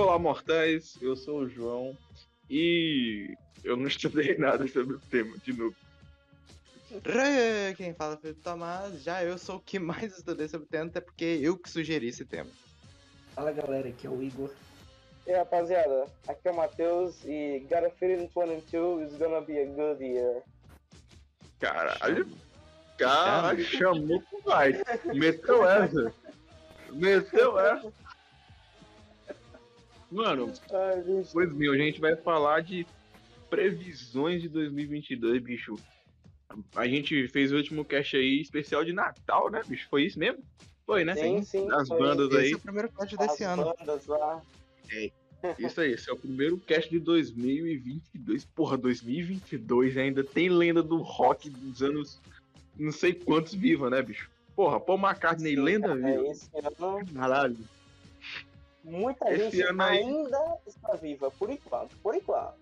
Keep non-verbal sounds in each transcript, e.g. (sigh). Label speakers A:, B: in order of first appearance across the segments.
A: Olá, mortais. Eu sou o João e eu não (laughs) estudei nada sobre o tema de novo.
B: Quem fala é o Felipe Tomás, já eu sou o que mais estudei sobre o tema, até porque eu que sugeri esse tema.
C: Fala galera, aqui é o Igor.
D: E aí, rapaziada, aqui é o Matheus e Gotta Fit in 22 is gonna be a good year.
A: Caralho. Cara, chamou pro vai. Meteu essa. Meteu essa. Mano,
D: Ai,
A: pois meu, a gente vai falar de previsões de 2022, bicho. A gente fez o último cast aí especial de Natal, né, bicho? Foi isso mesmo? Foi, né?
D: Sim, sim.
A: As
D: foi.
A: bandas
B: Esse
A: aí.
B: é o primeiro
D: As
B: desse ano.
D: bandas lá.
A: Isso aí, esse é o primeiro cast de 2022. Porra, 2022 ainda tem lenda do rock dos anos não sei quantos viva, né, bicho? Porra, Paul McCartney, lenda viva.
D: É, esse ano,
A: Caralho.
D: Muita
A: Esse
D: gente
A: ano aí-
D: ainda está viva, por enquanto, por enquanto.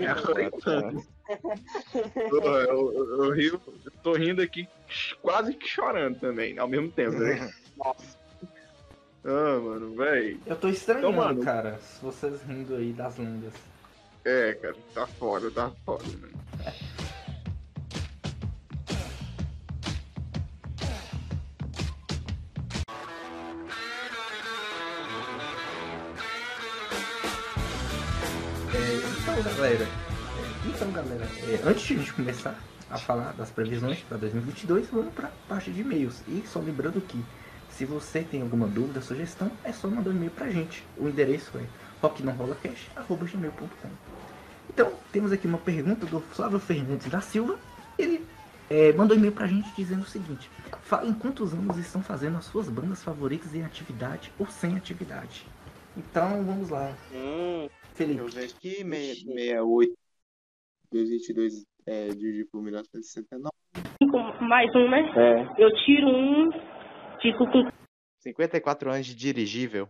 A: É, por enquanto. (laughs) Porra, eu, eu, eu rio, eu tô rindo aqui quase que chorando também, ao mesmo tempo, né?
D: Nossa,
A: Ah, mano, véi.
C: Eu tô estranhando,
A: Então, mano-
C: cara, vocês rindo aí das lendas.
A: É, cara, tá foda, tá foda, mano.
C: Galera, então, galera, é, antes de a gente começar a falar das previsões para 2022, vamos para a parte de e-mails. E só lembrando que, se você tem alguma dúvida, sugestão, é só mandar um e-mail pra gente. O endereço é rocknonrolacast.gmail.com Então, temos aqui uma pergunta do Flávio Fernandes da Silva. Ele é, mandou um e-mail pra gente dizendo o seguinte: Falem quantos anos estão fazendo as suas bandas favoritas em atividade ou sem atividade. Então, vamos lá.
D: hum,
C: Felipe.
B: Eu vejo que meia,
E: 68, 2022 é, dividido por 1969.
F: com mais um, né?
D: é.
F: Eu tiro um, fico com
B: 54 anos de dirigível.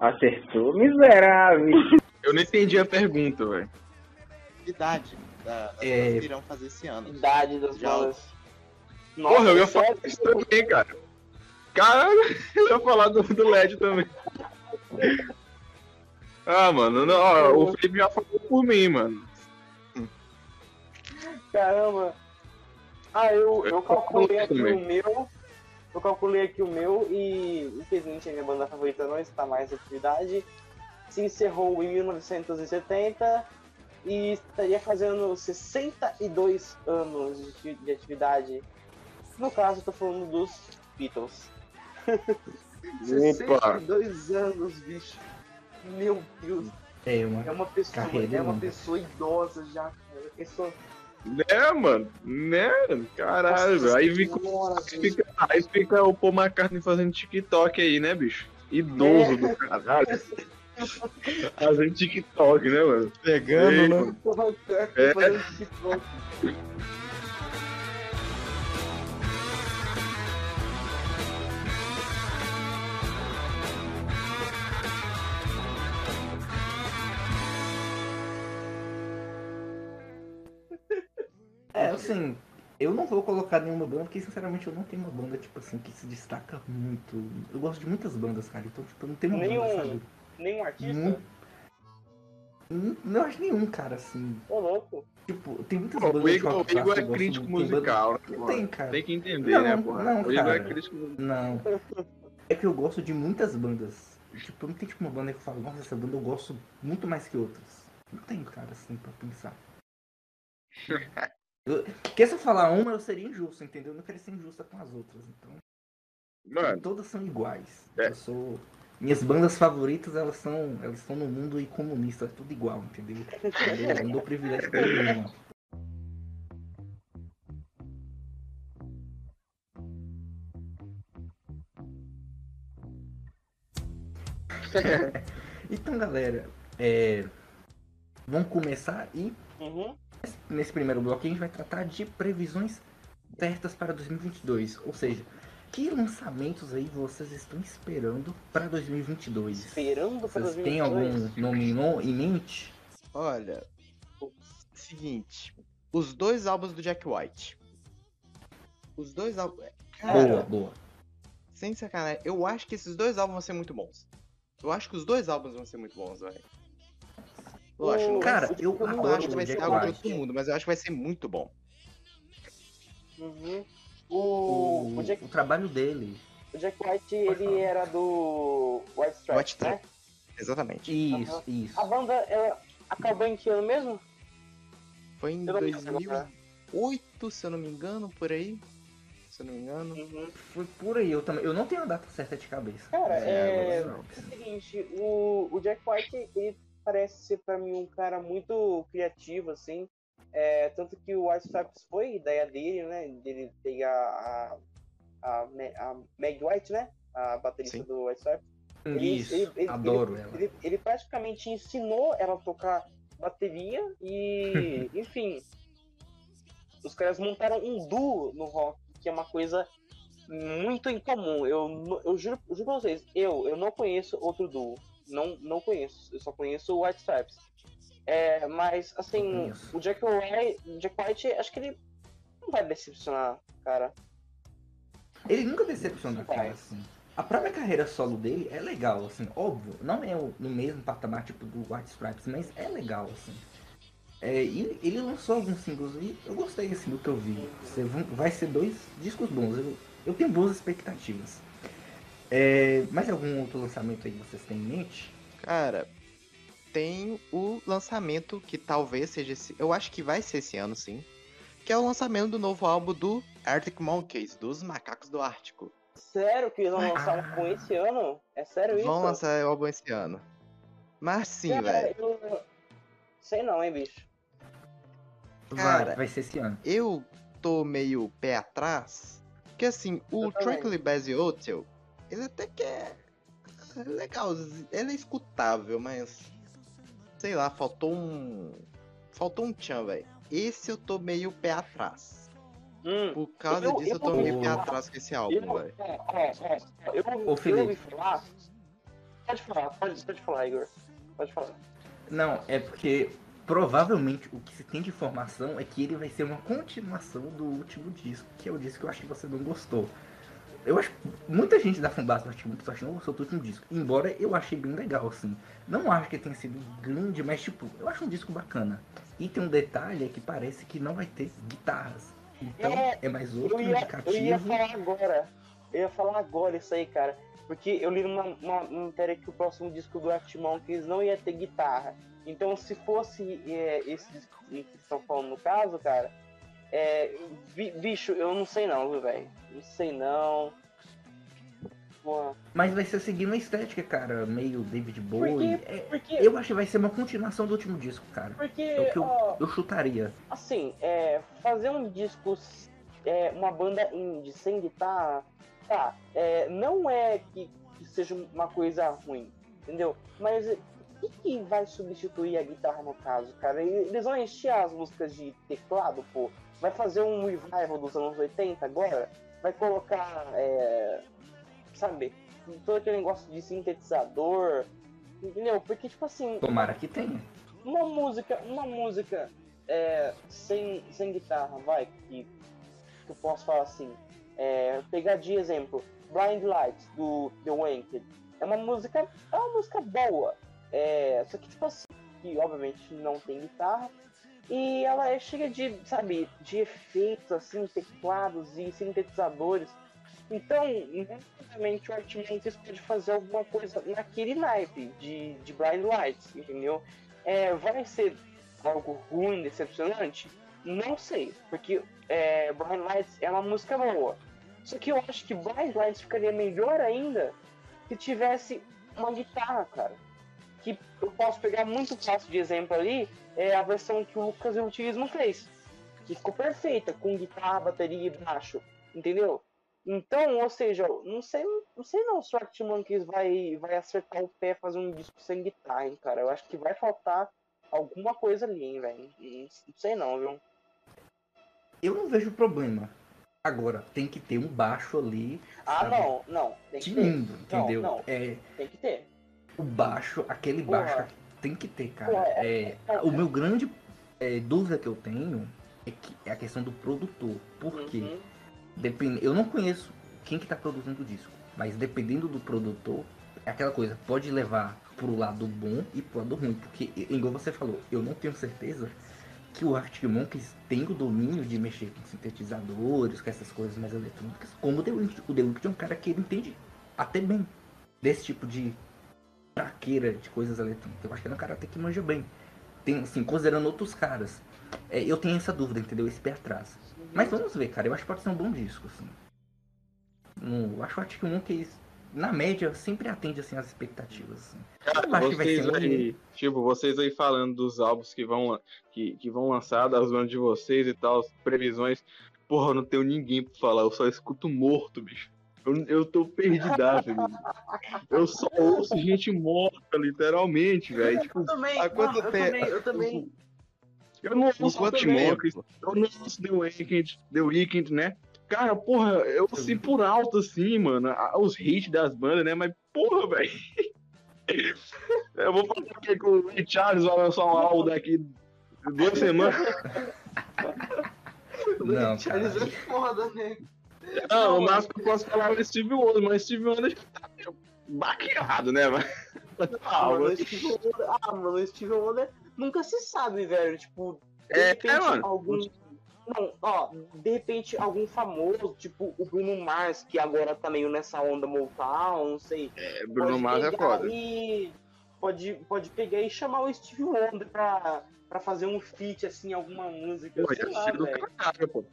D: Acertou, miserável.
A: Eu não entendi a pergunta, velho.
B: Idade da, das
C: É.
B: que irão fazer esse ano.
D: Idade das
B: Já.
D: bandas.
A: Porra, eu ia falar
D: sério?
A: isso também, cara. Caralho, eu ia falar do, do LED também. Ah, mano, não, ó, o Felipe já falou por mim, mano.
D: Caramba. Ah, eu, eu calculei aqui
A: também.
D: o meu. Eu calculei aqui o meu e infelizmente a minha banda favorita não está mais em atividade. Se encerrou em 1970 e estaria fazendo 62 anos de, de atividade. No caso, eu tô falando dos Beatles. (laughs)
A: Opa.
D: 62 anos, bicho. Meu Deus.
C: É uma
D: É uma pessoa,
C: Carreira
D: é uma pessoa idosa já, cara. Pessoa
A: Né, mano? Né? Caralho, velho. Aí fica,
D: Senhora,
A: fica, aí fica o Paul McCartney fazendo TikTok aí, né, bicho? Idoso do caralho. (laughs) Fazendo TikTok, né, mano?
B: Pegando, né?
A: mano.
D: É. fazendo TikTok.
C: É, eu não vou colocar nenhuma banda, porque sinceramente eu não tenho uma banda, tipo assim, que se destaca muito. Eu gosto de muitas bandas, cara, então, tipo, eu não tenho uma
D: Nenhum.
C: banda, sabe?
D: Nenhum artista?
C: Muito. Hum, Não acho nenhum, cara, assim.
D: Ô, louco.
C: Tipo, tem muitas
A: Pô,
C: bandas
A: o Igor, o Igor é crítico
C: muito, tem banda-
A: musical, né?
C: Não
A: pô?
C: tem, cara.
A: Tem que entender,
C: Não,
A: né, pô?
C: não,
A: o Igor é
C: cara.
A: crítico
C: Não. (laughs) É que eu gosto de muitas bandas. Tipo, não tem tipo uma banda que eu falo, nossa, essa banda eu gosto muito mais que outras. Não tem, cara, assim, pra pensar. (laughs) Eu- Porque se eu falar uma, eu seria injusto, entendeu? Eu não quero ser injusta com as outras. Então,
A: Mano,
C: todas são iguais.
A: É.
C: Eu sou. Minhas bandas favoritas, elas são. Elas estão no mundo e comunista, é tudo igual, entendeu? Eu não dou privilégio pra (laughs) nenhuma. Então, galera, é, vamos começar e
D: Uhum.
C: Nesse primeiro bloco a gente vai tratar de previsões certas para 2022, ou seja, que lançamentos aí vocês estão esperando para 2022?
D: Esperando pra
C: Vocês
D: 2022.
C: têm algum nome no- em mente?
B: Olha, o seguinte, os dois álbuns do Jack White. Os dois álbuns.
C: Boa, boa.
B: Sem sacanagem, eu acho que esses dois álbuns vão ser muito bons. Eu acho que os dois álbuns vão ser muito bons, velho.
D: O-
B: Lógico, não
C: Cara,
B: vai
C: eu
B: eu não acho que vai ser algo de outro mundo, mas eu acho que vai ser muito bom.
D: Uhum.
C: O,
D: O, o, Jack,
C: o trabalho dele.
D: o Jack White, ele
C: falar.
D: era do White Stripes,
B: White
D: né?
B: Exatamente.
C: Isso,
D: Aham.
C: isso.
D: A banda, ela acabou em que ano mesmo?
B: Foi em
D: Eu não lembro
B: 2008, se eu não me engano, por aí. Se eu não me engano.
D: Uhum.
C: Foi por aí, eu também. Eu não tenho a data certa de cabeça.
D: Cara, é,
C: É,
D: é o seguinte, o, o Jack White, ele parece ser pra mim um cara muito criativo, assim. É, tanto que o White Stripes foi ideia dele, né? Dele pegar a, a, a Meg White, né? A baterista
B: Sim.
D: do White Stripes. Ele-
C: Isso,
D: ele- ele-
C: adoro
D: ele. Ele, ele praticamente ensinou ela a tocar bateria e, (laughs) enfim, os caras montaram um duo no rock, que é uma coisa muito incomum. Eu, eu juro, eu juro pra vocês, eu, eu não conheço outro duo. Não, não conheço. Eu só conheço o White Stripes. É, mas, assim, o Jack White, o Jack White, acho que ele não vai decepcionar, cara.
C: Ele nunca decepciona, cara, assim. A própria carreira solo dele é legal, assim, óbvio. Não é no mesmo patamar, tipo, do White Stripes, mas é legal, assim. É, e ele lançou alguns singles e eu gostei, assim, do que eu vi. Vai ser dois discos bons. Eu, eu tenho boas expectativas. É, mais algum outro lançamento aí que vocês têm em mente?
B: Cara, tem o lançamento que talvez seja esse. Eu acho que vai ser esse ano, sim. Que é o lançamento do novo álbum do Arctic Monkeys, dos Macacos do Ártico.
D: Sério que eles vão
C: Ah.
D: lançar um com esse ano? É sério isso?
B: Vão lançar o álbum esse ano. Mas sim, velho.
D: eu- Sei não, hein, bicho.
B: Cara,
C: vai, vai ser esse ano.
B: Eu tô meio pé atrás. Porque assim, o. Tranquilly Base Hotel, ele até que é legal. Ele é escutável, mas. Sei lá, faltou um. Faltou um tchan, velho. Esse eu tô meio pé atrás.
D: Hum.
B: Por causa
D: Eu-
B: disso, eu
D: eu
B: tô meio pé
C: vou-
B: atrás com esse álbum, velho.
D: é, é, é, eu,
C: Ô,
D: eu
C: Felipe.
D: ouvi falar. Pode falar, pode, pode falar, Igor. Pode falar.
C: Não, é porque provavelmente o que se tem de informação é que ele vai ser uma continuação do último disco, que é o disco que eu acho que você não gostou. Eu acho muita gente da fanbase do Arctic não gostou do último disco, embora eu achei bem legal, assim. Não acho que tenha sido grande, mas tipo, eu acho um disco bacana. E tem um detalhe é que parece que não vai ter guitarras. Então
D: É,
C: é mais outro
D: Eu ia, eu ia
C: indicativo.
D: falar agora. Eu ia falar agora isso aí, cara. Porque eu li numa, numa matéria que o próximo disco do Arctic Monkeys não ia ter guitarra. Então, se fosse é, esse disco que estão falando no caso, cara, é, bi- bicho, eu não sei não, viu, velho? Não sei não.
C: Mas vai ser seguindo a estética, cara, meio David Bowie.
D: Porque-
C: É,
D: porque,
C: eu acho que vai ser uma continuação do último disco, cara.
D: porque
C: É o que eu,
D: ó,
C: eu chutaria.
D: assim, é, fazer um disco, é, uma banda indie sem guitarra, tá, é, não é que, que seja uma coisa ruim, entendeu? Mas o que, que vai substituir a guitarra no caso, cara? Eles vão encher as músicas de teclado, pô? Vai fazer um revival dos anos 80 agora? Vai colocar, é, sabe, todo aquele negócio de sintetizador, entendeu? Porque, tipo assim,
C: Tomara que tenha.
D: uma música, uma música é, sem, sem guitarra, vai, que, que eu posso falar assim, é, pegar de exemplo, Blind Lights, do The Wanked, é uma música, é uma música boa, é, só que tipo assim, que obviamente não tem guitarra, e ela é cheia de, sabe, de efeitos, assim, teclados e sintetizadores, então, necessariamente o Arctic Monkeys pode fazer alguma coisa naquele naipe de, de Blind Lights, entendeu? É, vai ser algo ruim, decepcionante? Não sei, porque é, Blind Lights é uma música boa. Só que eu acho que Blind Lights ficaria melhor ainda se tivesse uma guitarra, cara. Que eu posso pegar muito fácil de exemplo ali, é a versão que o Lucas Utilismo fez. Que ficou perfeita, com guitarra, bateria e baixo, entendeu? Então, ou seja, não sei, não sei não se o Arctic Monkeys vai, vai acertar o pé fazer um disco sem guitarra, hein, cara. Eu acho que vai faltar alguma coisa ali, hein, velho. Não, não sei não, viu?
C: Eu não vejo problema. Agora, tem que ter um baixo ali.
D: Ah,
C: sabe,
D: não, não. Tem que ter.
C: Tinindo, entendeu?
D: não.
C: É,
D: Tem que ter.
C: O baixo, aquele baixo tem que ter, cara.
D: Porra,
C: É, o meu grande é, dúvida que eu tenho é, que, é a questão do produtor. Por quê?
D: Uhum.
C: Depende, eu não conheço quem que tá produzindo o disco, mas dependendo do produtor, é aquela coisa, pode levar pro lado bom e pro lado ruim, porque, igual você falou, eu não tenho certeza que o Arctic Monkeys tem o domínio de mexer com sintetizadores, com essas coisas mais eletrônicas, como o The Weeknd. O The Weeknd é um cara que ele entende até bem desse tipo de traqueira de coisas eletrônicas. Eu acho que ele é um cara até que manja bem. Tem, assim, considerando outros caras. É, eu tenho essa dúvida, entendeu? Esse pé atrás. Mas vamos ver, cara. Eu acho que pode ser um bom disco, assim. No, eu acho que o Arctic Monkeys, na média, sempre atende, assim, às expectativas. Assim.
A: Cara,
C: Eu acho que vai
A: vocês
C: ser um-
A: aí, tipo, vocês aí falando dos álbuns que vão, que, que vão lançar, das bandas de vocês e tal, as previsões. Porra, eu não tenho ninguém pra falar, eu só escuto morto, bicho. Eu, eu tô perdidaço, velho. Eu só ouço gente morta, literalmente, velho. Tipo,
D: também,
B: há quanto
D: eu
B: tempo?
D: também, eu também.
A: eu não ouço
B: tempo?
A: eu não ouço The Weeknd, The Weeknd, né? Cara, porra, eu ouço por alto assim, mano, os hits das bandas, né? Mas, porra, velho. (laughs) Eu vou falar aqui que o Ray Charles vai lançar um álbum daqui duas semanas. (laughs)
C: Não.
D: Charles é foda, né? (laughs)
A: Não, o máximo que eu posso falar é o Steve Wonder, mas Steve Wonder já tá meio baqueado, né, mano?
D: Ah,
A: Ah,
D: mano, o. Steve Wonder, ah, mano, o Steve Wonder nunca se sabe, velho. Tipo, de
A: É,
D: repente
A: é, mano.
D: algum. Não, ó, de repente algum famoso, tipo o Bruno Mars, que agora tá meio nessa onda Motown, não sei.
A: É, Bruno Mars é foda.
D: E pode, pode pegar e chamar o Steve Wonder pra, pra fazer um feat, assim, alguma música.
A: Pô,
D: sei lá,
A: ser do
D: velho.
A: caralho, pô.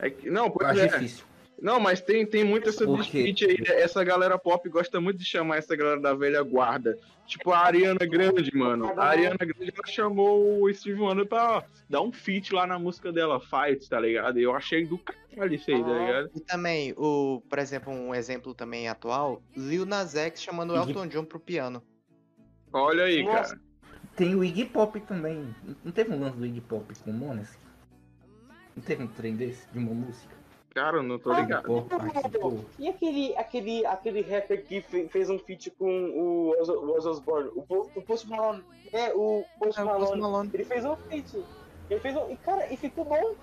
A: É que, não,
C: Eu
A: pois
C: acho
A: é.
C: difícil.
A: Não, mas tem, tem muito essa dispute aí. Essa galera pop gosta muito de chamar essa galera da velha guarda. Tipo a Ariana Grande, mano. A Ariana Grande ela chamou o Steve Wonder pra dar um feat lá na música dela, Fights, tá ligado? E eu achei do caralho isso aí, tá
D: Ah.
A: ligado?
B: E também, o, por exemplo, um exemplo também atual, Lil Nas X chamando Elton John pro piano.
A: Olha aí,
D: Nossa.
A: cara.
C: Tem o Iggy Pop também. Não teve um lance do Iggy Pop com o Mones? Não teve um trem desse? De uma música?
A: Cara, eu não tô
D: Ah,
A: ligado.
D: E aquele, aquele, aquele rapper que fe- fez um feat com o Ozzy Osbourne, o, o Post Malone. É, o Post
B: É,
D: Malone.
B: Malone.
D: Ele fez um feat. Ele fez um. E cara, e ficou bom.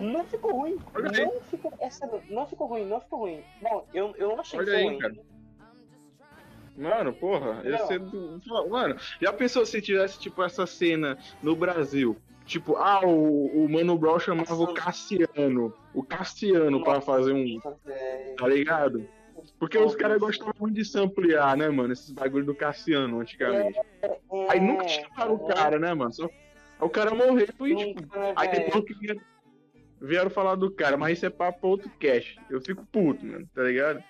D: Não ficou ruim. Não ficou. Essa, não ficou ruim, não ficou ruim. Bom, eu, eu não achei
A: Olha
D: que foi
A: aí,
D: ruim.
A: cara. Mano, porra, ia ser do... Mano, já pensou se tivesse, tipo, essa cena no Brasil? Tipo, ah, o, o Mano Brown chamava o Cassiano. O Cassiano pra fazer um.
D: É,
A: Tá ligado? Porque os caras gostavam muito de samplear, né, mano? Esses bagulho do Cassiano antigamente. Aí nunca chamaram o cara, né, mano? Só... Aí o cara morreu e, tipo,
D: né,
A: Aí depois que vieram, vieram falar do cara, mas isso é papo pra outro cast. Eu fico puto, mano, tá ligado?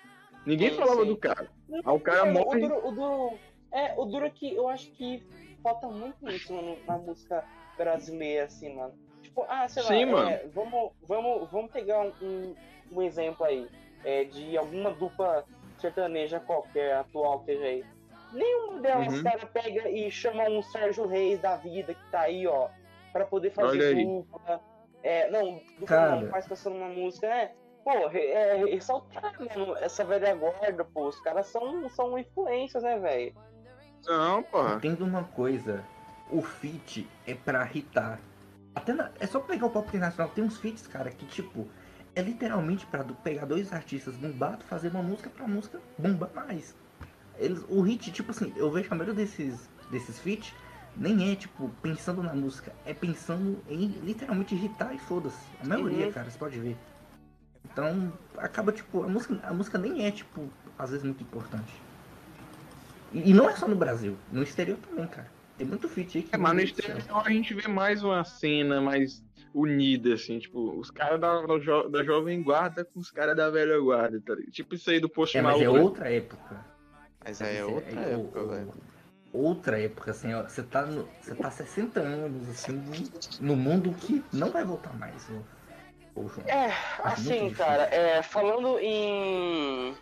A: Ninguém
D: Sim,
A: falava
D: sim.
A: do cara. Aí o cara
D: É,
A: morre.
D: O duro, o duro, é, o duro é que eu acho que falta muito isso, mano, na música brasileira, assim, mano. Tipo, ah, sei
A: Sim,
D: lá,
A: mano.
D: é, vamos, vamos, vamos pegar um, um, exemplo aí, é, de alguma dupla sertaneja qualquer, atual que seja aí. Nenhuma delas,
A: Uhum.
D: cara, pega e chama um Sérgio Reis da vida que tá aí, ó, pra poder fazer dupla. É, não, dupla
C: Cara.
D: não, participação numa música, né? Pô, é, ressaltar, mano, essa velha guarda, pô, os caras são, são influências, né, velho?
A: Não, porra.
C: Entenda uma coisa. O feat é pra hitar. Até na- é só pegar o pop internacional. Tem uns feats, cara, que tipo. É literalmente pra do- pegar dois artistas bombados, fazer uma música pra música bombar mais. Eles, o hit, tipo assim, eu vejo que a maioria desses, desses feats nem é, tipo, pensando na música. É pensando em literalmente hitar e foda-se. A maioria,
D: Uhum.
C: cara, você pode ver. Então, acaba, tipo, a música, a música nem é, tipo, às vezes muito importante. E, e não é só no Brasil, no exterior também, cara. Tem muito feat aí que.
A: É, mas no
C: céu.
A: exterior a gente vê mais uma cena mais unida, assim, tipo, os caras da, da, jo- da Jovem Guarda com os caras da Velha Guarda, tá ligado? Tipo isso aí do Post
C: É, mas é
A: Malone.
C: outra época.
B: Mas aí é
C: Isso
B: outra
C: é-
B: época, velho.
C: Outra época, assim, ó. Você tá, no, você tá 60 anos, assim, no, mundo que não vai voltar mais, ô João.
D: É,
C: Acho
D: assim, cara, é, falando em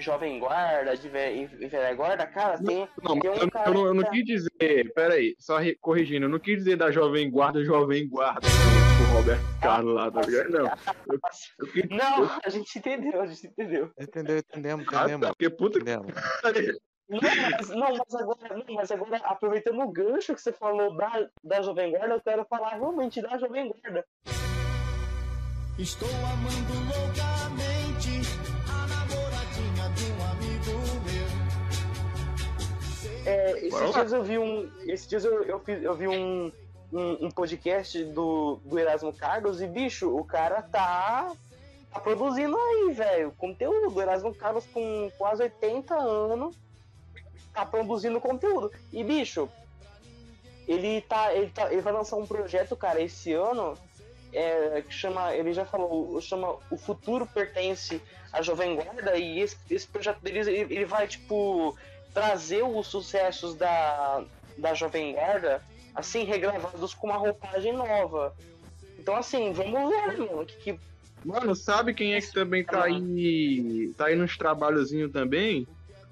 D: Jovem Guarda, de Velha Guarda, cara, tem,
A: Não,
D: tem um
A: eu,
D: cara
A: eu não, eu não
D: que tá-
A: quis dizer, pera aí, só re- corrigindo, eu não quis dizer da Jovem Guarda, Jovem Guarda, o Roberto Carlos lá, tá ligado? Não, eu quis
D: Não, a gente entendeu, a gente entendeu.
B: Entendeu? Entendemos,
A: Ah, tá,
B: entendemos.
A: porque puta que
B: Entendemos.
A: pariu.
D: Não, mas, não, mas agora, não, mas agora, aproveitando o gancho que você falou da, da Jovem Guarda, eu quero falar realmente da Jovem Guarda.
G: Estou amando loucamente
D: É, esses dias eu vi um. Esses dias eu, eu, fiz, eu vi um, um, um podcast do, do Erasmo Carlos e, bicho, o cara tá, tá produzindo aí, velho. Conteúdo. O Erasmo Carlos com quase 80 anos tá produzindo conteúdo. E, bicho, ele tá. Ele, tá, ele vai lançar um projeto, cara, esse ano. é, que chama. Ele já falou, chama O Futuro Pertence à Jovem Guarda, e esse, esse projeto dele ele, ele vai, tipo, trazer os sucessos da, da Jovem Guarda, assim, regravados com uma roupagem nova. Então, assim, vamos ver, mano, que, que
A: Mano, sabe quem é que também tá aí. Tá aí nos trabalhozinhos também?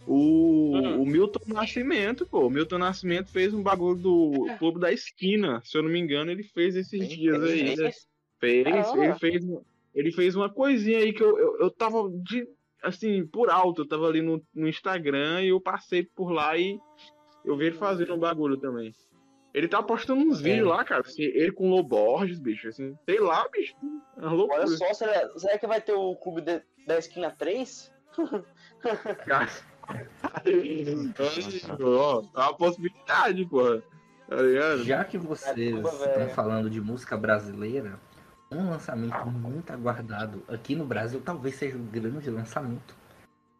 A: O,
D: Hum.
A: o Milton Nascimento, pô. O Milton Nascimento fez um bagulho do Clube da Esquina. Se eu não me engano, ele fez esses dias
B: fez,
A: aí.
D: Esse-
A: né? Fez, ele fez, uma- ele fez uma coisinha aí que eu, eu, eu tava de, assim, por alto, eu tava ali no, no Instagram e eu passei por lá e eu vi ele fazendo um bagulho também. Ele tá postando uns
C: É.
A: vídeos lá, cara, assim, ele com o Loborges, bicho, assim, sei lá, bicho, é.
D: Olha só, será, será que vai ter o clube de- da esquina 3?
A: Cara. (laughs) Ó, é uma possibilidade, porra. Tá ligado?
C: Já que vocês
D: Caramba,
C: estão
D: velho.
C: falando de música brasileira, um lançamento muito aguardado aqui no Brasil talvez seja o grande lançamento.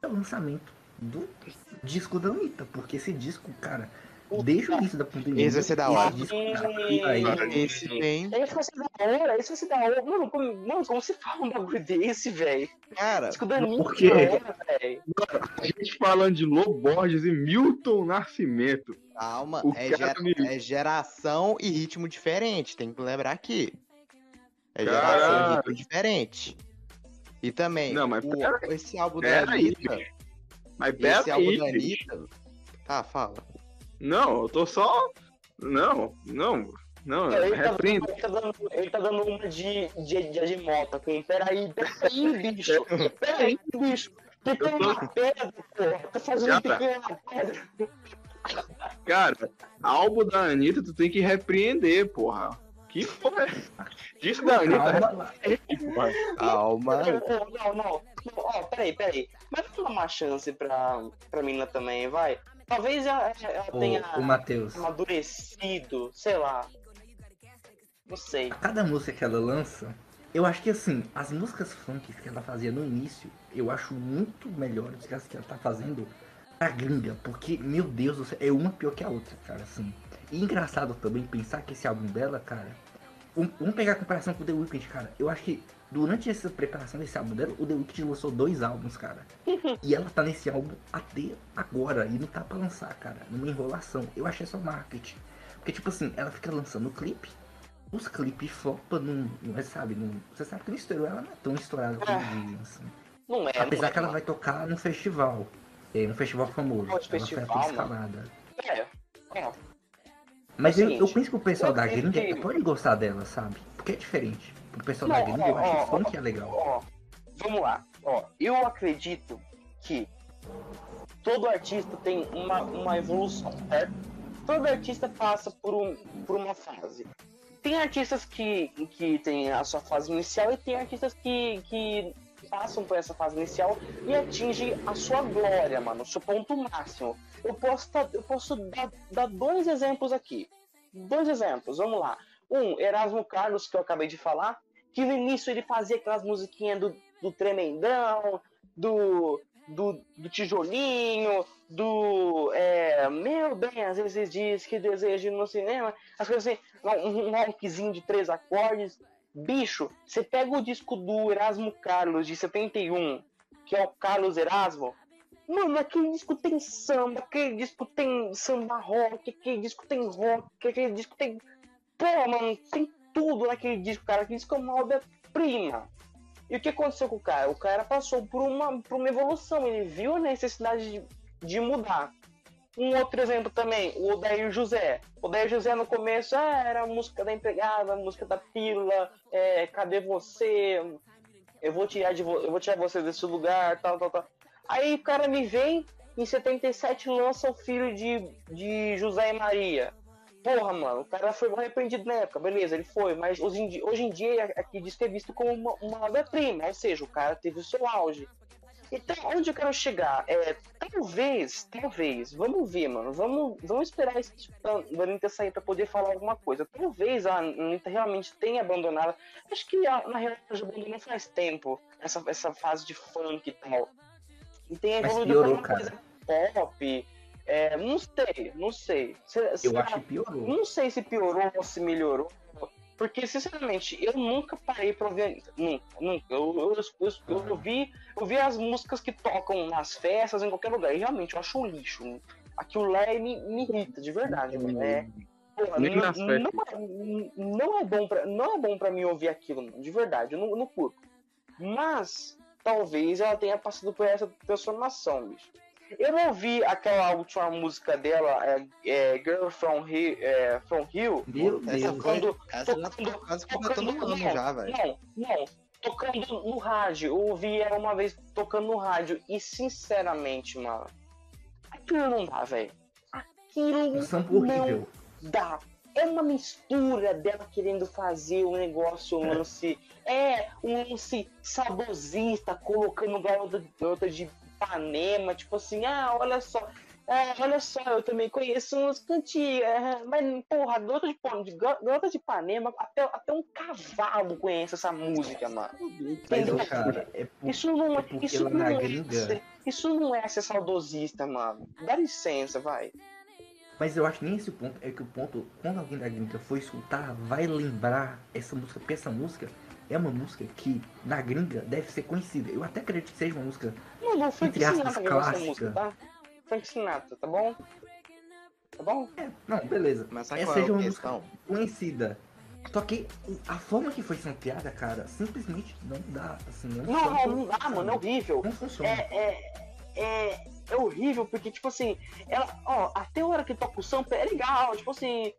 C: É o lançamento do disco da Anitta, porque esse disco, cara, desde o início da pandemia.
B: Esse vai ser da hora.
C: Esse disco aí.
B: Esse tem.
D: Esse vai ser da hora, esse vai ser da hora. Mano, como, mano, como se fala um bagulho desse, velho?
B: Cara,
D: Disco da Anitta,
C: por quê?
D: da hora, velho.
A: A gente falando de Loborges e Milton Nascimento.
B: calma, é,
A: cara
B: gera- é geração e ritmo diferente, tem que lembrar aqui. É geração e ritmo diferente. E também,
A: Não, mas
B: o-
A: pera-
B: esse álbum da
A: aí,
B: Anitta,
A: Mas pera
B: esse álbum
A: aí,
B: da. Anitta... Ah, fala.
A: Não, eu tô só. Não, não, não,
D: Ele tá,
A: repreenda.
D: ele, tá dando, ele tá dando uma de, de, de Admota com. Peraí, peraí, bicho. (laughs) Peraí, bicho. Picanha na pedra, porra. Tá fazendo
A: Já tá.
D: picanha na pedra.
A: Cara, álbum da Anitta, tu tem que repreender, porra. Que porra é? Disco da Anitta,
C: Calma
A: repreende, porra.
B: Calma.
D: Não, não, não. não. Ó, peraí, peraí. Mas vamos dar uma chance pra, pra menina também, vai. Talvez ela, ela tenha
C: O, o Matheus,
D: amadurecido, sei lá. Não sei.
C: cada música que ela lança, eu acho que assim, as músicas funk que ela fazia no início, eu acho muito melhores do que as que ela tá fazendo pra gringa, porque, meu Deus do céu, é uma pior que a outra, cara, assim. E engraçado também pensar que esse álbum dela, cara, um- vamos pegar a comparação com o The Weeknd, cara, eu acho que durante essa preparação desse álbum dela, o The Weeknd lançou dois álbuns, cara. (laughs) E ela tá nesse álbum até agora, e não tá pra lançar, cara, numa enrolação. Eu achei só marketing. Porque, tipo assim, ela fica lançando clipe, os clipes flopam, não, não é, sabe, não, você sabe que não estourou, ela não é tão estourada como dizem, assim.
D: Não é.
C: Apesar
D: não é,
C: que ela vai tocar num festival, é, um festival famoso.
D: De
C: ela
D: festival,
C: aquela
D: mano.
C: escalada.
D: É. Ó,
C: Mas eu, eu penso que o pessoal
D: eu
C: da gringa
D: que-
C: pode gostar dela, sabe? Porque é diferente. O pessoal
D: Não,
C: da gringa, eu
D: ó,
C: acho
D: ó,
C: que funk é legal.
D: ó, vamos lá. Ó, eu acredito que todo artista tem uma, uma evolução, certo? Todo artista passa por, um, por uma fase. Tem artistas que, que tem a sua fase inicial e tem artistas que, que passam por essa fase inicial e atingem a sua glória, mano, o seu ponto máximo. Eu posso, eu posso dar, dar dois exemplos aqui. Dois exemplos, vamos lá. Um, Erasmo Carlos, que eu acabei de falar, que no início ele fazia aquelas musiquinhas do, do Tremendão, do, do, do Tijolinho, do. é, meu bem, às vezes diz que deseja ir no cinema, as coisas assim, um, um rockzinho de três acordes. Bicho, você pega o disco do Erasmo Carlos de 71, que é o Carlos Erasmo. Mano, aquele disco tem samba, aquele disco tem samba rock, aquele disco tem rock, aquele disco tem. Pô, mano, tem tudo naquele disco, cara. Aquele disco é uma obra-prima. E o que aconteceu com o cara? O cara passou por uma, por uma evolução, ele viu a necessidade de, de mudar. Um outro exemplo também, o Odair José. O Odair José no começo ah, era música da empregada, música da pílula, é, cadê você? Eu vou tirar de vo- eu vou tirar você desse lugar, tal, tal, tal. Aí o cara me vem, em 77 lança o filho de, de José e Maria. Porra, mano, o cara foi arrependido na época, beleza, ele foi, mas hoje em dia, hoje em dia aqui diz que é visto como uma, uma obra-prima, ou seja, o cara teve o seu auge. Então, onde eu quero chegar? É, talvez, talvez, vamos ver, mano. Vamos, vamos esperar esse tipo da sair pra poder falar alguma coisa. Talvez a Anitta realmente tenha abandonado. Acho que a- na realidade já abandonou faz tempo essa, essa fase de funk e tal. E tem evoluído
C: piorou,
D: pra uma coisa pop. É, não sei, não sei. Se-
C: Eu acho que piorou.
D: não sei se piorou ou se melhorou. Porque, sinceramente, eu nunca parei pra ouvir. Nunca, nunca. Eu, eu, eu, eu, vi, eu vi as músicas que tocam nas festas, em qualquer lugar. E realmente, eu acho um lixo. Aquilo lá é- me, me irrita, de verdade. É, porra, não,
A: nas festas.
D: não, é- não é bom pra, não é bom pra mim ouvir aquilo, de verdade. Eu não, eu não curto. Mas, talvez ela tenha passado por essa transformação, bicho. Eu não ouvi aquela última música dela, é, é Girl from Hill, é, from Hill
C: Meu
B: Essa
C: Deus.
D: Tocando-
B: essa já
D: tocando-
B: tá quase completando um ano
D: não,
B: já, velho.
D: Não, não. Tocando no rádio. Eu ouvi ela uma vez tocando no rádio. E sinceramente, mano. Aquilo não dá, velho. Aquilo
C: sample
D: não
C: horrível.
D: dá. É uma mistura dela querendo fazer um negócio, um lance. É, um lance saudosista, colocando garota, garota de Ipanema, tipo assim, ah, olha só. É, olha só, eu também conheço uns cantinhos, é, mas, porra, garota de, garota de Ipanema, até, até um cavalo conhece essa música, mano.
C: Mas,
D: Entendeu?
C: cara, é por...
D: Isso não,
C: é
D: isso não é isso não é ser saudosista, mano. Dá licença, vai.
C: Mas eu acho que nem esse ponto. É que o ponto, quando alguém da gringa for escutar, vai lembrar essa música. Porque essa música é uma música que na gringa deve ser conhecida. Eu até acredito que seja uma música.
D: Não, não, Frank
C: Entre aspas, clássica.
D: música, tá? Frank Sinatra, tá bom? Tá bom?
C: Não, beleza.
B: Mas
C: Essa
B: é
C: seja
B: a
C: uma
B: questão?
C: música conhecida. Só que a forma que foi santeada, cara, simplesmente não dá. Assim, não,
D: Não, não dá, mano, é horrível.
C: Não funciona.
D: É, é, é, é horrível, porque, tipo assim, ela, ó, até a hora que toca o sample é legal, tipo assim.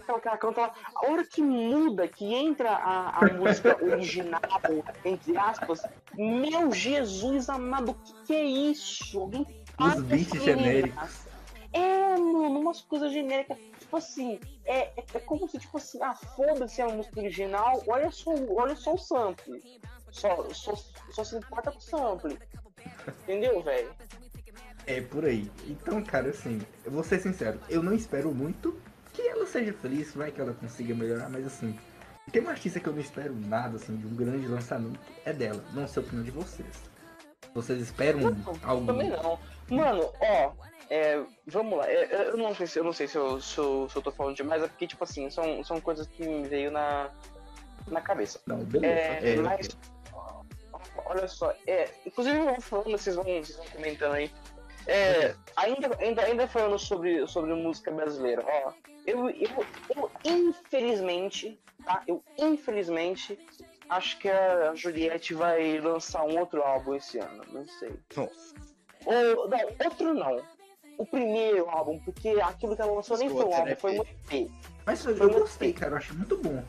D: Aquela que ela canta lá. A hora que muda, que entra a, a música (laughs) original, entre aspas, meu Jesus amado, o que, que é isso? Alguém
C: Os beats
D: essa
C: genéricos.
D: É, mano, umas coisas genéricas. Tipo assim, é, é, é como se, tipo assim, ah, foda-se a música original, olha só, olha só o sample. Só, só, só se importa com o sample. Entendeu, velho?
C: É por aí. Então, cara, assim, eu vou ser sincero, eu não espero muito que ela seja feliz, vai que ela consiga melhorar, mas assim, tem uma artista que eu não espero nada, assim, de um grande lançamento, é dela. Não sei a opinião de vocês. Vocês esperam
D: Não,
C: algo.
D: Também não. Mano, ó, é, vamos lá. é, é, Eu não sei se eu não sei se eu, se eu, se eu tô falando demais, é porque, tipo assim, são, são coisas que me veio na, na cabeça.
C: Não, beleza.
D: É,
C: É,
D: mas, olha só, é, inclusive vão falando, vocês vão, vocês vão comentando aí. É, ainda, ainda, ainda falando sobre, sobre música brasileira, ó, eu, eu, eu infelizmente, tá? Eu infelizmente acho que a Juliette vai lançar um outro álbum esse ano, não sei.
B: Nossa.
D: Ou, não, outro não. O primeiro álbum, porque aquilo que ela lançou nem foi um álbum, foi um
B: EP.
C: Mas eu, eu gostei, cara, eu acho muito bom.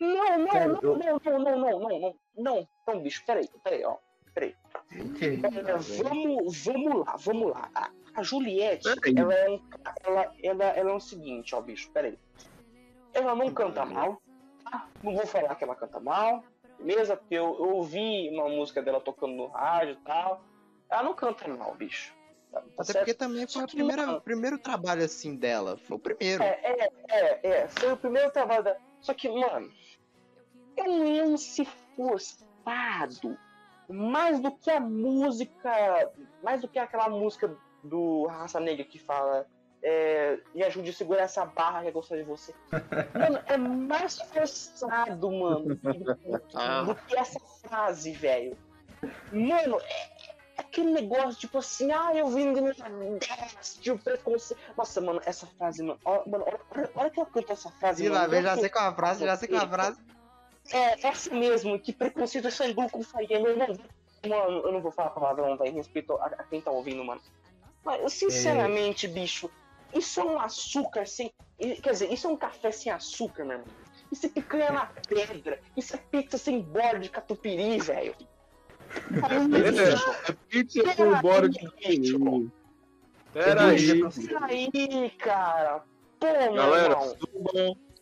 D: Não, não,
C: Cara,
D: não,
C: eu-
D: não, não, não, não, não, não, não, não, bicho, peraí, peraí, ó.
C: Ok.
D: É, vamos, vamos lá, vamos lá. A, a Juliette,
A: Peraí.
D: ela é, um, ela, ela, ela é o seguinte, ó, bicho, peraí. Ela não canta mal, tá? Não vou falar que ela canta mal, beleza? Porque eu, eu ouvi uma música dela tocando no rádio e tal. Ela não canta mal, bicho. Tá, tá
B: Até
D: certo?
B: porque também foi o primeiro, trabalho assim dela. Foi o primeiro.
D: É, é, é, é. Foi o primeiro trabalho da. Só que, mano, é um lance forçado. Mais do que a música. Mais do que aquela música do Raça Negra que fala. É, me ajude a segurar essa barra que eu gosto de você. (laughs) Mano, é mais forçado, mano, do, que essa frase, velho. Mano, é, é aquele negócio, tipo assim, ah, eu vim do Nordeste, o preconceito. Nossa, mano, essa frase, mano, ó, mano, olha, olha, olha que ela cantou essa frase,
B: E lá,
D: eu
B: já sei qual é a frase, já sei qual é a frase.
D: É, essa mesmo, que preconceito é sangue com meu irmão. Mano, eu não vou falar palavrão, velho, respeito a, a quem tá ouvindo, mano. Mas, sinceramente, bicho, isso é um açúcar sem. Quer dizer, isso é um café sem açúcar, meu irmão. Isso é picanha na pedra. Isso é pizza sem borda de catupiry, velho. Bicho,
A: É pizza com bora de peru. Pera
C: Eu
A: aí.
C: vou dizer pra vocês.
D: aí, cara. Pô, meu
A: Galera,
D: irmão.
A: subam,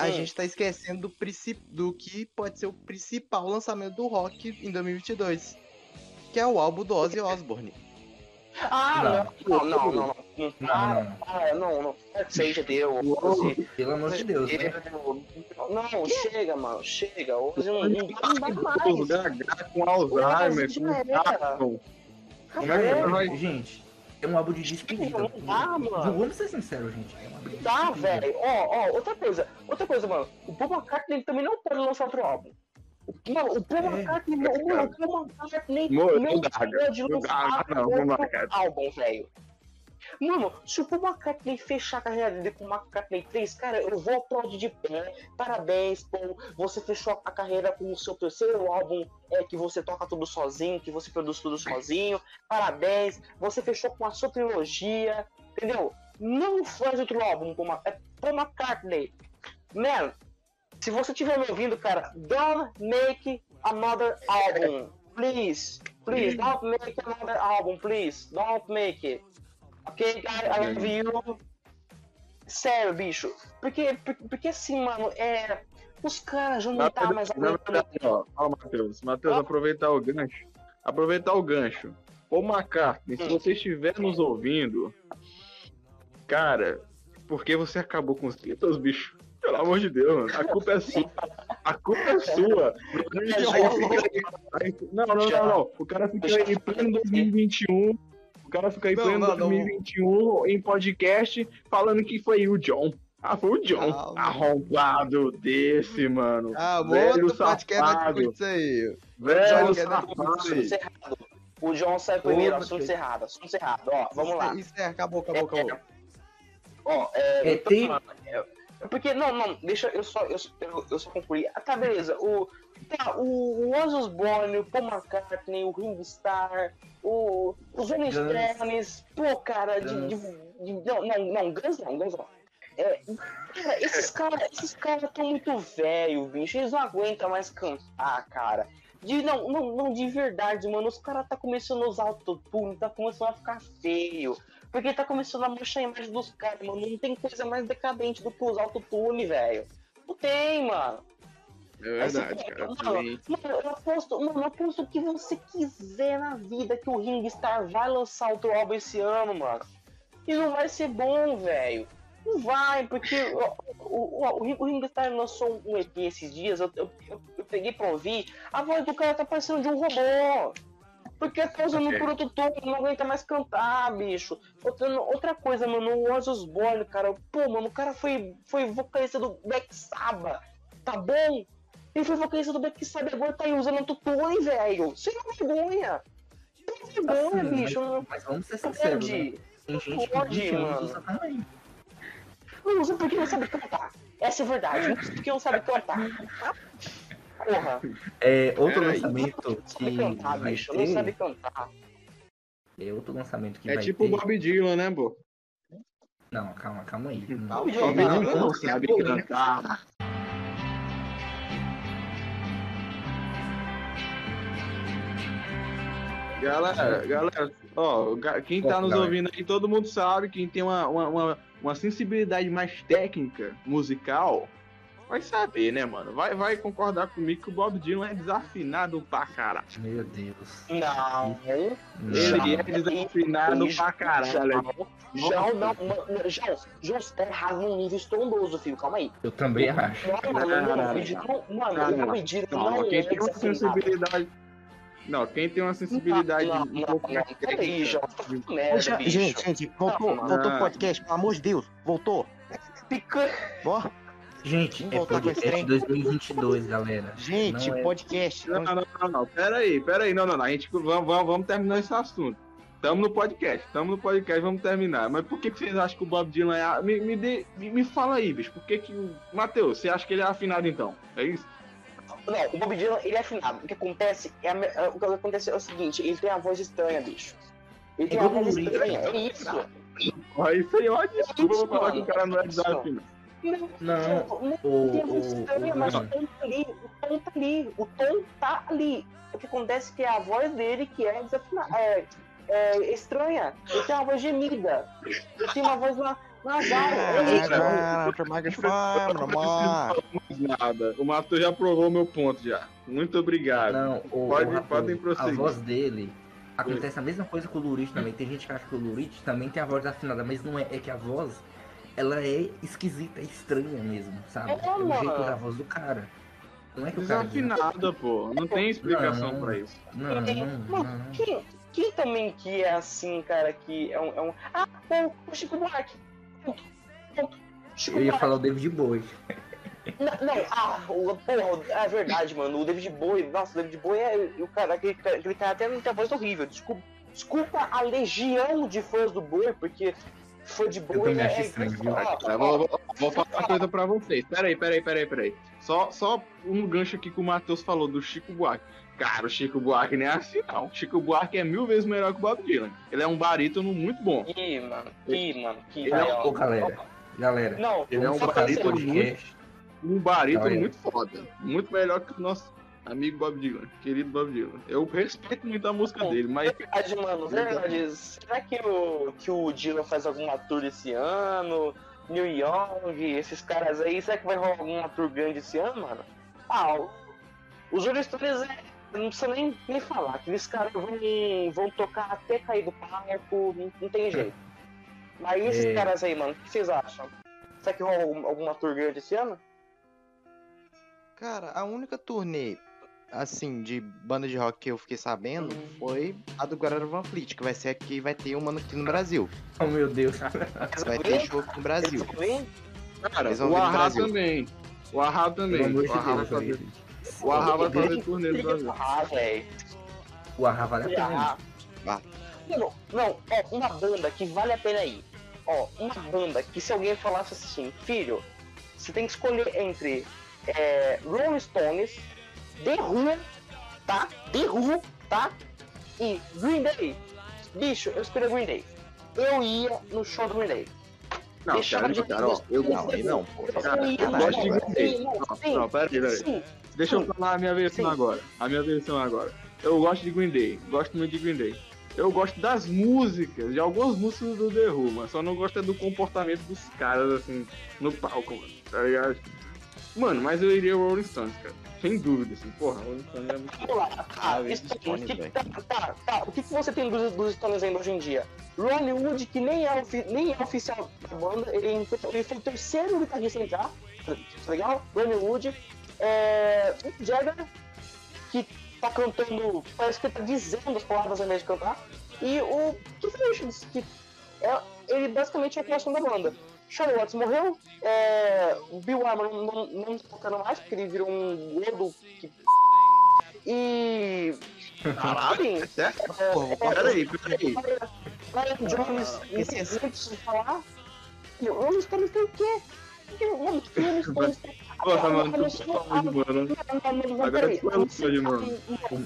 B: a
D: Hum.
B: gente tá esquecendo do, do que pode ser o principal lançamento do rock em 2022, que é o álbum do Ozzy Osbourne.
D: Ah, não, não, não, não. Não,
C: Não,
D: Ah,
C: não, não.
D: ah, não, não. Seja Deus.
C: Pelo amor de Deus, né?
D: Não, chega, mano, chega. Hoje não, não, não dá mais.
A: Com Alzheimer, com. Parkinson. Como é que
D: É,
A: vai?
C: Gente, é um álbum de despedida.
D: Não dá, mano.
C: Vamos ser sinceros, gente. É
D: Tá,
C: despedida.
D: velho. Ó, ó, outra coisa. Outra coisa, mano. O Paul McCartney também não pode lançar outro álbum. O- Mano, o Paul
C: É.
D: McCartney, não, mano, o Paul McCartney não
A: não dá,
D: pode
A: não dá,
D: lançar
A: não,
D: outro
A: não dá.
D: álbum, velho. Mano, se o Paul McCartney fechar a carreira dele com o McCartney 3, cara, eu vou aplaudir de pé. Parabéns, Paul. Você fechou a carreira com o seu terceiro álbum, é que você toca tudo sozinho, que você produz tudo sozinho. Parabéns. Você fechou com a sua trilogia, entendeu? Não faz outro álbum, Paul Ma- é Paul McCartney. Man, se você estiver me ouvindo, cara, don't make another album. Please. Please, don't make another album, please. Don't make it. Ok, I love you. Sério, bicho. Porque, porque, porque assim, mano, é. Os caras já não
A: Na
D: tá mais
A: na verdade, ó, ó, Matheus. Matheus, aproveitar o gancho. Aproveitar o gancho. Ô, McCartney, se
D: Hum.
A: você estiver nos ouvindo, cara, por que você acabou com os Beatles, bicho? Pelo amor de Deus, mano. A culpa é sua. A culpa é sua. Não, (laughs) não, não, não. O cara fica aí em pleno 2021. O cara fica aí em
B: Não,
A: pleno
B: não, não.
A: 2021 em podcast falando que foi o John. Ah, foi o John.
B: Calma.
A: Arrombado desse, mano.
B: Ah,
A: Velho
B: outro podcast não
A: safado.
B: isso aí.
A: Velho safado.
D: O John sai primeiro, assunto encerrado, assunto encerrado. Ó, vamos lá.
B: Isso é, acabou, acabou, acabou.
D: Ó, é,
C: É, tem-
D: falando, é, porque, não, não, deixa eu só, eu, eu, eu só concluir. Ah, tá, beleza. O, tá, o, o Ozzy Osbourne, o Paul McCartney, o Ringo Starr, o, os Rolling. Stones, pô, cara, de, de, de- não, não, não, Guns não, Guns não. É, cara, esses caras esses cara tão muito velho, bicho. Eles não aguentam mais cantar, cara. De, não, não, não, de verdade, mano. Os caras tá começando a usar autotune, tá começando a ficar feio. Porque tá começando a manchar a imagem dos caras, mano. Não tem coisa mais decadente do que usar autotune, velho. Não tem, mano.
A: É verdade, cara.
D: Mano, mano, eu aposto, mano, eu aposto o que você quiser na vida que o Ring Star vai lançar outro álbum esse ano, mano. E não vai ser bom, velho. Não vai, porque o, o, o, o Ring- o Ring Star lançou um EP esses dias, eu, eu, eu, peguei pra ouvir, a voz do cara tá parecendo de um robô. Porque tá usando
A: Ok.
D: por outro tom, não aguenta mais cantar, bicho. Outra, outra coisa, mano, o Ozzy Osbourne, cara, pô, mano, o cara foi, foi vocalista do Black Sabbath, tá bom? Ele foi vocalista do Black Sabbath, agora tá aí usando autotune, velho. Sem vergonha. Sem vergonha,
C: Assim,
D: bicho. Não
C: mas, mas vamos ser sinceros, né? Tem gente que
D: Pode,
C: 20 anos
D: mano.
C: usa também.
D: Não usa porque não sabe cantar. Essa é a verdade. Não usa porque não sabe cantar. Porra.
C: É, outro
A: Peraí.
C: lançamento
D: Não
C: que
D: sabe cantar, bicho. Não sabe cantar.
C: é outro lançamento que
A: É
C: vai
A: tipo o
C: ter.
A: Bob Dylan, né, pô?
C: Não, calma, calma aí.
B: Calma,
A: Bob
B: Não,
A: Dylan
B: não,
A: não
B: não,
A: sabe
B: não,
A: cantar. Galera, galera, ó, quem tá nos ouvindo aí, todo mundo sabe, quem tem uma, uma, uma, uma sensibilidade mais técnica, musical, vai saber, né, mano? Vai, vai concordar comigo que o Bob Dylan é desafinado pra caralho.
C: Meu Deus.
D: Não.
A: Ele é desafinado pra caralho.
D: João, não, mano, João, João, você tá errado num nível estrondoso, filho. Calma aí.
C: Eu também acho.
D: Não, mano,
A: Não,
D: não,
A: não,
D: Bob Dylan não- mano,
A: não, Não,
D: é
A: tem uma
D: desafinado.
A: sensibilidade. Não, quem tem uma sensibilidade
D: Não,
A: um
D: não,
A: pouco
D: não,
A: mais
D: peraí. João, tá merda, bicho.
B: gente, gente, voltou,
D: Não,
B: voltou o podcast, pelo amor de Deus, voltou.
D: Pica...
B: Ó,
C: Gente,
B: Vamos
C: é podcast
B: trem.
C: 2022, galera.
B: gente,
C: Não é-
B: podcast.
A: Não, não, não, não. Pera aí, pera aí. Não, não, não. A gente vamos, vamos, vamos terminar esse assunto. Tamo no podcast, tamo no podcast, vamos terminar. Mas por que, que vocês acham que o Bob Dylan é. Me, me, dê- me, me fala aí, bicho. Por que que o. Matheus, você acha que ele é afinado então? É isso?
D: Não, o Bob Dylan, ele é afinado. O que acontece é, a é- o que acontece é o seguinte, ele tem a voz estranha, bicho. Ele tem
C: É
D: uma
C: igual
D: voz estranha,
C: cara.
D: é isso.
A: Aí, ó, desculpa, eu vou falar que o cara não é desafinado.
D: Não,
C: Não,
D: não,
C: o-
D: tem a voz
C: o-
D: estranha,
C: o-
D: mas o tom tá ali, o tom tá ali, o tom tá ali. O que acontece é que é a voz dele que é desafinada. É, é, estranha. Ele tem uma voz gemida. Ele tem uma voz na, nasal. É isso.
A: Nada. O Matheus já provou meu ponto já. Muito obrigado.
C: Não, o,
A: Pode-
C: o
A: podem
C: a
A: prosseguir.
C: voz dele acontece a mesma coisa com o Lurite também. Tem gente que acha que o Lurite também tem a voz afinada, mas não é. É que a voz, ela é esquisita, é estranha mesmo, sabe?
D: É,
C: É o jeito da voz do cara. Não é que o cara...
A: Desafinada, pô. Não tem explicação
C: Não.
A: pra isso.
C: Não, não,
D: Mano,
C: não.
D: quem, quem também que é assim, cara, que é um. É um... Ah, o, Chico Buarque. Ponto. Ponto. Chico
C: Eu ia falar o David Bowie.
D: Não, não, ah, o, porra, é verdade, mano. O David Bowie, nossa, o David Bowie é o cara, aquele, aquele cara até não tem a voz horrível. Desculpa, desculpa a legião de fãs do Bowie, porque fã de Bowie é.
C: acho estranho, viu?
D: ó,
A: Tá, vou, vou- vou falar uma coisa pra vocês. Peraí, peraí, peraí, peraí. Só, só um gancho aqui que o Matheus falou do Chico Buarque. Cara, o Chico Buarque não é assim, não. O Chico Buarque é mil vezes melhor que o Bob Dylan. Ele é um barítono muito bom.
D: Que, mano, que, mano, que.
A: Ele é um-
C: Ô, galera, galera,
D: Não,
A: Ele é um barítono
C: podcast.
A: Um barítono
C: Galera.
A: muito foda. Muito melhor que o nosso amigo Bob Dylan. Querido Bob Dylan. Eu respeito muito a música dele, mas
D: Verdade, mano, verdade. Será que o, que o Dylan faz alguma tour esse ano? New Young, esses caras aí, será que vai rolar alguma tour grande esse ano, mano? Ah, os Rolling Stones é, não precisa nem, nem falar, aqueles caras vão, vão tocar até cair do palco, não, não tem (laughs) jeito. Mas esses
C: É.
D: caras aí, mano, o que vocês acham? Será que rola algum- alguma tour grande esse ano?
B: Cara, a única turnê, assim, de banda de rock que eu fiquei sabendo foi a do Guarara Van Fleet, que vai ser aqui, vai ter uma aqui no Brasil.
C: Oh, meu Deus. (laughs)
B: Vai ter show aqui no Brasil.
A: Cara, o Ahá
B: Brasil.
A: também. O Ahá também. O Ahá vai fazer, o Ahá vai fazer turnê no Brasil.
D: Ah, velho.
C: O Arra vale a pena.
D: Não, não, ó, uma banda que vale a pena ir. Ó, uma banda que se alguém falasse assim, filho, você tem que escolher entre é, Rolling Stones, The Who, tá? The Who, tá? E Green Day. Bicho, eu escolhi Green Day. Eu ia no show do Green Day.
A: Não,
D: Deixava
A: cara,
D: de-
A: cara, ó, eu,
B: Não, aí não, pô.
A: Cara, eu gosto de Green Day.
D: sim, não,
A: Não,
D: sim.
A: Deixa eu falar a minha versão agora. A minha versão agora. Eu gosto de Green Day. Gosto muito de Green Day. Eu gosto das músicas, de algumas músicas do The Who, mas só não gosto é do comportamento dos caras, assim, no palco, mano. Tá ligado? Mano, mas eu iria Rolling Stones, cara. Sem dúvida, assim. Porra, Rolling Stones é muito
D: Vamos lá. Tá,
B: Ah,
D: Stones,
B: Stones,
D: que- tá, tá, tá. O que, que você tem dos, dos Stones ainda hoje em dia? Ronnie Wood, que nem é, ofi- nem é oficial da banda, ele, entrou- ele foi o terceiro guitarrista a entrar, tá legal? Ronnie Wood. É, o Jagger, que tá cantando, parece que ele tá dizendo as palavras ao invés de cantar. E o Keith Richards, que é, ele basicamente é a criação da banda. Charlie Watts morreu, é, Bill Wyman não, não, não tá tocando mais, porque ele virou um gordo que e. Caralho!
B: cortar.
A: Peraí, peraí.
D: Ryan Jones, preciso falar. E o Rolling Stones tem o quê?
A: Porra, mano, tu.
D: Não, não, não, não,
A: Agora tu foi louco de mano.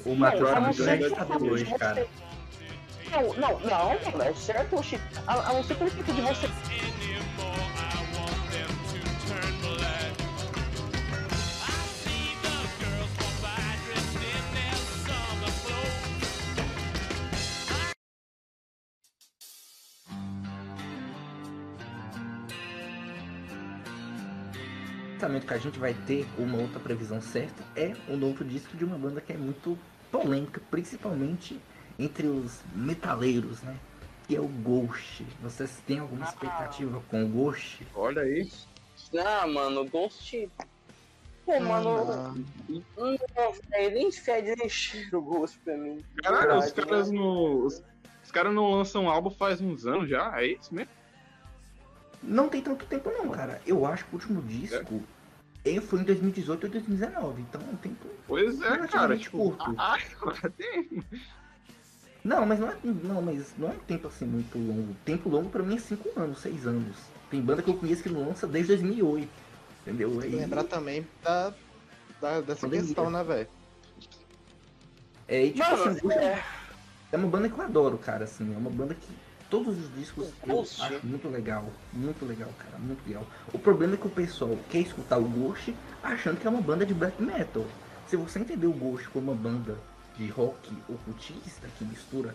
C: O, Matheus
D: Não,
C: é muito
D: você-
C: hoje, cara.
D: Não, não, não, é certo, oxi. A, a não ser pelo de você.
C: pensamento que a gente vai ter uma outra previsão certa é o novo disco de uma banda que é muito polêmica, principalmente entre os metaleiros, né? Que é o Ghost. Vocês têm alguma expectativa com o Ghost?
A: Olha aí.
D: Ah, mano, Ghost. Pô, mano,
B: Ah,
D: não, velho, nem fede nem cheiro o Ghost pra mim.
A: Caralho, os caras
D: né?
A: não. Os, os caras não lançam álbum faz uns anos já, é isso mesmo?
C: Não tem tanto tempo não, cara. Eu acho que o último disco eh, foi em 2018 ou 2019, então é um tempo
A: Pois é, cara. Tipo,
C: curto. (laughs)
A: ah, agora tem.
C: Não, mas não é, não, mas não é um tempo assim muito longo. Tempo longo pra mim é 5 anos, 6 anos. Tem banda que eu conheço que não lança desde 2008. Entendeu? Aí,
B: lembrar também da, da- dessa
C: Pandemia.
B: questão, né, velho?
C: é, e, tipo
D: Mano,
C: assim, Ghost
D: é,
C: é uma banda que eu adoro, cara, assim. É uma banda que todos os discos eu
D: Ghost.
C: acho muito legal. Muito legal, cara, muito legal. O problema é que o pessoal quer escutar o Ghost achando que é uma banda de black metal. Se você entender o Ghost como uma banda de rock ocultista que mistura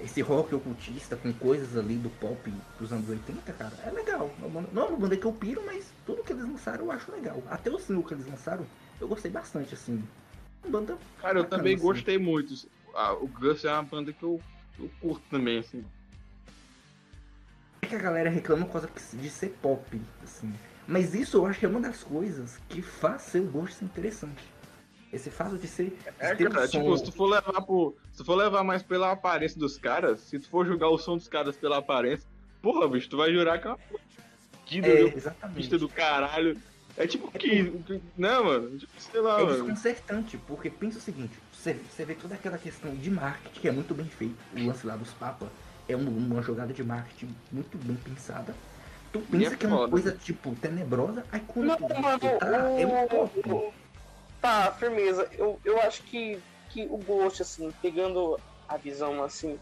C: esse rock ocultista com coisas ali do pop dos anos 80, cara, é legal. Não é uma banda que eu piro, mas tudo que eles lançaram eu acho legal. Até o single que eles lançaram, eu gostei bastante, assim. Uma banda
A: Cara, eu
C: bacana,
A: também
C: assim.
A: gostei muito. Ah, o Gus é uma banda que eu, eu curto também, assim.
C: É que a galera reclama por causa de ser pop, assim. Mas isso eu acho que é uma das coisas que faz seu gosto ser interessante. Esse fato de ser. de
A: É,
C: ter um
A: cara,
C: som-
A: tipo, se tu for levar pro. Se tu for levar mais pela aparência dos caras, se tu for julgar o som dos caras pela aparência, porra, bicho, tu vai jurar que é uma que
C: É, exatamente.
A: do caralho. É tipo que. Né, mano? Tipo, sei lá,
C: É
A: mano.
C: desconcertante, porque pensa o seguinte, você, você vê toda aquela questão de marketing que é muito bem feito. O lance lá dos papas é um- uma jogada de marketing muito bem pensada. Tu pensa
A: é
C: que é uma
A: foda.
C: coisa, tipo, tenebrosa, aí quando
D: Não,
C: tu
D: mano,
C: escutar, é um pop.
D: Tá, firmeza. Eu, eu acho que, que o Ghost, assim, pegando a visão, assim,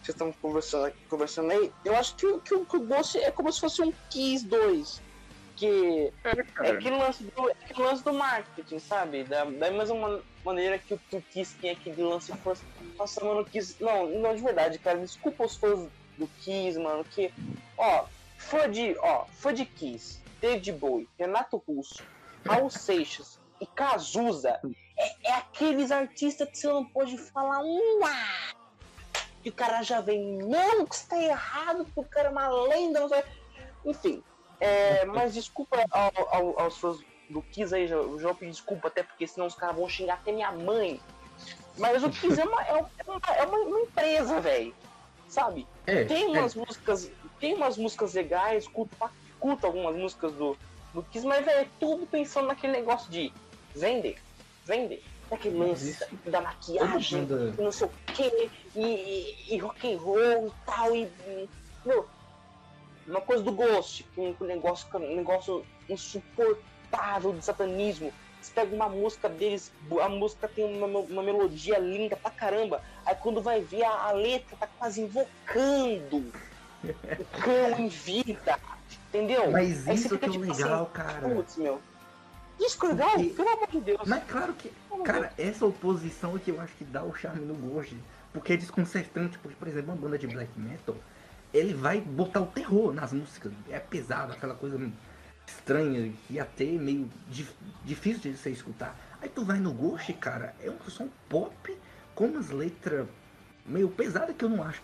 D: que vocês estão conversando, aqui- conversando aí, eu acho que, o- que, que o Ghost é como se fosse um Kiss 2. Que
A: É,
D: é aquele lance do, é aquele lance do marketing, sabe? Da, da mesma maneira que o, que o Kiss tem aquele lance força. Nossa, mano, Kiss. Não, não, de verdade, cara. Desculpa os fãs do Kiss, mano. Que, ó, fã de. Ó, fã de Kiss, David Bowie, Renato Russo, Raul Seixas e Cazuza é, é aqueles artistas que você não pode falar um ah! Que o cara já vem, não, que está errado, que o cara é uma lenda, não sei. Enfim, é, mas desculpa ao- ao- aos do Kiss aí, eu já pedi desculpa, até porque senão os caras vão xingar até minha mãe. Mas o Kiss é uma, é uma, é uma, uma empresa, velho. Sabe?
C: É,
D: Tem
C: é,
D: umas músicas. Tem umas músicas legais, curto, pra- curto algumas músicas do, Kiss, mas velho, é tudo pensando naquele negócio de vender, vender. Daquele lance
C: Isso.
D: da
C: toda
D: maquiagem, e não sei o que, e, e, e rock and roll e tal, e. Meu, uma coisa do Ghost, com um negócio, um negócio insuportável de satanismo. Você pega uma música deles, a música tem uma, uma melodia linda pra caramba. Aí quando vai ver a, a letra tá quase invocando o cão em vida. Entendeu?
C: Mas isso que é
D: tipo
C: legal,
D: assim,
C: cara.
D: Putz, meu. É legal,
C: Porque-
D: pelo amor de Deus.
C: Mas claro que, cara, essa oposição é que eu acho que dá o charme no Ghost. Porque é desconcertante, porque, por exemplo, uma banda de black metal, ele vai botar o terror nas músicas. É pesado, aquela coisa estranha, que até meio dif- difícil de você escutar. Aí tu vai no Ghost, cara, é um som pop com umas letras meio pesadas que eu não acho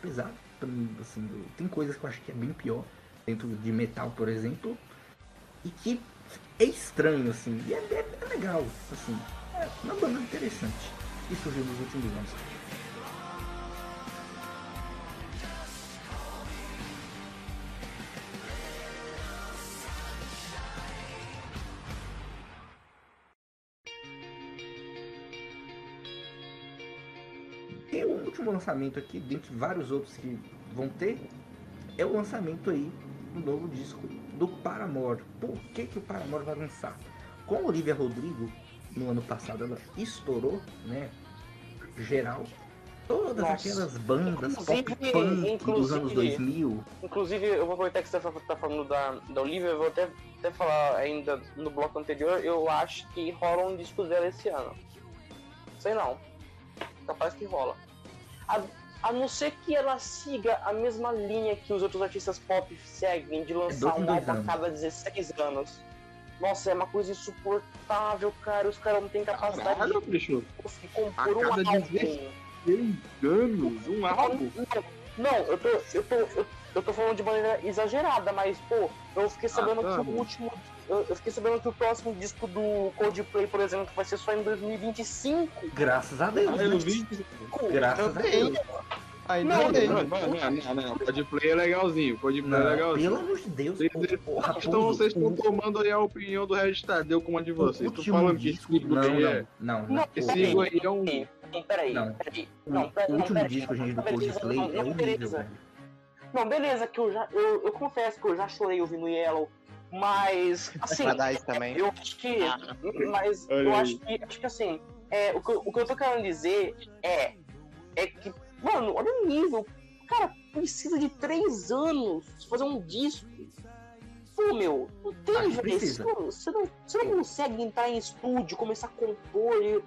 C: mim, assim, tem coisas que eu acho que é bem pior, dentro de metal, por exemplo, e que é estranho, assim, e é, é- é legal, assim, é uma banda interessante. E surgiu nos últimos anos. E o último lançamento aqui, dentre vários outros que vão ter, é o lançamento aí do novo disco do Paramore. Por que, que o Paramore vai lançar? Com Olivia Rodrigo, no ano passado, ela estourou, né? Geral. Todas
D: Nossa.
C: aquelas bandas pop
D: Inclusive-
C: punk dos anos 2000.
D: Inclusive, eu vou aproveitar que você tá tá falando da, da Olivia, eu vou até, até falar ainda no bloco anterior, eu acho que rola um disco dela esse ano. Sei não. Capaz que rola. A, a não ser que ela siga a mesma linha que os outros artistas pop seguem, de lançar
C: dois em
D: um álbum a
C: anos.
D: cada 16 anos. Nossa, é uma coisa insuportável, cara. Os caras não têm capacidade
A: Caralho,
D: de
A: bicho.
D: conseguir
A: A
D: compor um álbum.
A: 16 Seis anos? Um álbum?
D: Não, eu tô, eu tô, eu, eu tô falando de maneira exagerada, mas, pô, eu fiquei sabendo
A: tá,
D: que o último. Eu, eu fiquei sabendo que o próximo disco do Coldplay, por exemplo, vai ser só em 2025.
C: Graças a Deus.
A: Ah, eu
C: né? Graças a. Deus.
B: Ainda
D: Não.
A: Não, não, não, não. Coldplay é legalzinho. Coldplay é
C: Não,
A: legalzinho.
C: pelo amor de Deus,
A: Vocês-
C: porra,
A: Então vocês estão tomando aí a opinião do Regis Tadeu como a de vocês. Tô
C: último
A: falando que
C: disco Não,
A: aí é.
C: não, não.
A: Esse aí é um.
D: Peraí, peraí,
C: Não.
D: peraí.
C: O, último disco, gente, do
D: não,
C: é horrível,
D: beleza.
C: velho.
D: Não, beleza, que eu já. Eu, eu confesso que eu já chorei ouvindo Yellow, mas. Assim.
B: Paradise também.
D: Eu acho que. Mas
A: Olha
D: eu acho que. Acho que assim. É, o, que, eu- o que eu tô querendo dizer é. É que. Mano, olha o nível. Cara, precisa de três anos pra fazer um disco. Pô, meu, não tem,
C: Ah,
D: não, você, não, você não consegue entrar em estúdio, começar a compor e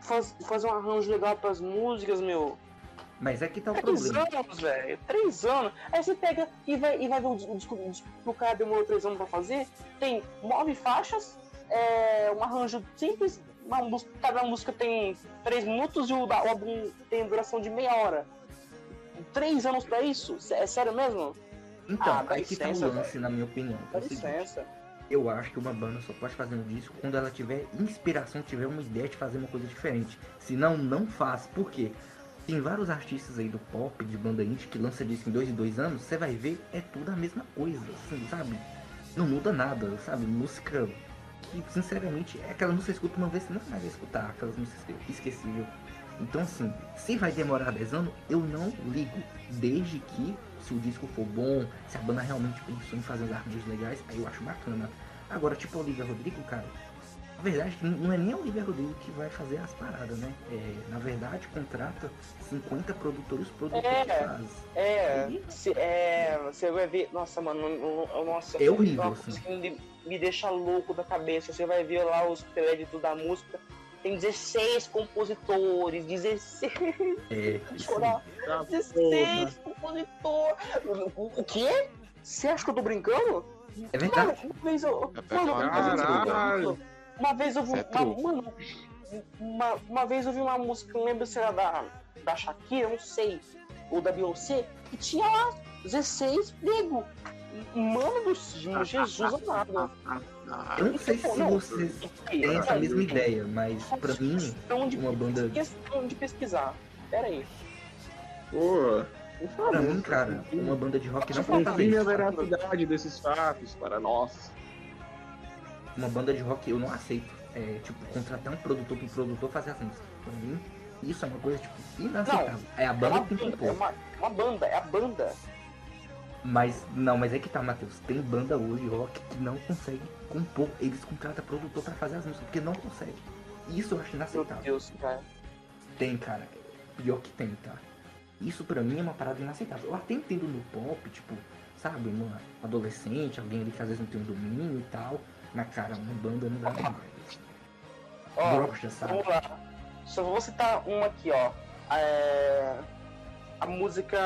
D: faz, fazer um arranjo legal pras músicas, meu.
C: Mas é que tá o
D: Três
C: problema.
D: anos, velho. Três anos. Aí você pega e vai, e vai ver o disco, o disco- que o cara demorou três anos pra fazer. Tem nove faixas, é, um arranjo simples, uma música, cada música tem três minutos e o, o álbum tem duração de meia hora. Três anos pra isso? É sério mesmo?
C: Então,
D: Ah, dá
C: aí que tá o
D: licença,
C: lance, na minha opinião.
D: Dá
C: É seguinte,
D: licença.
C: eu acho que uma banda só pode fazer um disco quando ela tiver inspiração, tiver uma ideia de fazer uma coisa diferente. Senão, não faz. Por quê? Tem vários artistas aí do pop, de banda indie, que lança disco em dois e dois anos, você vai ver, é tudo a mesma coisa, assim, sabe? Não muda nada, sabe? Música que, sinceramente, é aquela música que você escuta uma vez, não vai escutar, aquelas músicas esquecíveis. Então, assim, se vai demorar 10 anos, eu não ligo. Desde que, se o disco for bom, se a banda realmente pensou em fazer uns arranjos legais, aí eu acho bacana. Agora, tipo, Olivia Rodrigo, cara, a verdade é que não é nem a Olivia Rodrigo que vai fazer as paradas, né? É, na verdade, contrata 50 produtores, produtores
D: É.
C: fazem.
D: É, se- é, você vai ver. Nossa, mano, nossa,
C: É horrível,
D: uma
C: assim.
D: me, me deixa louco da cabeça. Você vai ver lá os créditos da música. Tem 16 compositores, 16.
C: É, (laughs)
D: chorar.
A: Tá,
D: 16 compositores. O quê? Você acha que eu tô brincando?
C: é
D: Mano,
C: verdade.
D: uma vez eu.
B: É,
D: Mano,
B: é
A: Caralho.
D: Uma vez eu vi.
B: Isso é
D: uma, mano, uma, uma vez eu vi uma música, não lembro se era da, da Shakira, não sei, ou da Beyoncé, e tinha lá 16 nego. Mano do céu, Jesus amado.
C: Eu não sei se
D: Não,
C: vocês têm essa mesma ideia, mas pra mim,
D: Questão de,
C: uma banda-
D: questão de pesquisar. Pera aí.
A: Pô,
C: pra mim, cara, uma banda de rock não pode fazer
A: Confirme a
C: isso.
A: veracidade desses fatos para nós.
C: Uma banda de rock eu não aceito. É, tipo, contratar um produtor pro produtor fazer as músicas. Pra mim, isso é uma coisa, tipo, inaceitável. É a
D: É
C: banda
D: uma
C: que tem que
D: banda, é
C: compor.
D: uma, uma banda, é a banda.
C: Mas, não, mas é que tá, Matheus. Tem banda hoje rock que não consegue compor. Eles contratam produtor pra fazer as músicas, porque não consegue. Isso eu acho
D: Meu
C: inaceitável.
D: Deus, cara.
C: Tem, cara. Pior que tem, tá? Isso pra mim é uma parada inaceitável. Eu até entendo no pop, tipo, sabe, uma adolescente, alguém ali que às vezes não tem um domínio e tal. Mas, cara, uma banda não dá mais.
D: Ó,
C: Brocha, sabe?
D: Vamos lá. Só vou citar uma aqui, ó. É, A música.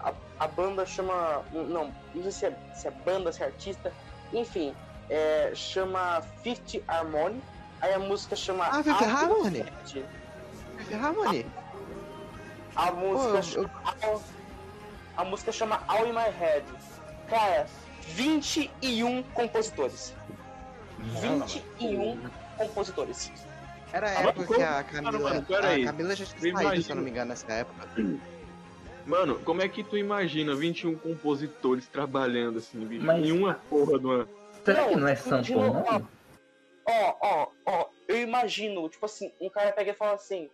D: A, a banda chama. Não, não sei se é, se é banda, se é artista. Enfim, é, chama Fifth Harmony. Aí a música chama.
B: Ah, Fifth Harmony?
D: Set.
B: Harmony.
D: A música
B: eu-
D: chama. All- A música chama All in My Head. Cara, 21 compositores. 21 compositores.
B: Era a
A: Ah,
B: época que a Camila.
A: mano, aí.
B: a Camila já tinha saído, se eu não me engano, nessa época.
A: Mano, como é que tu imagina 21 compositores trabalhando assim, bicho?
C: Mas-
A: Em uma porra de uma.
C: Será que
D: Não,
C: é sample,
D: imagina-
C: não?
D: Ó, ó, ó, eu imagino, tipo assim, um cara pega e fala assim.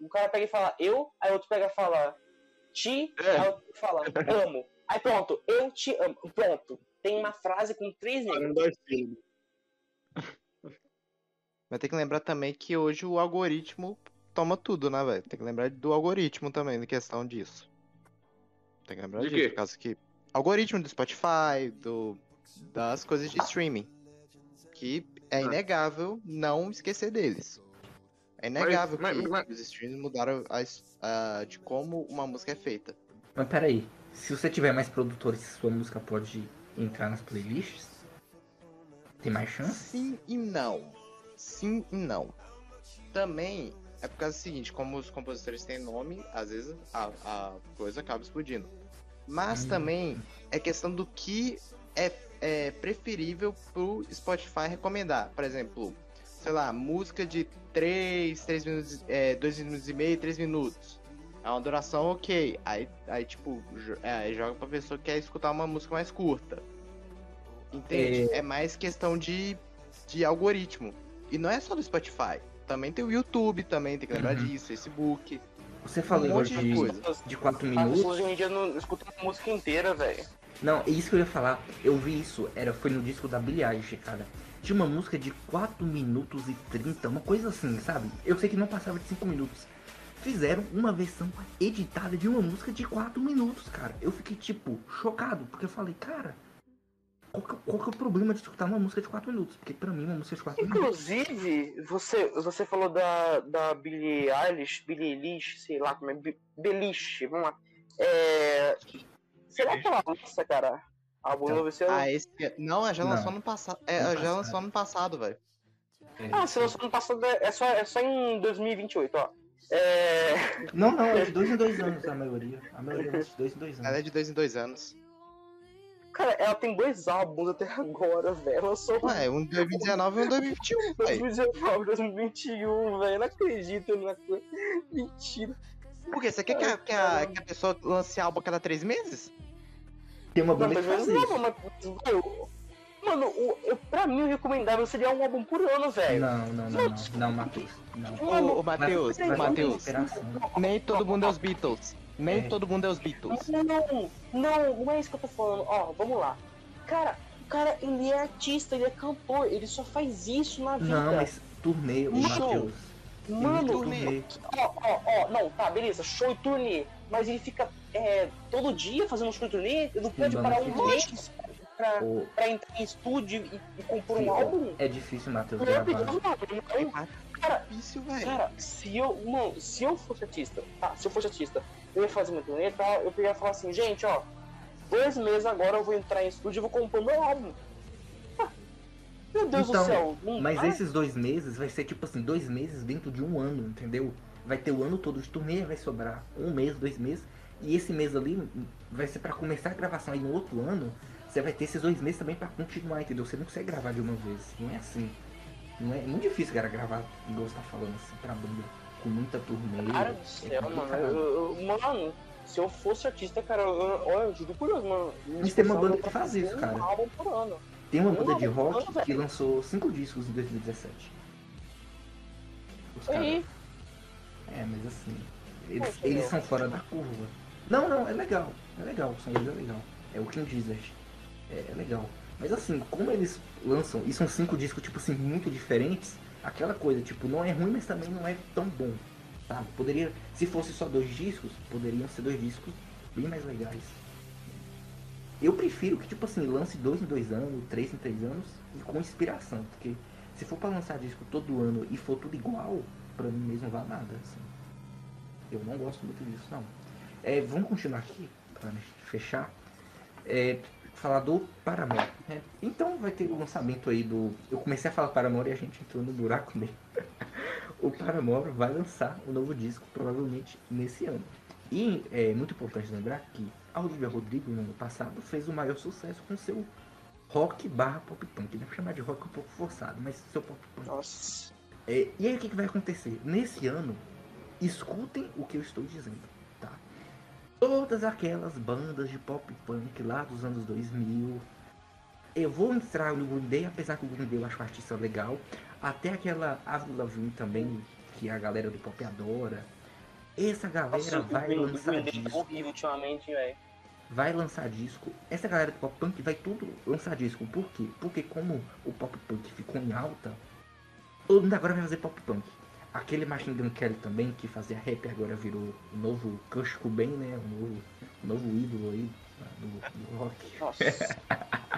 D: Um cara pega e fala eu, aí outro pega e fala te,
A: É.
D: aí outro fala amo. Aí pronto, eu te amo. Pronto. Tem uma frase com três negros.
B: Mas tem que lembrar também que hoje o algoritmo toma tudo, né, velho? Tem que lembrar do algoritmo também, na questão disso. Tem que lembrar
A: De
B: disso,
A: quê?
B: por causa que. Algoritmo do Spotify, do, das coisas de streaming. Que é
A: Ah.
B: inegável não esquecer deles. É inegável
A: mas-
B: que
A: mas-
B: os streams mudaram a a- de como uma música é feita.
C: Mas peraí, se você tiver mais produtores, sua música pode entrar nas playlists? Tem mais chance?
B: Sim e não. Sim e não. Também é por causa do seguinte, como os compositores têm nome, às vezes a, a coisa acaba explodindo. Mas
C: Hum.
B: também é questão do que é, é preferível pro Spotify recomendar. Por exemplo, sei lá, música de 3, 3 minutos, é, 2 minutos e meio, 3 minutos. É uma duração ok. Aí, aí tipo, é, joga pra pessoa que quer escutar uma música mais curta. Entende? É, mais questão de, de algoritmo. E não é só do Spotify. Também tem o YouTube, também tem que lembrar
C: Uhum.
B: disso, Facebook.
C: Você falou
B: Um de
C: de,
B: coisa.
C: de 4
D: As
C: minutos.
D: pessoas hoje em dia não escutam a música inteira, velho.
C: Não, é isso que eu ia falar. Eu vi isso, era, foi no disco da Billie Eilish, cara. Tinha uma música de 4 minutos e 30, uma coisa assim, sabe? Eu sei que não passava de 5 minutos. Fizeram uma versão editada de uma música de 4 minutos, cara. Eu fiquei, tipo, chocado, porque eu falei, cara, qual que, qual que é o problema de escutar uma música de 4 minutos? Porque pra mim uma música de 4 minutos.
D: Inclusive, você, você falou da, da Billie Eilish, Billie Eilish, sei lá como é, Beliche, vamos lá. É, será que ela lança, cara? Álbum
C: Então,
D: ano?
B: Ah, esse. Já
C: Não.
B: lançou ano passado. É,
C: Ano
B: já lançou ano passado, velho.
C: É,
D: Ah, se lançou ano passado, é só, é só em 2028, ó. É...
C: Não, não, é de dois em dois anos a maioria. A maioria (laughs) é de dois em dois
B: Ela
C: anos.
B: é de dois em dois anos.
D: Cara, ela tem dois álbuns até agora, velho. Ela lançou
B: Ué, um de 2019 e um de 2021, (laughs) velho.
D: 2019, 2021, velho. Eu não acredito na coisa. Mentira.
B: Por quê? Você quer que a, que a, que a pessoa lance álbum a cada três meses?
C: Tem uma
D: Não,
C: banda que
D: mas
C: faz
D: não,
C: isso.
D: mas, velho, Mano, o, eu, pra mim o recomendável seria um álbum por ano, velho.
C: Não, não, não, não, não, Matheus. Não.
B: Ô, Matheus, Matheus. Nem todo mundo é os Beatles. Nem
C: É.
B: todo mundo é os Beatles.
D: Não, não, não, não é isso que eu tô falando. Ó, vamos lá. Cara, o cara, ele é artista, ele é cantor, ele só faz isso na vida.
C: Não, mas turnê,
D: Não.
C: Matheus.
D: Mano,
C: turnê.
D: ó, ó, ó, não, tá, beleza, show e turnê. Mas ele fica é, todo dia fazendo show e turnê, ele não pode parar
C: mano,
D: um mês pra,
C: Ô,
D: pra entrar em estúdio e, e compor
C: sim,
D: um álbum.
C: é difícil, Matheus,
D: Deus,
C: gravar.
D: mano, não, cara,
B: Difícil, velho.
D: Cara, se eu. Mano, se eu fosse artista, tá? Se eu fosse artista, eu ia fazer meu turnê e tal, eu ia falar assim, gente, ó, dois meses agora eu vou entrar em estúdio e vou compor meu álbum. Ah, Meu Deus
C: Então,
D: do céu,
C: Mas esses dois meses vai ser tipo assim, dois meses dentro de um ano, entendeu? Vai ter o ano todo de turnê, vai sobrar um mês, dois meses. E esse mês ali vai ser pra começar a gravação. Aí no outro ano, você vai ter esses dois meses também pra continuar, entendeu? Você não consegue gravar de uma vez. Não é assim. Não é, é muito difícil, cara, gravar, igual você tá falando, assim, pra banda. Com muita turnê.
D: Cara do
C: é
D: céu, mano.
C: complicado.
D: eu- eu- mano, se eu fosse artista, cara, eu, olha, eu juro por Deus, mano.
C: Mas tem uma banda que faz isso, cara. Tem uma
D: Um
C: banda de rock que lançou cinco discos em 2017. Os caras- É, mas assim, eles,
D: Poxa,
C: eles são fora da curva. Não, não, é legal, é legal, o som deles é legal. É o King Gizzard, é, é legal. Mas assim, como eles lançam, e são cinco discos, tipo assim, muito diferentes, aquela coisa, tipo, não é ruim, mas também não é tão bom, sabe? Poderia, se fosse só dois discos, poderiam ser dois discos bem mais legais. Eu prefiro que, tipo assim, lance dois em dois anos, três em três anos, e com inspiração, porque se for pra lançar disco todo ano e for tudo igual, pra mim mesmo vale nada, assim. Eu não gosto muito disso, não. É, vamos continuar aqui, pra fechar. É, falar do Paramore. né? Então vai ter o lançamento aí do. Eu comecei a falar Paramore e a gente entrou no buraco mesmo. (laughs) o Paramore vai lançar um novo disco, provavelmente nesse ano. E é muito importante lembrar que a Olivia Rodrigo, no ano passado, fez o maior sucesso com seu rock barra pop punk. Dá pra chamar de rock um pouco forçado, mas seu pop punk.
D: nossa.
C: É, e aí o que, que vai acontecer? Nesse ano, escutem o que eu estou dizendo? Todas aquelas bandas de pop punk lá dos anos 2000. Eu vou entrar no Green Day, apesar que o Green Day eu acho um artista legal. Até aquela Avril Lavigne também, que a galera do pop adora. Essa galera
D: Nossa,
C: vai
D: Green-
C: lançar
D: Green
C: disco
D: horrível ultimamente,
C: vai lançar disco. Essa galera do pop punk vai tudo lançar disco. Por quê? Porque como o pop punk ficou em alta, todo mundo agora vai fazer pop punk. Aquele Machine Gun Kelly também, que fazia rap, agora virou o novo Kurt Cobain, né? O novo, o novo ídolo aí do, do rock.
D: Nossa. (laughs)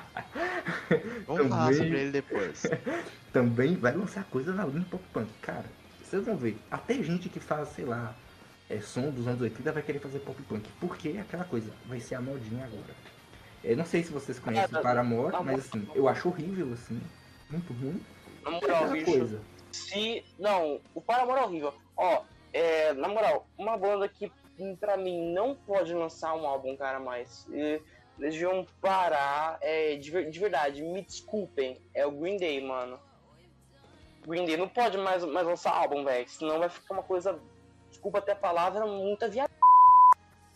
B: Vamos falar
C: Também.
B: sobre ele depois. (laughs)
C: Também vai lançar coisa na linha pop punk. Cara, vocês vão ver. Até gente que faz, sei lá, é, som dos anos 80 vai querer fazer pop punk. Porque é aquela coisa, vai ser a modinha agora. Eu não sei se vocês conhecem
D: É,
C: o Paramore,
D: tá
C: mas assim, eu acho horrível, assim. Muito ruim.
D: Na
C: É aquela
D: bicho.
C: coisa.
D: Se. Não, o Paramore é horrível. Ó, é, na moral, uma banda que pra mim não pode lançar um álbum, cara, mais. E Eles deviam parar. É, de, de verdade, me desculpem. É o Green Day, mano. Green Day não pode mais, mais lançar álbum, velho. Senão vai ficar uma coisa. Desculpa até a palavra, muita viagem.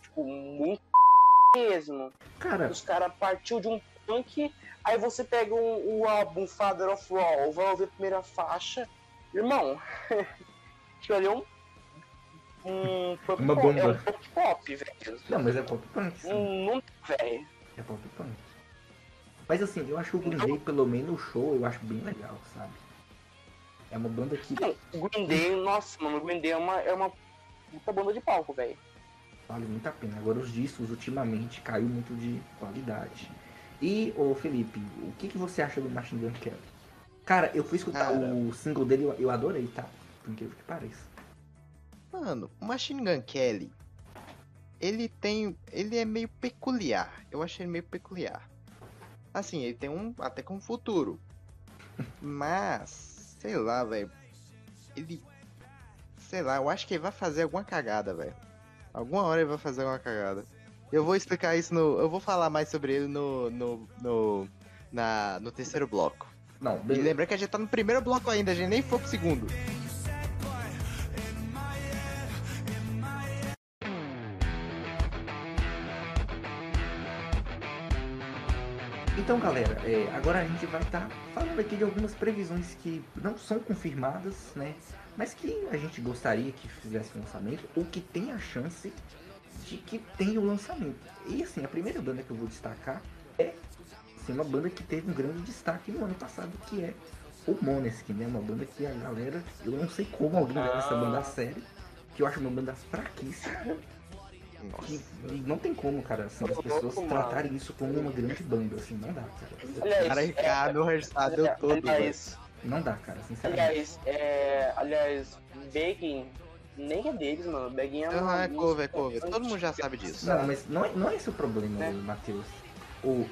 D: Tipo, muito mesmo.
C: Cara,
D: Os caras partiu de um punk, aí você pega um, o álbum Father of All, vai ouvir a primeira faixa. Irmão, (laughs) ali é um. um pop
C: Uma
D: pop, É
C: bomba.
D: um pop pop, velho.
C: não, mas é pop punk, sim.
D: Não, velho.
C: É pop punk. Mas assim, eu acho o Green Day, pelo menos o show, eu acho bem legal, sabe? É uma banda que
D: Não, o Green Day, nossa, mano, o Green Day é uma, é uma banda de palco, velho.
C: vale muito a pena. Agora os discos ultimamente caiu muito de qualidade. E, ô Felipe, o que, que você acha do Machine Gun Kelly? Cara, eu fui escutar
B: Cara.
C: o single dele, eu, eu adorei, tá? Por incrível que pareça.
B: Mano, o Machine Gun Kelly, ele tem. Ele é meio peculiar. Eu achei ele meio peculiar. Assim, ele tem um. Até com futuro. Mas, sei lá, velho. Ele. Sei lá, eu acho que ele vai fazer alguma cagada, velho. Alguma hora ele vai fazer alguma cagada. Eu vou explicar isso no. Eu vou falar mais sobre ele no. no. no, na, no terceiro bloco.
C: Não,
B: E
C: beleza.
B: lembra que a gente tá no primeiro bloco ainda, a gente nem foi pro segundo.
C: Então, galera, é, agora a gente vai estar falando aqui de algumas previsões que não são confirmadas, né? Mas que a gente gostaria que fizesse lançamento ou que tem a chance de que tenha o lançamento. E assim, a primeira banda que eu vou destacar é assim, uma banda que teve um grande destaque no ano passado, que é o Måneskin, né? Uma banda que a galera, eu não sei como alguém leva essa banda a sério, que eu acho uma banda fraquíssima. Que e não tem como, cara, assim, as pessoas tratarem isso como uma grande banda, assim, não dá, cara.
B: Cara, Ricardo, o resultado deu todo, velho.
D: aliás,
C: Não dá, cara, sinceramente.
D: aliás, é, aliás, Begging nem é deles, mano. Begging é uma
B: Não, é cover, é cover. Todo mundo já sabe disso.
C: Não, mas não é, não é esse o problema,
D: É.
C: Matheus. O,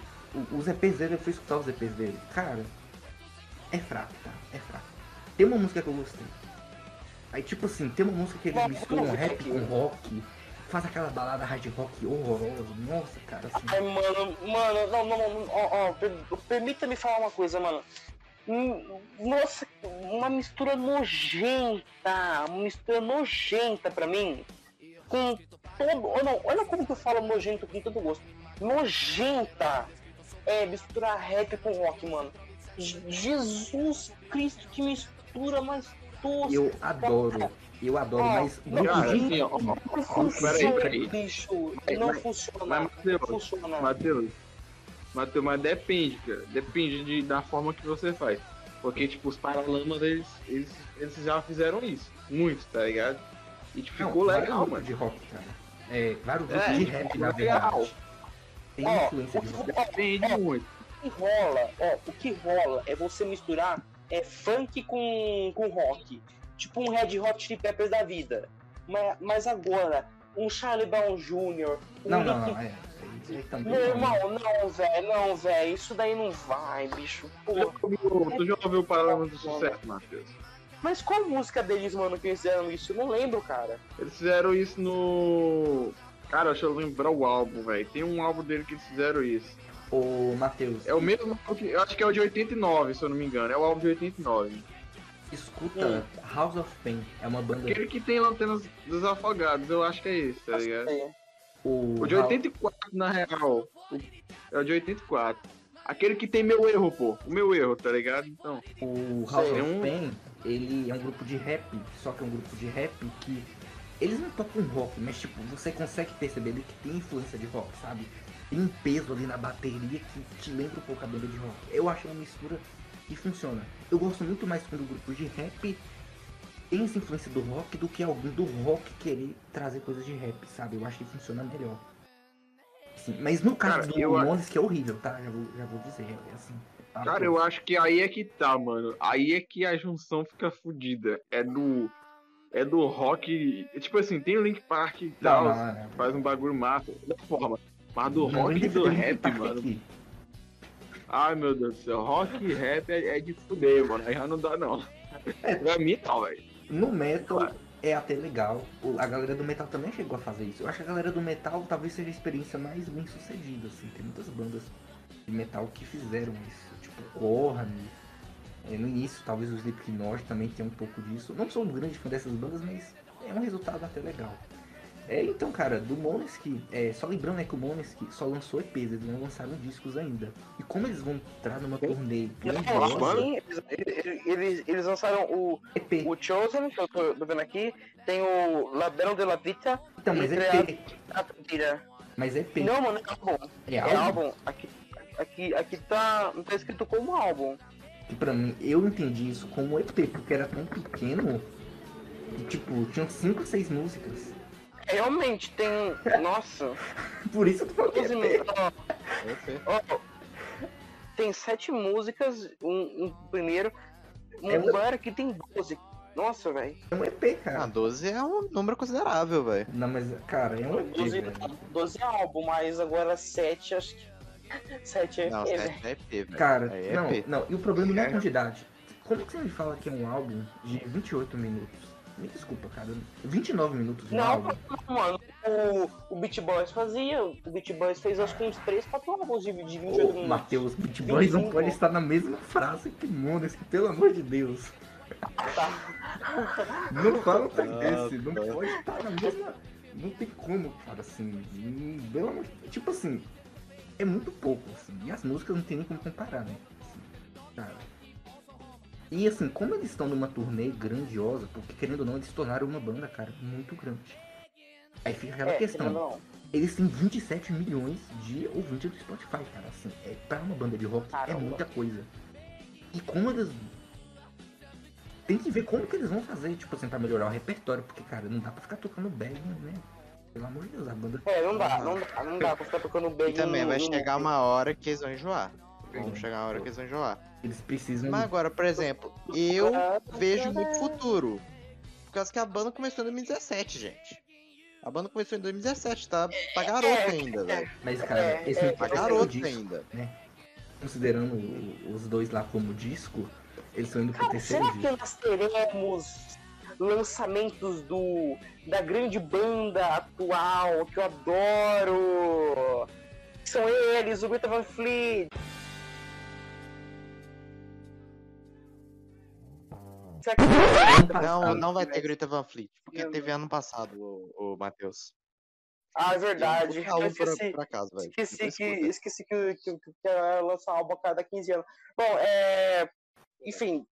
C: os EPs dele, eu fui escutar os EPs dele. Cara, é fraco, tá? É fraco. Tem uma música que eu gostei. Aí, tipo assim, tem uma música que eles misturam rap com rock. Faz aquela balada hard rock horrorosa. Nossa, cara, assim.
D: Ai, mano, mano, não, não, não, ó, ó, per- permita-me falar uma coisa, mano. Hum, Nossa, uma mistura nojenta, uma mistura nojenta pra mim. Com todo. Olha, olha como que eu falo nojento com todo gosto. Nojenta é misturar rap com rock, mano. Je- Jesus Cristo, que mistura mais tosca.
C: Eu adoro. Eu adoro,
D: Ó,
C: mas
D: não,
A: Cara, assim, ó, ó,
D: Não
A: Peraí,
D: funciona,
A: peraí.
D: bicho.
A: Mas-
D: Não
A: mas-
D: funciona.
A: mas,
D: Não
A: Matheus,
D: funciona.
A: Matheus, Matheus, mas depende, cara. Depende de, da forma que você faz. Porque, tipo, os Paralamas, eles, eles, eles já fizeram isso. Muito, tá ligado? E tipo,
C: Não,
A: ficou legal, mano.
C: de rock, cara. É, vários
A: É,
C: de rap, na
A: legal.
C: Tem
D: Ó,
C: influência de
D: o-
C: rock.
A: Depende muito.
D: O que rola, ó, o que rola é você misturar é funk com, com rock. Tipo um Red Hot Chili Peppers da vida. Mas, mas agora, um Charlie Brown Jr., um
C: Não, não, não, é.
D: Meu
C: não.
D: irmão, não, velho, não, velho, isso daí não vai, bicho.
A: Tu já
D: Pô.
A: ouviu, tu já ouviu Paralamas do Sucesso, Matheus?
D: Mas qual música deles, mano, que eles fizeram isso? Eu não lembro, cara.
A: Eles fizeram isso no. Cara, deixa eu lembrar o álbum, velho. Tem um álbum dele que eles fizeram isso.
C: Ô, Matheus,
A: É o mesmo que. Eu acho que é o de 89, se eu não me engano. É o álbum de 89.
C: escuta House of Pain. É uma banda.
A: Aquele que tem Lanternas dos Afogados, eu acho que é esse, tá ligado?
D: É.
C: O,
A: O de 84, na real. O- É o de 84. Aquele que tem meu erro, pô. O meu erro, tá ligado? Então.
C: O House
A: Sei,
C: of
A: um-
C: Pain, ele é um grupo de rap, só que é um grupo de rap que eles não tocam rock, mas tipo, você consegue perceber ali que tem influência de rock, sabe? Tem um peso ali na bateria que te lembra um pouco a banda de rock. Eu acho uma mistura que funciona. Eu gosto muito mais quando o grupo de rap tem essa influência do rock do que algum do rock querer trazer coisas de rap, sabe? Eu acho que funciona melhor. Mas no caso
A: Cara,
C: do
A: eu
C: que é horrível, tá? Já vou, já vou dizer, é assim. tá?
A: Cara, eu acho que aí é que tá, mano. Aí é que a junção fica fodida. É do. É do rock. Tipo assim, tem o Link Park e tal.
C: não, não, não.
A: Faz um bagulho massa. Da forma. Mas do rock e do rap,
C: tá
A: mano.
C: aqui.
A: Ai meu Deus do céu. Rock e rap é, é de fuder, mano. Aí já não dá, não.
C: É.
A: Pra mim, não, velho.
C: No metal é até legal. A galera do metal também chegou a fazer isso. Eu acho que a galera do metal talvez seja a experiência mais bem sucedida, assim. Tem muitas bandas de metal que fizeram isso. Tipo, Korn. É, no início, talvez o Slipknot também tenha um pouco disso. Não sou um grande fã dessas bandas, mas é um resultado até legal. É, então, cara, do Måneskin, é, só lembrando né, que o Måneskin só lançou EPs, eles não lançaram discos ainda. E como eles vão entrar numa turnê grandiosa,
D: sim, eles, eles, eles lançaram o,
C: EP.
D: o Chosen, que eu tô, tô vendo aqui, tem o La Belle de la Vita,
C: Então, mas é EP.
D: a Tira.
C: Mas é EP.
D: Não, mano, é álbum.
C: É
D: É
C: álbum?
D: álbum. Aqui, aqui, aqui tá, não tá escrito como álbum.
C: Que pra mim, eu entendi isso como EP, porque era tão pequeno e tipo, tinham 5 ou 6 músicas.
D: Realmente, tem, (laughs) nossa,
C: Por isso eu tô falando que é
D: 12
C: EP.
D: minutos. Ó, ó, tem sete músicas, um, um primeiro. Um
C: É
D: bar que tem 12. Nossa, velho.
C: É um EP,
B: Ah,
C: cara.
B: 12 é um número considerável, velho.
C: Não, mas, cara, é um EP,
D: 12,
C: velho.
D: 12 álbum, mas agora 7, acho que. 7 é
B: Não,
D: EP,
B: 7
D: velho.
B: é EP, velho.
C: Cara,
B: é
C: não,
B: EP.
C: não, e o problema não é a quantidade. Como que você me fala que é um álbum de 28 minutos? Me desculpa, cara. 29 minutos um
D: Não,
C: álbum.
D: mano. O, o Beat Boys fazia. O Beat Boys fez acho que uns 3, 4 álbuns de, de 28
C: Ô,
D: minutos.
C: Matheus, Beat Boys não
D: 25.
C: pode estar na mesma frase que Mondes, que pelo amor de Deus. Não fala um trem
B: Ah,
C: desse, não
B: tá.
C: pode estar na mesma. Não tem como, cara, assim. hum, Pelo amor de Tipo assim, é muito pouco, assim. E as músicas não tem nem como comparar, né? Assim, cara. E assim, como eles estão numa turnê grandiosa, porque querendo ou não, eles se tornaram uma banda, cara, muito grande. Aí fica aquela
D: É,
C: questão.
D: não.
C: Eles têm 27 milhões de ouvintes do Spotify, cara. Assim, é, pra uma banda de rock é
D: Caramba.
C: muita coisa. E como eles. Tem que ver como que eles vão fazer, tipo assim, pra melhorar o repertório, porque, cara, não dá pra ficar tocando bag, né? Pelo amor de Deus, a banda.
D: É, não dá, não dá, não dá pra ficar tocando bem.
B: E também vai chegar uma hora que eles vão enjoar. Vão chegar uma hora que eles vão enjoar.
C: Eles precisam.
B: Mas agora, por exemplo, eu
D: Ah,
B: vejo no futuro. Por causa que a banda começou em 2017, gente. A banda começou em 2017, tá, tá garoto ainda, velho.
C: Mas, cara,
D: é,
C: esse
D: é,
C: é,
B: Tá
C: esse é o
B: garoto
C: disco,
B: ainda.
C: Considerando o- os dois lá como disco, eles estão indo pro
D: Cara,
C: terceiro
D: será que
C: disco.
D: nós teremos lançamentos do da grande banda atual que eu adoro? São eles, o Greta Van Fleet. (laughs)
B: Não, não vai ter Greta Van Fleet, porque teve ano passado, o, o Matheus.
D: Ah, é verdade.
B: Um
D: Eu esqueci.
B: acaso, velho.
D: Esqueci que, esqueci que, que, que, que ela lança um álbum a cada 15 anos. Bom, é. Enfim,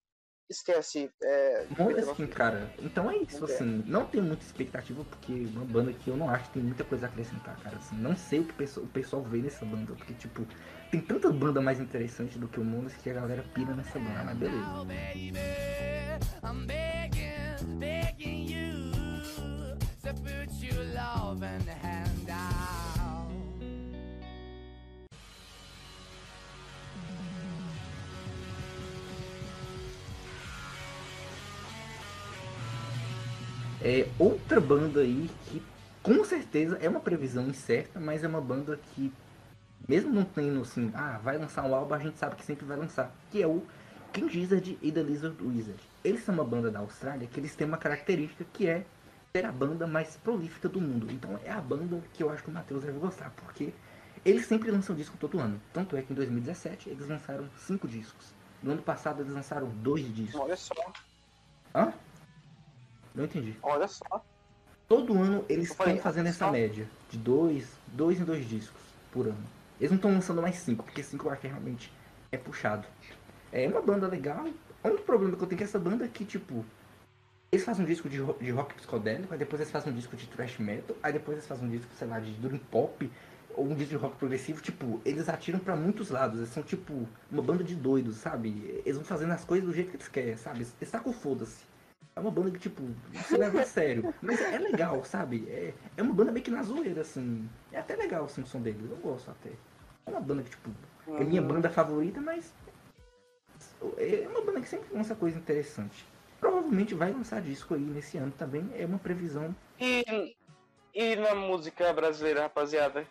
D: esquece. É,
C: Måneskin, cara. Então é isso,
D: Não
C: assim. Não tenho muita expectativa, porque é uma banda que eu não acho que tem muita coisa a acrescentar, cara. Assim, não sei o que o pessoal, o pessoal vê nessa banda, porque, tipo, tem tanta banda mais interessante do que o Måneskin que a galera pira nessa banda, mas beleza.
G: I'm begging, begging you to put your love the hand
C: É outra banda aí que com certeza é uma previsão incerta, mas é uma banda que, mesmo não tendo assim, ah, vai lançar um álbum, a gente sabe que sempre vai lançar, que é o King Gizzard e The Lizard Wizard. Eles são uma banda da Austrália que eles têm uma característica que é ser a banda mais prolífica do mundo. Então é a banda que eu acho que o Matheus deve gostar, porque eles sempre lançam disco todo ano. Tanto é que em 2017 eles lançaram cinco discos. No ano passado eles lançaram dois discos.
D: olha só,
C: Hã? Não entendi.
D: olha só.
C: Todo ano eles estão fazendo essa
D: só-
C: média de dois, dois em dois discos por ano. Eles não estão lançando mais cinco, porque cinco eu acho que realmente é puxado. É uma banda legal. O único problema que eu tenho com essa banda é que, tipo, eles fazem um disco de, de rock psicodélico, aí depois eles fazem um disco de thrash metal, aí depois eles fazem um disco, sei lá, de dream pop, ou um disco de rock progressivo, tipo, eles atiram pra muitos lados, eles são tipo uma banda de doidos, sabe? Eles vão fazendo as coisas do jeito que eles querem, sabe? Eles tacam foda-se. É uma banda que, tipo, não se leva a sério. Mas é legal, sabe? É, é uma banda meio que na zoeira, assim. É até legal, assim, o som deles. Eu gosto até. É uma banda que, tipo, é minha
D: Uhum.
C: banda favorita, mas... É uma banda que sempre lança coisa interessante. Provavelmente vai lançar disco aí nesse ano também. É uma previsão.
D: E, e na música brasileira, rapaziada?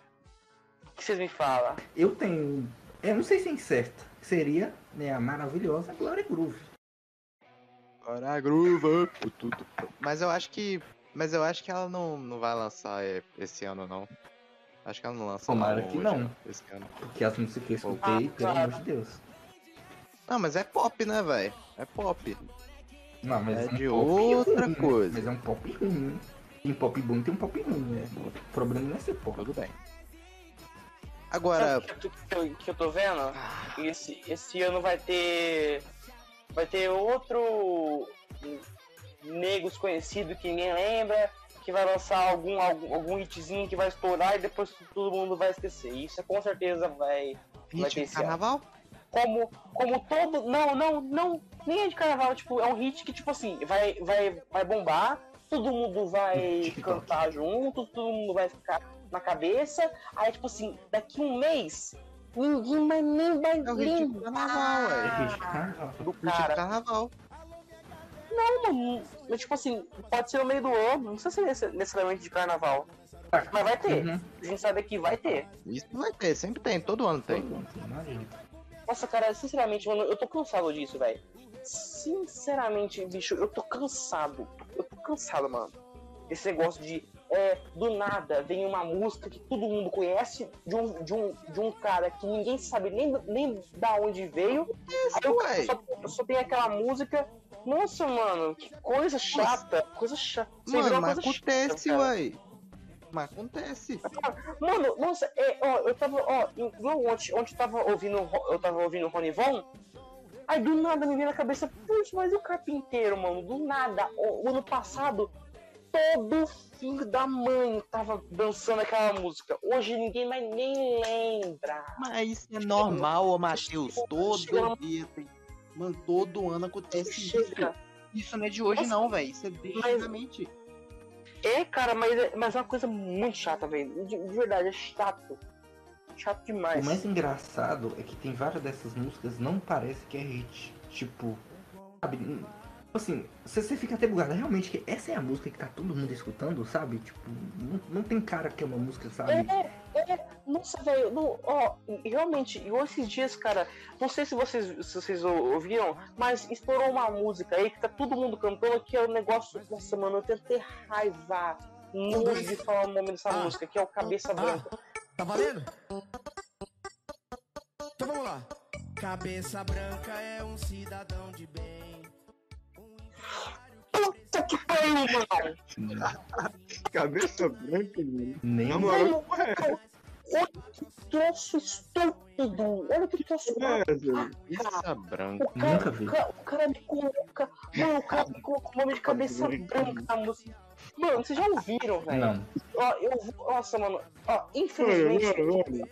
D: O que vocês me falam?
C: Eu tenho... Eu não sei se é incerta. Seria né, a maravilhosa Glória Groove.
B: Bora, groove. Mas eu acho que. Mas eu acho que ela não, não vai lançar é, esse ano, não. Acho que ela não lança
C: Tomara
B: não,
C: que
B: hoje,
C: não.
B: Esse ano.
C: Porque as músicas que eu escutei,
D: Ah,
C: pelo
D: claro.
C: amor de Deus.
B: Não, mas é pop, né, velho? É pop.
C: Não, mas
B: É
C: um
B: de outra
C: ruim, né?
B: coisa.
C: Mas é um pop ruim. né? Tem pop bom tem um pop ruim, né? O problema não é ser pop.
B: Tudo bem. Agora,
D: Sabe o que, que eu- que eu tô vendo? Esse, esse ano vai ter. Vai ter outro negros conhecido que ninguém lembra, que vai lançar algum, algum, algum hitzinho que vai estourar e depois todo mundo vai esquecer. Isso com certeza vai. Vai
B: hit
D: ter
B: de
D: esse ano.
B: carnaval?
D: Como, como todo. Não, não, não. Nem é de carnaval, tipo, é um hit que, tipo assim, vai, vai, vai bombar, todo mundo vai (laughs) cantar junto, todo mundo vai ficar na cabeça. Aí, tipo assim, daqui um mês ninguém mais nem vai
B: É o ritmo do carnaval,
C: É
B: ué.
C: hit de carnaval.
D: do
B: O ritmo do
D: cara.
B: carnaval.
D: Não, mano, mas tipo assim, pode ser no meio do ano, não precisa ser necessariamente de carnaval. Mas vai ter.
C: Uhum.
D: A gente sabe que vai ter.
B: Isso vai ter, sempre tem, todo ano tem.
D: Nossa, cara, sinceramente, mano, eu tô cansado disso, velho. Sinceramente, bicho, eu tô cansado. Eu tô cansado, mano. Esse negócio de, é, do nada, vem uma música que todo mundo conhece de um, de um, de um cara que ninguém sabe nem, nem da onde veio. Aí o cara
B: ué.
D: só, só tem aquela música. Nossa, mano, que coisa chata. Coisa chata. Você
B: Mano, mas acontece,
D: chata,
B: ué. Mas acontece.
D: Mano, nossa, é, ó, eu tava, ó, igual ontem, ontem eu tava ouvindo, eu tava ouvindo Rony Von, aí do nada me veio na cabeça, putz, mas e o carpinteiro, mano, do nada, o, o ano passado, todo filho da mãe tava dançando aquela música, hoje ninguém mais nem lembra.
B: Mas isso é normal, ô Matheus. Todo
D: chega-
B: dia tem. Mano, todo ano acontece isso.
D: Chega.
B: Isso não é de hoje,
D: Nossa,
B: não, velho. Isso é desde.
D: É, cara, mas, é- mas é uma coisa muito chata, velho, de, de verdade, é chato. Chato demais.
C: O mais engraçado é que tem várias dessas músicas não parece que é hit. Tipo, sabe? Assim, você, você fica até bugado. Realmente, que essa é a música que tá todo mundo escutando, sabe? Tipo, não, não tem cara que é uma música, sabe?
D: É, é, nossa, velho, não, ó, realmente, esses dias, cara, não sei se vocês, se vocês ou- ouviram, mas estourou uma música aí que tá todo mundo cantando, que é o negócio, nossa, mano, eu tenho até raiva, nojo de falar o nome dessa
G: Ah.
D: música, que é o Cabeça Branca.
G: Tá valendo? Então vamos lá. Cabeça branca é um cidadão de bem.
D: Puta que pariu, mano! (laughs)
A: Cabeça branca, mano.
C: Nem
A: Na moral, ué,
D: Olha que troço estúpido! Olha que troço
A: é, velho.
B: Isso branco.
D: O cara,
C: Nunca vi.
D: o cara, o cara me coloca. Mano, o cara me coloca o nome de cabeça branca na música. Mano, vocês já ouviram, velho?
C: Não.
D: Ó, eu vou. Nossa, mano. Ó, infelizmente.
A: mano, mano.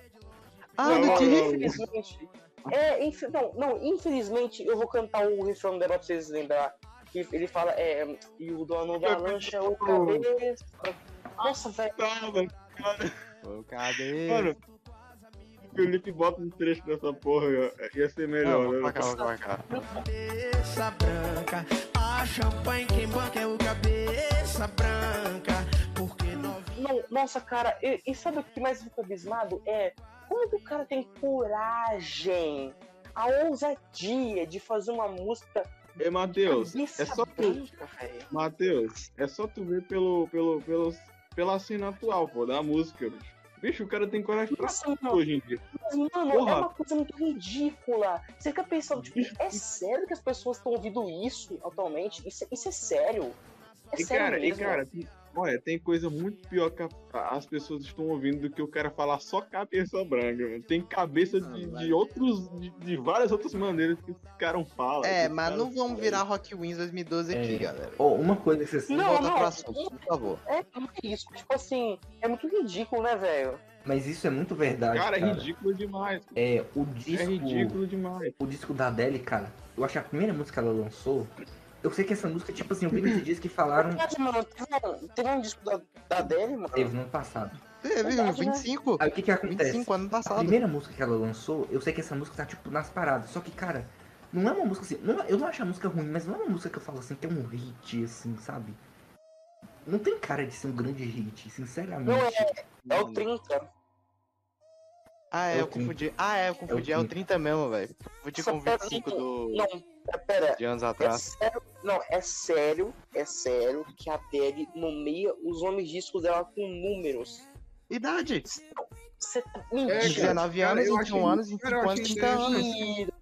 B: Ah,
A: Não,
B: não.
D: Infelizmente. É, inf... não, não, infelizmente eu vou cantar o refrão dela pra vocês lembrar. Que ele fala, é. E o dono da lancha, o cabeça. Nossa, velho.
A: Tava,
B: Ô, Cadê?
A: mano. O Felipe bota um trecho dessa porra, ia ser
B: Não,
A: melhor.
B: vou
A: né?
B: pra cá, vou pra cá.
G: Cabeça branca. A champanhe quem banca é o cabeça branca. Porque nós
D: Não, nossa, cara, e, e sabe o que mais fica abismado? É como que o cara tem coragem, a ousadia de fazer uma música
A: Ei, Matheus, é só tu. Matheus, é só tu ver pelo, pelo, pelo, pela cena atual, pô, da música, bicho. Bicho, o cara tem coragem pra
D: Nossa,
A: tudo hoje em dia.
D: mas, mano,
A: Porra.
D: é uma coisa muito ridícula. Você fica pensando, tipo, é sério que as pessoas estão ouvindo isso atualmente? Isso, isso é sério? É
A: E
D: sério
A: cara, e
D: mesmo?
A: cara, tem- olha, tem coisa muito pior que a- as pessoas estão ouvindo do que o cara falar só cabeça branca, mano. Tem cabeça de,
B: Ah,
A: de outros, de, de várias outras maneiras que os caras falam.
B: É, mas não vamos virar Rock Wins 2012 aqui,
C: É.
B: galera.
C: Ó, uma coisa que vocês.
D: Não,
B: Volta
D: não,
B: pro assunto, por favor.
D: É, é isso. Tipo assim, é muito ridículo, né, velho?
C: Mas isso é muito verdade.
A: Cara,
C: Cara,
A: é ridículo demais.
C: É, o
A: É
C: disco.
A: ridículo demais.
C: o disco da Adele, cara, eu acho que a primeira música que ela lançou. Eu sei que essa música, tipo assim, eu vi nesses dias que falaram.
D: Verdade, mano, teve um, um disco da, da Adele, mano.
C: Teve no ano passado.
B: Teve,
D: Verdade, né?
B: 25.
C: Aí o que que acontece?
B: 25 ano
C: A
B: passado.
C: primeira música que ela lançou, eu sei que essa música tá, tipo, nas paradas. Só que, cara, não é uma música assim. não é- eu não acho a música ruim, mas não é uma música que eu falo assim, que é um hit, assim, sabe? Não tem cara de ser um grande hit, sinceramente.
D: Não é, é o 30.
B: Ah, é,
C: É o
B: eu confundi. Ah, é, eu confundi. É o 30 mesmo, velho. Confundi com o
D: Pera,
B: 25
D: não,
B: do...
D: Não, é, pera.
B: de anos
D: É
B: atrás.
D: sério, não, é sério, é sério que a Adele nomeia os nomes discos dela com números.
B: Idade.
D: Você tá
A: É,
D: mentira.
A: cara,
B: 19
A: cara,
B: anos,
A: eu
B: 21
A: achei-
B: anos, 25
A: cara, eu
B: anos,
A: achei
B: 30 anos.
D: Mentira.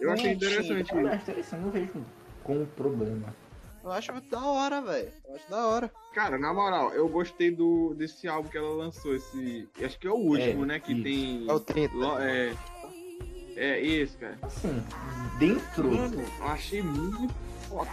A: Eu achei interessante
C: Eu
A: isso.
C: acho interessante, não vejo como problema.
B: Eu acho da hora, velho. Eu acho da hora.
A: Cara, na moral, eu gostei do, desse álbum que ela lançou. Esse. Acho que é o último,
C: É,
A: né? Que
C: isso.
A: tem.
B: É o 30.
A: lo- É, é esse, cara.
C: Assim, dentro.
A: Mano, eu achei muito foda.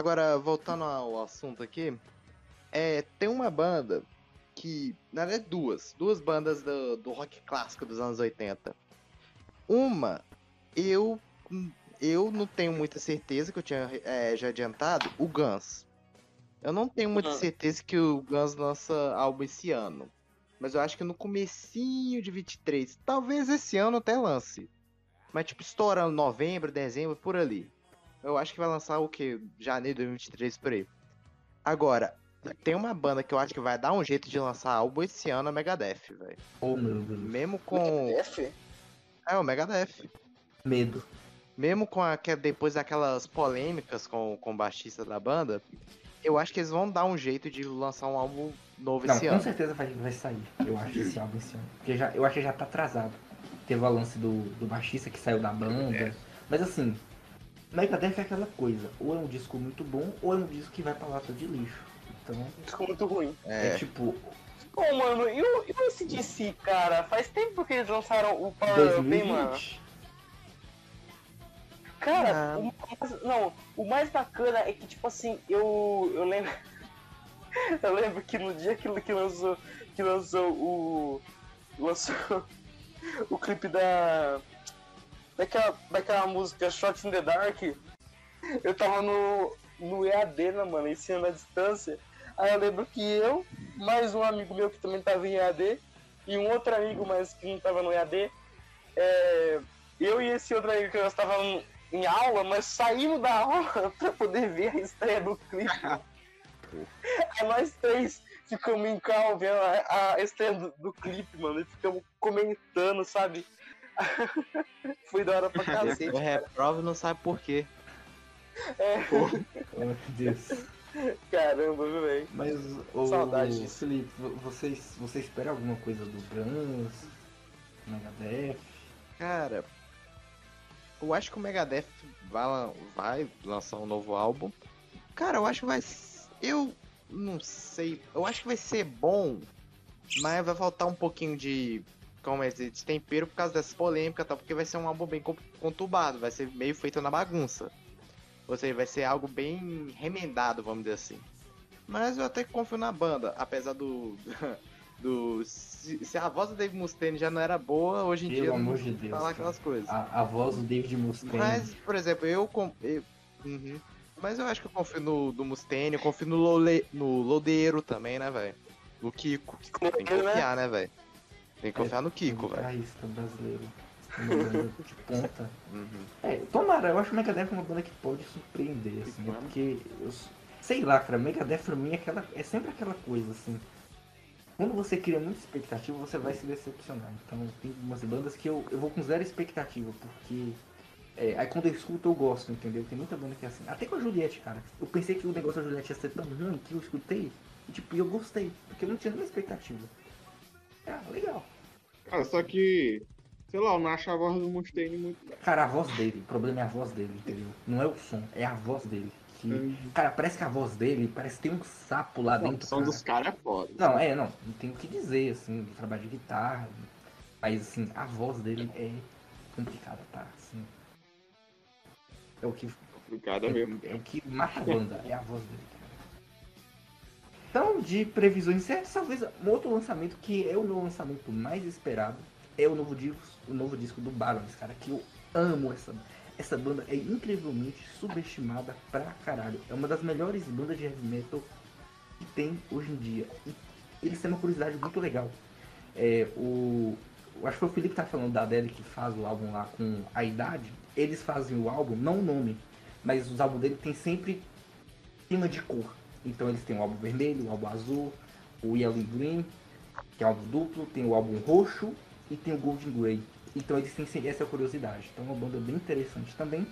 B: Agora, voltando ao assunto aqui, é, tem uma banda que, na verdade, duas. Duas bandas do, do rock clássico dos anos 80. Uma, eu, eu não tenho muita certeza, que eu tinha é, já adiantado, o Guns. Eu não tenho muita
D: Ah.
B: certeza que o Guns lança álbum esse ano. Mas eu acho que no comecinho de 23. Talvez esse ano até lance. Mas tipo, estourando novembro, dezembro, por ali. Eu acho que vai lançar o que? Janeiro de 2023 por aí. Agora, tem uma banda que eu acho que vai dar um jeito de lançar álbum esse ano, é Megadeth, velho.
C: Oh, meu Deus.
B: Mesmo com.
D: F?
B: É, o Megadeth.
C: Medo.
B: Mesmo com a, que depois daquelas polêmicas com, com o baixista da banda, eu acho que eles vão dar um jeito de lançar um álbum novo
C: Não,
B: esse
C: com
B: ano.
C: certeza vai, vai sair. Eu acho esse álbum esse ano. Porque já, eu acho que já tá atrasado. Teve o lance do, do baixista que saiu da banda. Mas assim, Megadeth é aquela coisa. Ou é um disco muito bom, ou é um disco que vai pra lata de lixo. Então,
D: Ficou muito ruim.
C: é,
B: É,
C: tipo,
D: Pô, mano, e o, e o ACDC, cara? Faz tempo que eles lançaram o Power Up, hein, mano?
C: 2020.
D: Cara,
B: Ah.
D: o mais, não, o mais bacana é que, tipo assim, eu, eu lembro. (laughs) eu lembro que no dia que, que lançou. Que lançou o. Lançou (laughs) o clipe da. Daquela, daquela música Shot in the Dark. Eu tava no, no EAD, né, mano? Ensino à distância. Aí eu lembro que eu, mais um amigo meu que também tava em EAD, e um outro amigo, mas que não tava no EAD, é, eu e esse outro amigo que nós estávamos em aula, mas saímos da aula (laughs) pra poder ver a estreia do clipe. (laughs) Aí nós três ficamos em carro vendo a, a estreia do, do clipe, mano, e ficamos comentando, sabe? (laughs) Foi da hora pra cacete.
B: o reprova não sabe por quê.
C: Oh, meu Deus.
D: Caramba, viu, velho?
C: Mas, ô,
D: Saudade disso.
C: Felipe, vo- você, você espera alguma coisa do Guns, Megadeth?
B: Cara, eu acho que o Megadeth vai, vai lançar um novo álbum. Cara, eu acho que vai. Eu não sei. Eu acho que vai ser bom, mas vai faltar um pouquinho de. Como é dizer, de tempero por causa dessa polêmica, tá? Porque vai ser um álbum bem con- conturbado, vai ser meio feito na bagunça. Ou seja, vai ser algo bem remendado, vamos dizer assim. Mas eu até confio na banda, apesar do. (laughs) do se, se a voz do Dave Mustaine já não era boa, hoje em
C: Pelo
B: dia
C: amor
B: não
C: de Deus,
B: falar aquelas coisas.
C: A, a voz do David Mustaine.
B: Mas, por exemplo, eu, com- eu- Uhum. Mas eu acho que eu confio no do Mustaine, eu confio no, Lole, no Lodeiro também, né, velho? No Kiko. Tem que
D: né?
B: confiar, né, velho? Tem que confiar no Kiko, velho.
C: Guitarrista brasileiro. Uma banda (laughs) de ponta.
B: Uhum.
C: É, tomara, eu acho que o Megadeth é uma banda que pode surpreender, assim, é porque eu sei lá, cara, Megadeth pra mim é, aquela, é sempre aquela coisa, assim. Quando você cria muita expectativa, você vai se decepcionar. Então tem umas bandas que eu, eu vou com zero expectativa, porque é, aí quando eu escuto eu gosto, entendeu? Tem muita banda que é assim. Até com a Juliette, cara. Eu pensei que o negócio da Juliette ia ser tão ruim que eu escutei e tipo, eu gostei, porque eu não tinha nenhuma expectativa. Ah, legal.
E: Cara, só que, sei lá, eu não acho a voz do Mustaine muito.
C: Cara, a voz dele, o problema é a voz dele, entendeu? Não é o som, é a voz dele. Que, cara, parece que a voz dele parece que tem um sapo lá dentro.
E: opção
C: cara.
E: dos caras é foda.
C: Não, é, não, não tem o que dizer, assim, do trabalho de guitarra. Mas, assim, a voz dele é complicada, tá? Assim, é o que,
E: Complicado mesmo.
C: é, é o que mata a banda, é a voz dele. Então, de previsões certas, talvez um outro lançamento que é o meu lançamento mais esperado é o novo disco, o novo disco do Barons, cara, que eu amo essa essa banda é incrivelmente subestimada pra caralho. É uma das melhores bandas de heavy metal que tem hoje em dia. E eles têm uma curiosidade muito legal. É, o, acho que foi o Felipe que tá falando da Adele que faz o álbum lá com a idade. Eles fazem o álbum, não o nome, mas os álbuns dele tem sempre tema de cor. Então eles têm o álbum vermelho, o álbum azul, o Yellow Green, que é um álbum duplo, tem o álbum roxo e tem o Golden Grey. Então eles têm essa curiosidade. Então é uma banda bem interessante também,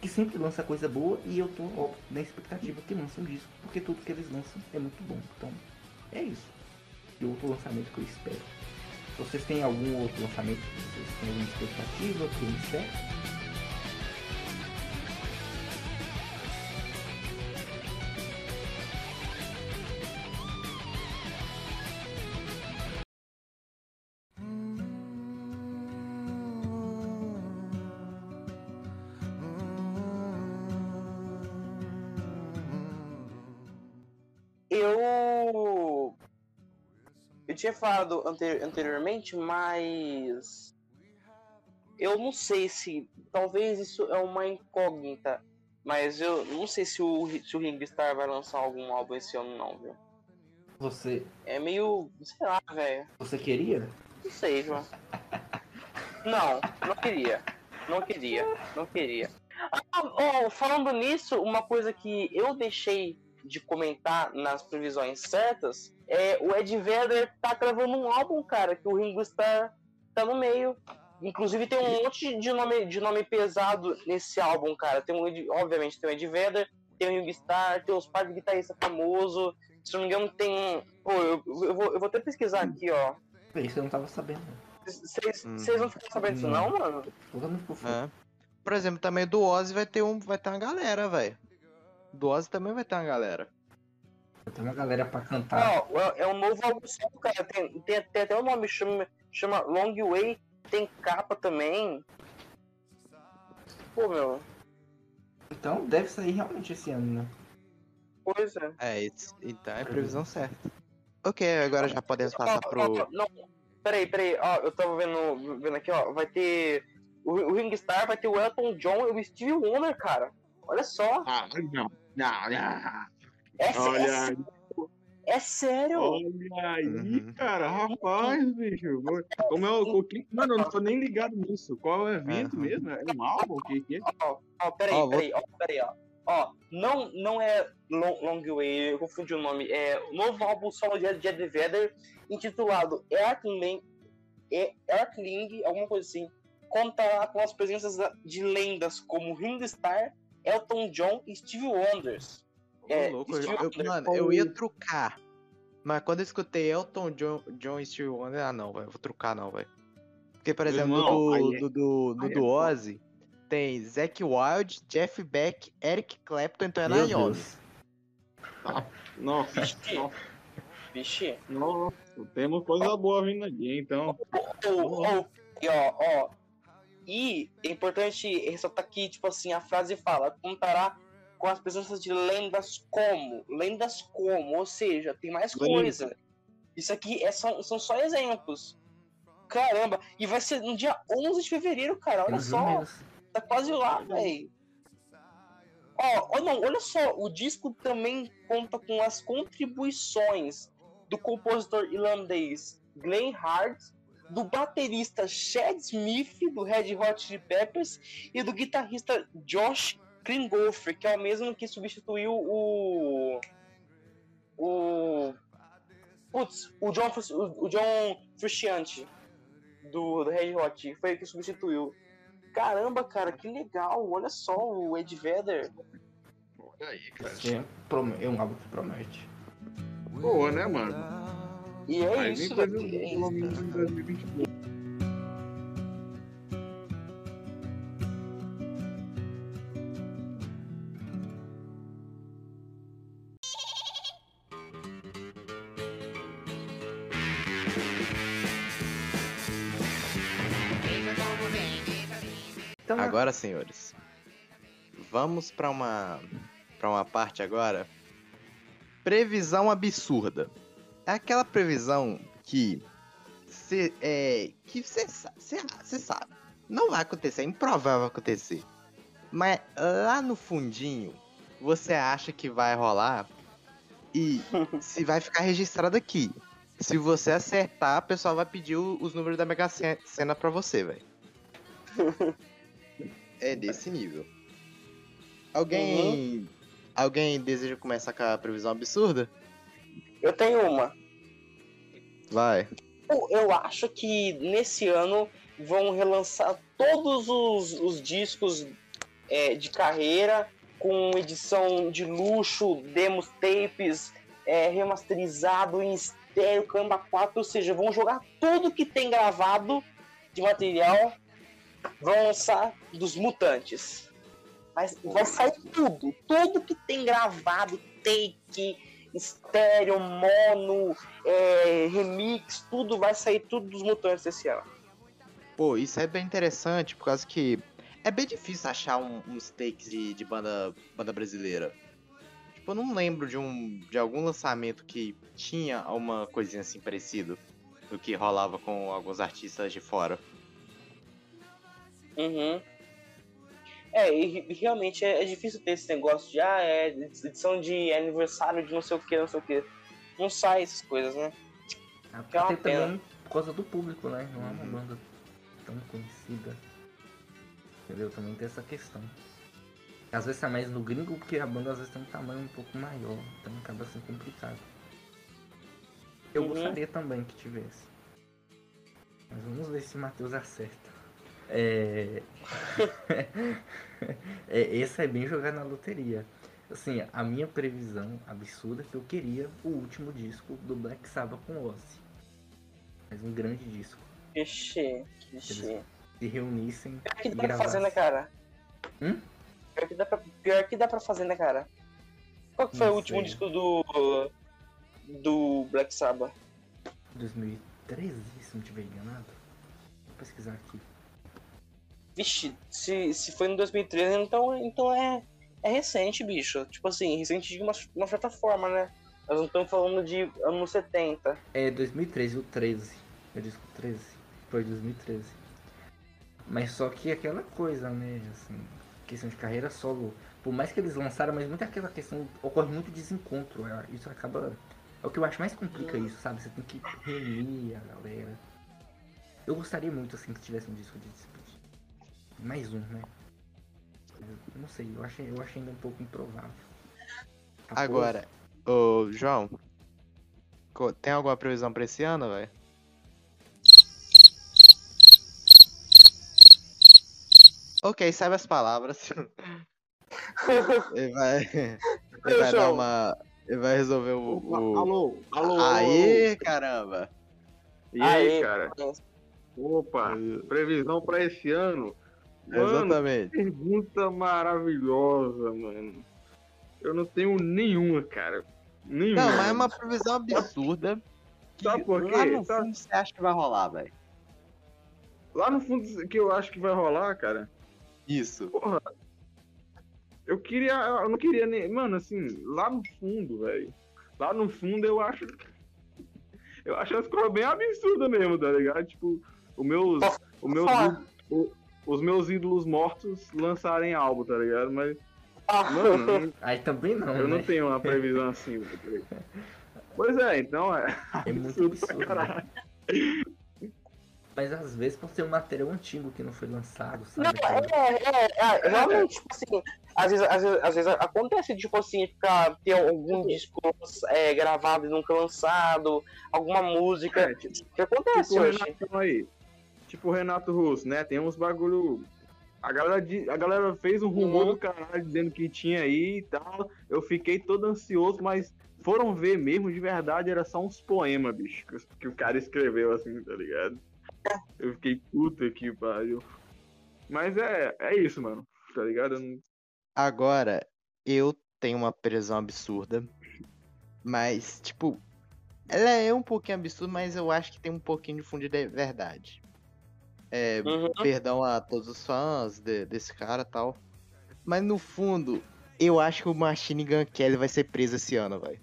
C: que sempre lança coisa boa e eu tô ó, na expectativa que lançam um disco, porque tudo que eles lançam é muito bom. Então é isso. E outro lançamento que eu espero. Vocês têm algum outro lançamento que vocês têm alguma expectativa, que eu?
D: Tinha falado ante- anteriormente, mas eu não sei se talvez isso é uma incógnita, mas eu não sei se o se o vai lançar algum álbum esse ano não, viu?
C: Você,
D: É meio, sei lá, velho.
C: você queria?
D: Não sei, João. (laughs) Não, não queria. Não queria, não queria. Ah, oh, falando nisso, uma coisa que eu deixei de comentar nas previsões certas é o Ed Vedder tá gravando um álbum, cara, que o Ringo Starr tá no meio. Inclusive tem um monte de nome, de nome pesado nesse álbum, cara. Tem um, obviamente tem o Ed Vedder, tem o Ringo Starr, tem os pais de guitarrista famoso. Se não me engano, tem. Pô, eu, eu vou, eu vou até pesquisar aqui, ó.
C: Isso eu não tava sabendo.
D: Vocês
B: Hum.
D: vocês não ficam sabendo disso, não, mano?
B: É. Por exemplo, também do Ozzy vai ter um, vai ter uma galera, velho. Do Ozzy também vai ter uma galera.
C: Tem uma galera pra cantar.
D: Ó, é- é um novo álbum solo, cara. Tem, tem, tem até o nome, chama, chama Long Way. Tem capa também. Pô, meu.
C: Então deve sair realmente esse ano, né?
D: Pois é.
B: É, então é previsão certa. Ok, agora já podemos passar
D: Ó,
B: pro.
D: ó, não, peraí, peraí. Ó, eu tava vendo, vendo aqui, ó. Vai ter. O, o Ringstar vai ter o Elton John e o Steve Wonder, cara. Olha só.
E: Ah, não. Não, não.
D: É, é,
E: Olha
D: sé-
E: aí,
D: é sério.
E: olha aí,
B: Uhum.
E: cara, rapaz, bicho. Como é o. que- Mano, eu não tô nem ligado nisso. Qual é o evento
B: Aham.
E: mesmo? É um álbum? O que que é?
D: Ó, ó, peraí,
B: Ó,
D: peraí, ó, peraí, ó. Ó, não, não é Long, Long Way, eu confundi o nome. É o novo álbum solo de Ed Vedder, intitulado Earthling, é, Earthling, alguma coisa assim. Contará com as presenças de lendas como Ringo Starr, Elton John e Steve Wonders.
B: Ô,
D: É,
B: louco, eu-
D: Steve
B: eu-
D: Wonder
B: mano, eu ia trucar. Mas quando eu escutei Elton John, John e Steve Wonder, ah não, velho, vou trucar não, velho. Porque, por exemplo,
E: Irmão,
B: no
E: aí
B: do,
E: é-
B: do, do, no
E: aí é
B: do
E: foda.
B: Ozzy, tem Zac Wild, Jeff Beck, Eric Clapton, então é Naomi.
C: Deus.
E: Nossa,
D: Vixe,
E: nossa,
D: vixe.
E: nossa, temos coisa boa vindo aqui, então.
D: Ou, ou, e ó, ó. E é importante ressaltar que, tipo assim, a frase fala, contará com as presenças de lendas como, lendas como, ou seja, tem mais
E: Lenda.
D: coisa. Isso aqui é só, são só exemplos. Caramba, e vai ser no dia 11 de fevereiro, cara, olha só,
C: menos.
D: tá quase lá, velho. Ó, ó, não, olha só, o disco também conta com as contribuições do compositor irlandês Glenn Hart, do baterista Chad Smith, do Red Hot Chili Peppers, e do guitarrista Josh Klinghoffer, que é o mesmo que substituiu o. O. Putz, o John, o John Frusciante, do, do Red Hot, foi ele que substituiu. Caramba, cara, que legal, olha só o Ed Vedder.
E: Olha aí, cara.
C: É, é um álbum que promete.
E: Boa, né, mano?
D: E é
E: vir
D: isso,
E: pelo menos em 2022.
C: Então,
B: Agora, senhores, vamos pra uma para uma parte agora. Previsão absurda. É aquela previsão que você é que você sabe, não vai acontecer, é improvável acontecer. Mas lá no fundinho, você acha que vai rolar e (laughs) se vai ficar registrado aqui. Se você acertar, o pessoal vai pedir o- os números da Mega Sen- Sena pra você, velho. (laughs) É desse nível. Alguém. Alguém deseja começar com a previsão absurda?
D: Eu tenho uma.
B: Vai.
D: Eu, eu acho que nesse ano vão relançar todos os, os discos é, de carreira com edição de luxo, demos tapes, é, remasterizado em estéreo, Camba 4, ou seja, vão jogar tudo que tem gravado de material, vão lançar dos mutantes. Mas vai sair tudo, tudo que tem gravado, take, estéreo, mono, é, remix, tudo vai sair tudo dos mutantes esse ano.
B: Pô, isso é bem interessante, por causa que é bem difícil achar um- uns takes de, de banda, banda brasileira. Tipo, eu não lembro de um de algum lançamento que tinha uma coisinha assim parecido. do que rolava com alguns artistas de fora.
D: Uhum. É, e realmente é, é difícil ter esse negócio de, ah, é edição de aniversário de não sei o que, não sei o que. Não sai essas coisas, né? Que é uma
C: Até
D: pena.
C: também por causa do público, né? Não é uma banda tão conhecida. Entendeu? Também tem essa questão. Às vezes tá mais no gringo porque a banda às vezes tem um tamanho um pouco maior, então acaba sendo complicado. Eu
D: Uhum.
C: gostaria também que tivesse. Mas vamos ver se o Matheus acerta. É... (laughs) é, esse é bem jogar na loteria. Assim, a minha previsão absurda é que eu queria o último disco do Black Sabbath com Ozzy. Mas um grande disco.
D: Clichê, clichê.
C: Se reunissem
D: Pior que dá pra fazer, né, cara?
C: Hum?
D: Pior que dá pra, pior que dá pra fazer, né, cara? Qual que foi
C: Não
D: o último
C: sei.
D: disco do. do Black Sabbath?
C: 2013, se não tiver enganado. Vou pesquisar aqui.
D: Vixe, se, se foi em 2013, então, então é, é recente, bicho. Tipo assim, recente de uma, uma certa forma, né? Nós não estamos falando de anos 70.
C: É 2013, o 13. Eu disco 13. Foi 2013. Mas só que aquela coisa, né? Assim, questão de carreira solo. Por mais que eles lançaram, mas muita aquela questão. Ocorre muito desencontro. é, Isso acaba. É o que eu acho mais complica isso, sabe? Você tem que reunir a galera. Eu gostaria muito assim que tivesse um disco despedida. Mais um, né? Não sei, eu achei, eu achei ainda um pouco improvável. Tá
B: Agora, ô João, tem alguma previsão pra esse ano, velho? Ok, sabe as palavras. (laughs) ele vai. Ele vai dar uma. Ele vai resolver o.
A: Opa,
B: o...
A: alô, alô, alô.
B: Aê, caramba!
A: E aí, cara? Opa, previsão pra esse ano. Mano,
B: Exatamente.
A: pergunta maravilhosa, mano. Eu não tenho nenhuma, cara. Nenhuma.
B: Não, mas é uma previsão absurda. que
A: Sabe por quê?
B: Lá no
A: Sabe-
B: fundo você acha que vai rolar, velho.
A: Lá no fundo que eu acho que vai rolar, cara.
B: Isso.
A: Porra. Eu queria. Eu não queria nem. Mano, assim, lá no fundo, velho. Lá no fundo eu acho. Eu acho as coisas bem absurdas mesmo, tá ligado? Tipo, meus. Os meus,
D: falar.
A: o- os meus ídolos mortos lançarem álbum, tá ligado? Mas,
D: Ah,
A: mano,
C: Aí também não,
A: eu
C: né?
A: não tenho uma previsão assim, ligado? Pois é, então é.
C: É muito
A: absurdo caralho.
C: Mas às vezes pode ser um material antigo que não foi lançado,
D: Não,
C: sabe?
D: é, é, é, realmente, tipo assim, às vezes, às, vezes, às vezes acontece, tipo assim, ficar, ter algum disco é, gravado e nunca lançado, alguma música,
A: É, tipo,
D: que acontece
A: tipo o
D: hoje.
A: Aí. Tipo o Renato Russo, né? Tem uns bagulho. A galera, a galera fez um rumor
D: Uhum.
A: do caralho dizendo que tinha aí e tal. Eu fiquei todo ansioso, mas foram ver mesmo, de verdade, era só uns poemas, bicho. que- Que o cara escreveu assim, tá ligado? Eu fiquei puta que pariu. Mas é, é isso, mano. Tá ligado? Eu não-
B: Agora, eu tenho uma previsão absurda. Mas, tipo, ela é um pouquinho absurda, mas eu acho que tem um pouquinho de fundo de verdade. É,
D: Uhum.
B: perdão a todos os fãs de- desse cara e tal. Mas no fundo, eu acho que o Machine Gun Kelly vai ser preso esse ano, velho.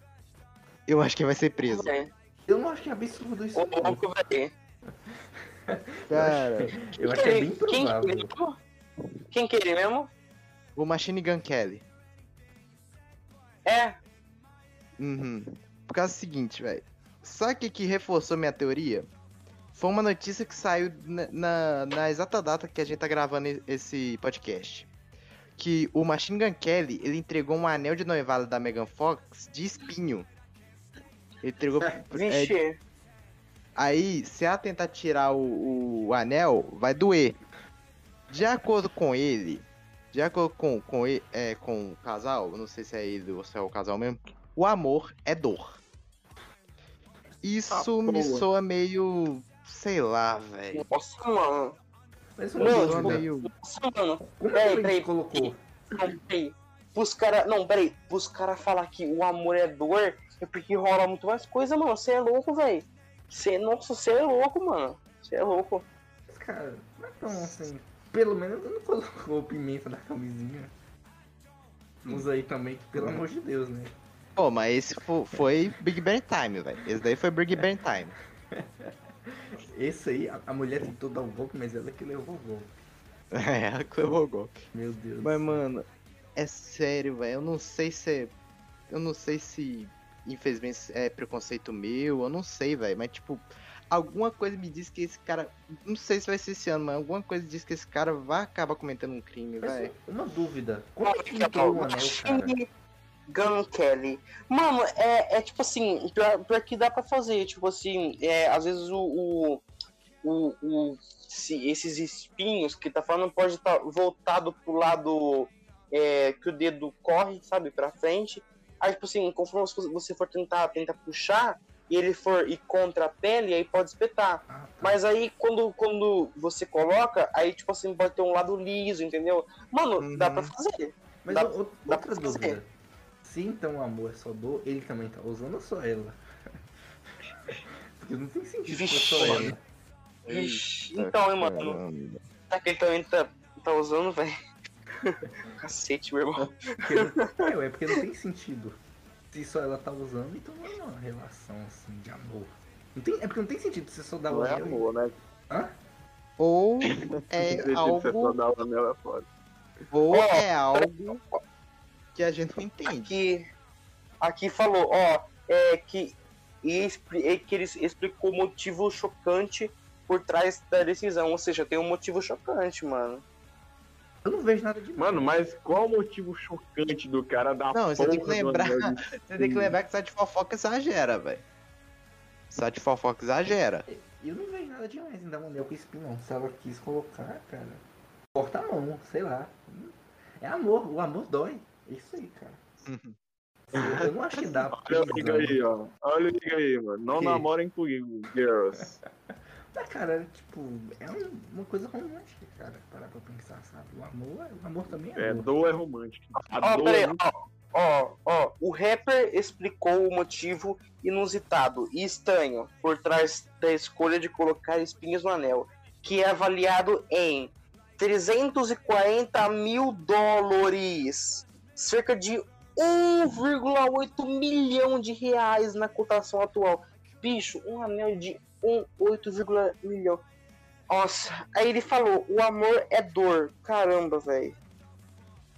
B: Eu acho que vai ser preso.
D: É,
C: Eu não acho que é absurdo isso. Não.
D: louco, velho. (laughs)
B: Cara,
C: Eu acho que é bem
D: Quem
C: provável.
D: queria mesmo? Quem queria mesmo?
B: o Machine Gun Kelly.
D: É,
B: Uhum. Por causa do seguinte, velho. Sabe o que, que reforçou minha teoria? Foi uma notícia que saiu na, na, na exata data que a gente tá gravando esse podcast. Que o Machine Gun Kelly, ele entregou um anel de noivado da Megan Fox de espinho. Ele entregou... é,
D: vixe.
B: aí, se ela tentar tirar o, o anel, vai doer. De acordo com ele, de acordo com, com, é, com o casal, não sei se é ele ou se é o casal mesmo, o amor é dor. Isso
A: Ah,
B: me soa meio. Sei lá, velho.
D: Nossa, mano.
C: Mas
D: Não,
B: Me
C: mano,
B: soa
D: tipo,
B: meio.
D: Nossa, mano.
C: como
D: peraí, peraí.
C: colocou?
D: Não, peraí. Pros caras. Não, peraí. Pros caras falar que o amor é dor, é porque rola muito mais coisa, mano. Você é louco, velho. Você, nossa, você é louco, mano. Você é louco.
C: Mas, cara, não é tão assim. Pelo menos não colocou pimenta na camisinha. Usa aí também, que pelo amor de Deus, né?
B: Pô, mas esse fo- foi Big Bang Time, velho. Esse daí foi Big Bang Time. (laughs)
C: Esse aí, a, a mulher tentou dar o golpe, mas ela que levou o golpe. (laughs)
B: É, ela que levou o golpe.
C: Meu Deus.
B: Mas, mano, é sério, velho. Eu não sei se é. Eu não sei se, infelizmente, é preconceito meu. Eu não sei, velho. Mas, tipo, alguma coisa me diz que esse cara. Não sei se vai ser esse ano, mas alguma coisa diz que esse cara vai acabar cometendo um crime, velho.
C: uma dúvida. Como é que entrou o anel, cara?
D: Gun Kelly. Mano, é, é tipo assim, pior, pior que dá pra fazer. Tipo assim, é, às vezes o. o, o, se esses espinhos que tá falando pode estar voltado pro lado é, que o dedo corre, sabe, pra frente. Aí, tipo assim, conforme você- for tentar, tentar puxar e ele for ir contra a pele, aí pode espetar.
C: Ah, tá.
D: Mas aí, quando, quando você coloca, aí, tipo assim, pode ter um lado liso, entendeu? Mano, dá
B: Uhum.
D: pra fazer.
C: Mas
D: dá-
C: o-
D: dá pra fazer.
C: Se então o amor é só dor, ele também tá usando ou só ela? (laughs) Porque não tem sentido se for só
D: Vixe.
C: ela.
D: Vixe,
B: Eita,
D: então, hein, mano. Será que ele também tá, tá usando, velho? (laughs) Cacete, meu irmão.
C: Porque não, é, ué, porque não tem sentido. Se só ela tá usando, então não é uma relação assim de amor. Não tem, é porque não tem sentido você só dar o
A: é amor, né?
C: Hã?
B: Ou (laughs) é algo.
A: é.
B: Ou é algo que a gente não entende.
D: Aqui, aqui falou, ó, é que, e é que ele explicou o motivo chocante por trás da decisão. Ou seja, tem um motivo chocante, mano.
C: Eu não vejo nada de
A: Mano, mas qual o motivo chocante do cara dar
B: Não, você tem que lembrar. (laughs) Você tem que lembrar que site fofoca exagera, velho. Site fofoca exagera.
C: Eu não vejo nada demais em dar um anel com espinho, não. Se ela quis colocar, cara, corta a mão, sei lá. É amor, o amor dói. É isso aí, cara. Eu, eu não acho que dá.
A: Olha o liga aí, ó. Olha o liga aí, mano. Não
C: Que?
A: namorem comigo, girls. (laughs)
C: Mas, cara, tipo, é um- uma coisa romântica, cara. Parar pra pensar, sabe? O amor, é- o amor também é
A: É,
C: amor.
A: dor é romântica. A
D: Ó,
A: dor
D: peraí,
A: é
D: ó, ó, ó. O rapper explicou o motivo inusitado e estranho por trás da escolha de colocar espinhos no anel, que é avaliado em 340 mil dólares, cerca de 1,8 milhão de reais na cotação atual. Bicho, um anel de 1,8 milhão. Nossa, aí ele falou: o amor é dor. Caramba, velho.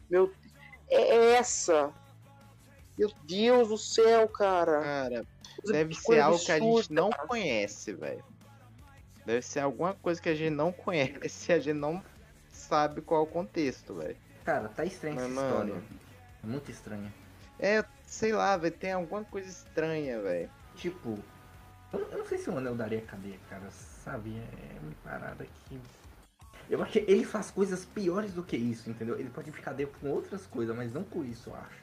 D: Meu é essa. Meu Deus do céu, cara.
B: Cara,
D: Coisa-
B: deve ser
D: coisa
B: algo que a gente não
D: cara.
B: conhece, velho. Deve ser alguma coisa que a gente não conhece (laughs) a gente não sabe qual é o contexto, velho.
C: Cara, tá estranha
B: Mas,
C: essa
B: mano.
C: história. É muito estranha.
B: É, sei lá, velho, tem alguma coisa estranha, velho.
C: Tipo, eu, eu não sei se o anel daria cadeia, cara, sabe? É uma parada que. Eu acho que ele faz coisas piores do que isso, entendeu? Ele pode ficar cadeia com outras coisas, mas não por isso, eu acho.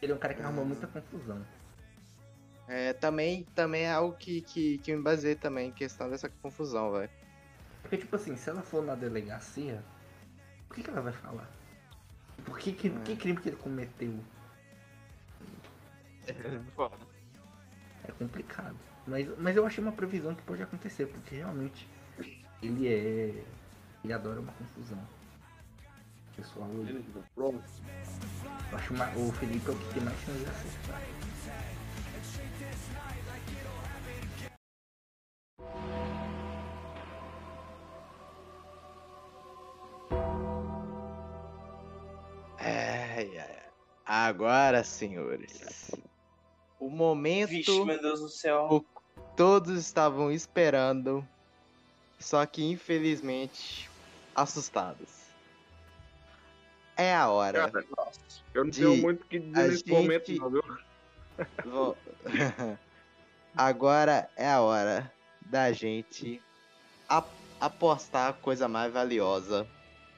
C: Ele é um cara que arruma muita confusão.
B: É, também, também é algo que, que, que me baseia também em questão dessa confusão, velho.
C: Porque, tipo assim, se ela for na delegacia, o que, que ela vai falar? Por que, que, que crime que ele cometeu? É complicado. Mas, mas eu achei uma previsão que pode acontecer, porque realmente ele é. Ele adora uma confusão. Pessoal, eu eu acho ma- o Felipe é o que tem mais chance de acertar.
B: Ai, ai. Agora, senhores. O momento
D: Vixe, meu Deus do céu.
B: o- todos estavam esperando, só que infelizmente assustados. É a hora.
A: Cara, eu não
B: De-
A: tenho muito o que dizer nesse momento,
B: gente-
A: não, viu?
B: Vou- (laughs) Agora é a hora da gente ap- apostar a coisa mais valiosa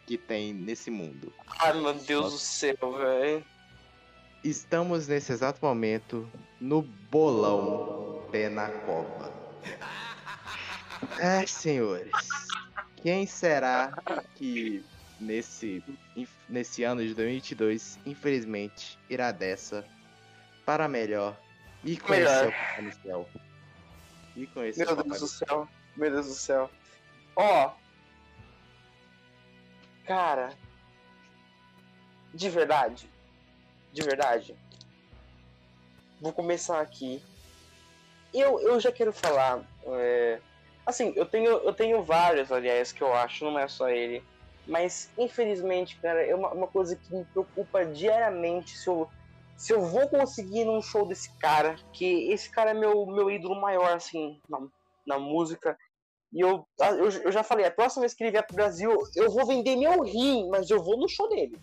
B: que tem nesse mundo.
D: Ai, meu Deus do céu, velho.
B: Estamos nesse exato momento no bolão pé na cova. É, senhores. Quem será que nesse, nesse ano de 2022, infelizmente, irá dessa para melhor e conhecer
D: Melhor.
B: o Papai no céu? E conhecer
D: Meu Deus do céu. Meu Deus do céu. Ó. Cara. De verdade. De verdade. Vou começar aqui. Eu, eu já quero falar. é, Assim, eu tenho, eu tenho vários, aliás, que eu acho, não é só ele. Mas, infelizmente, cara, é uma, uma coisa que me preocupa diariamente se eu, se eu vou conseguir ir num show desse cara, que esse cara é meu, meu ídolo maior, assim, na, na música. E eu, eu, eu já falei, a próxima vez que ele vier pro Brasil, eu vou vender meu rim, mas eu vou no show dele.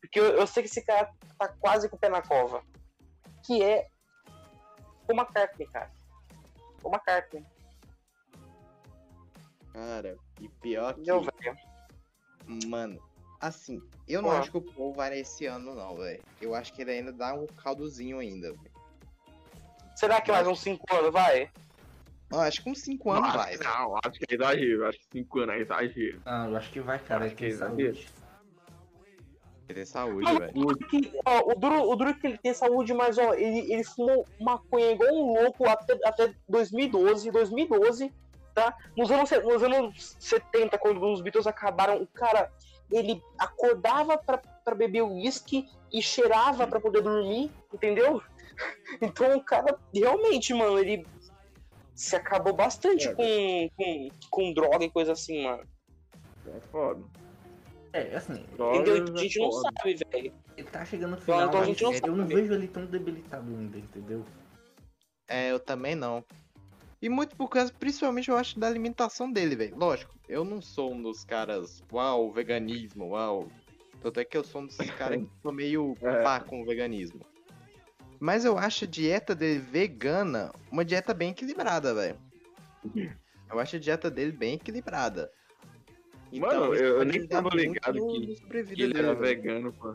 D: Porque eu, eu sei que esse cara tá quase com o pé na cova. Que é o McCartney, cara. O McCartney.
B: Cara, e pior que.
D: Meu velho.
B: Mano, assim, eu não
D: Ó.
B: acho que o Paul vai esse ano, não, velho. Eu acho que ele ainda dá um caldozinho ainda, velho.
D: Será que mais uns 5 anos vai?
B: Acho que uns 5 anos
A: Não,
B: vai,
A: acho que
B: velho.
A: Não, acho que é exagero. Acho que 5 anos é exagero.
C: Ah, eu acho que vai, cara.
A: Acho que é
C: saúde.
B: Ele tem saúde,
D: Mas-
B: velho.
D: Ó, o, duro, o duro que ele tem saúde, mas ó, ele, ele fumou maconha igual um louco até, até 2012, 2012, tá? Nos anos, nos anos 70, quando os Beatles acabaram, o cara, ele acordava pra, pra beber uísque e cheirava pra poder dormir, entendeu? (laughs) Então o cara, realmente, mano, ele se acabou bastante
A: É,
D: com, com, com droga e coisa assim, mano.
A: É foda.
C: É, assim,
D: Entendeu?
A: Drogas
D: A gente
A: é
D: não
A: foda.
D: sabe, velho.
C: ele tá chegando no
D: Então,
C: final,
D: então a gente não
C: eu não vejo ele tão debilitado ainda, entendeu?
B: É, eu também não. E muito por causa, principalmente, eu acho, da alimentação dele, velho. Lógico, eu não sou um dos caras, uau, veganismo, uau. Tanto é que eu sou um desses caras (laughs) que sou meio
A: É.
B: pá com o veganismo. Mas eu acho a dieta dele vegana uma dieta bem equilibrada, velho. Eu acho a dieta dele bem equilibrada.
A: Mano,
B: isso
A: eu- eu nem tava ligado que- Que ele
B: dele,
A: era
B: velho.
A: vegano, pô.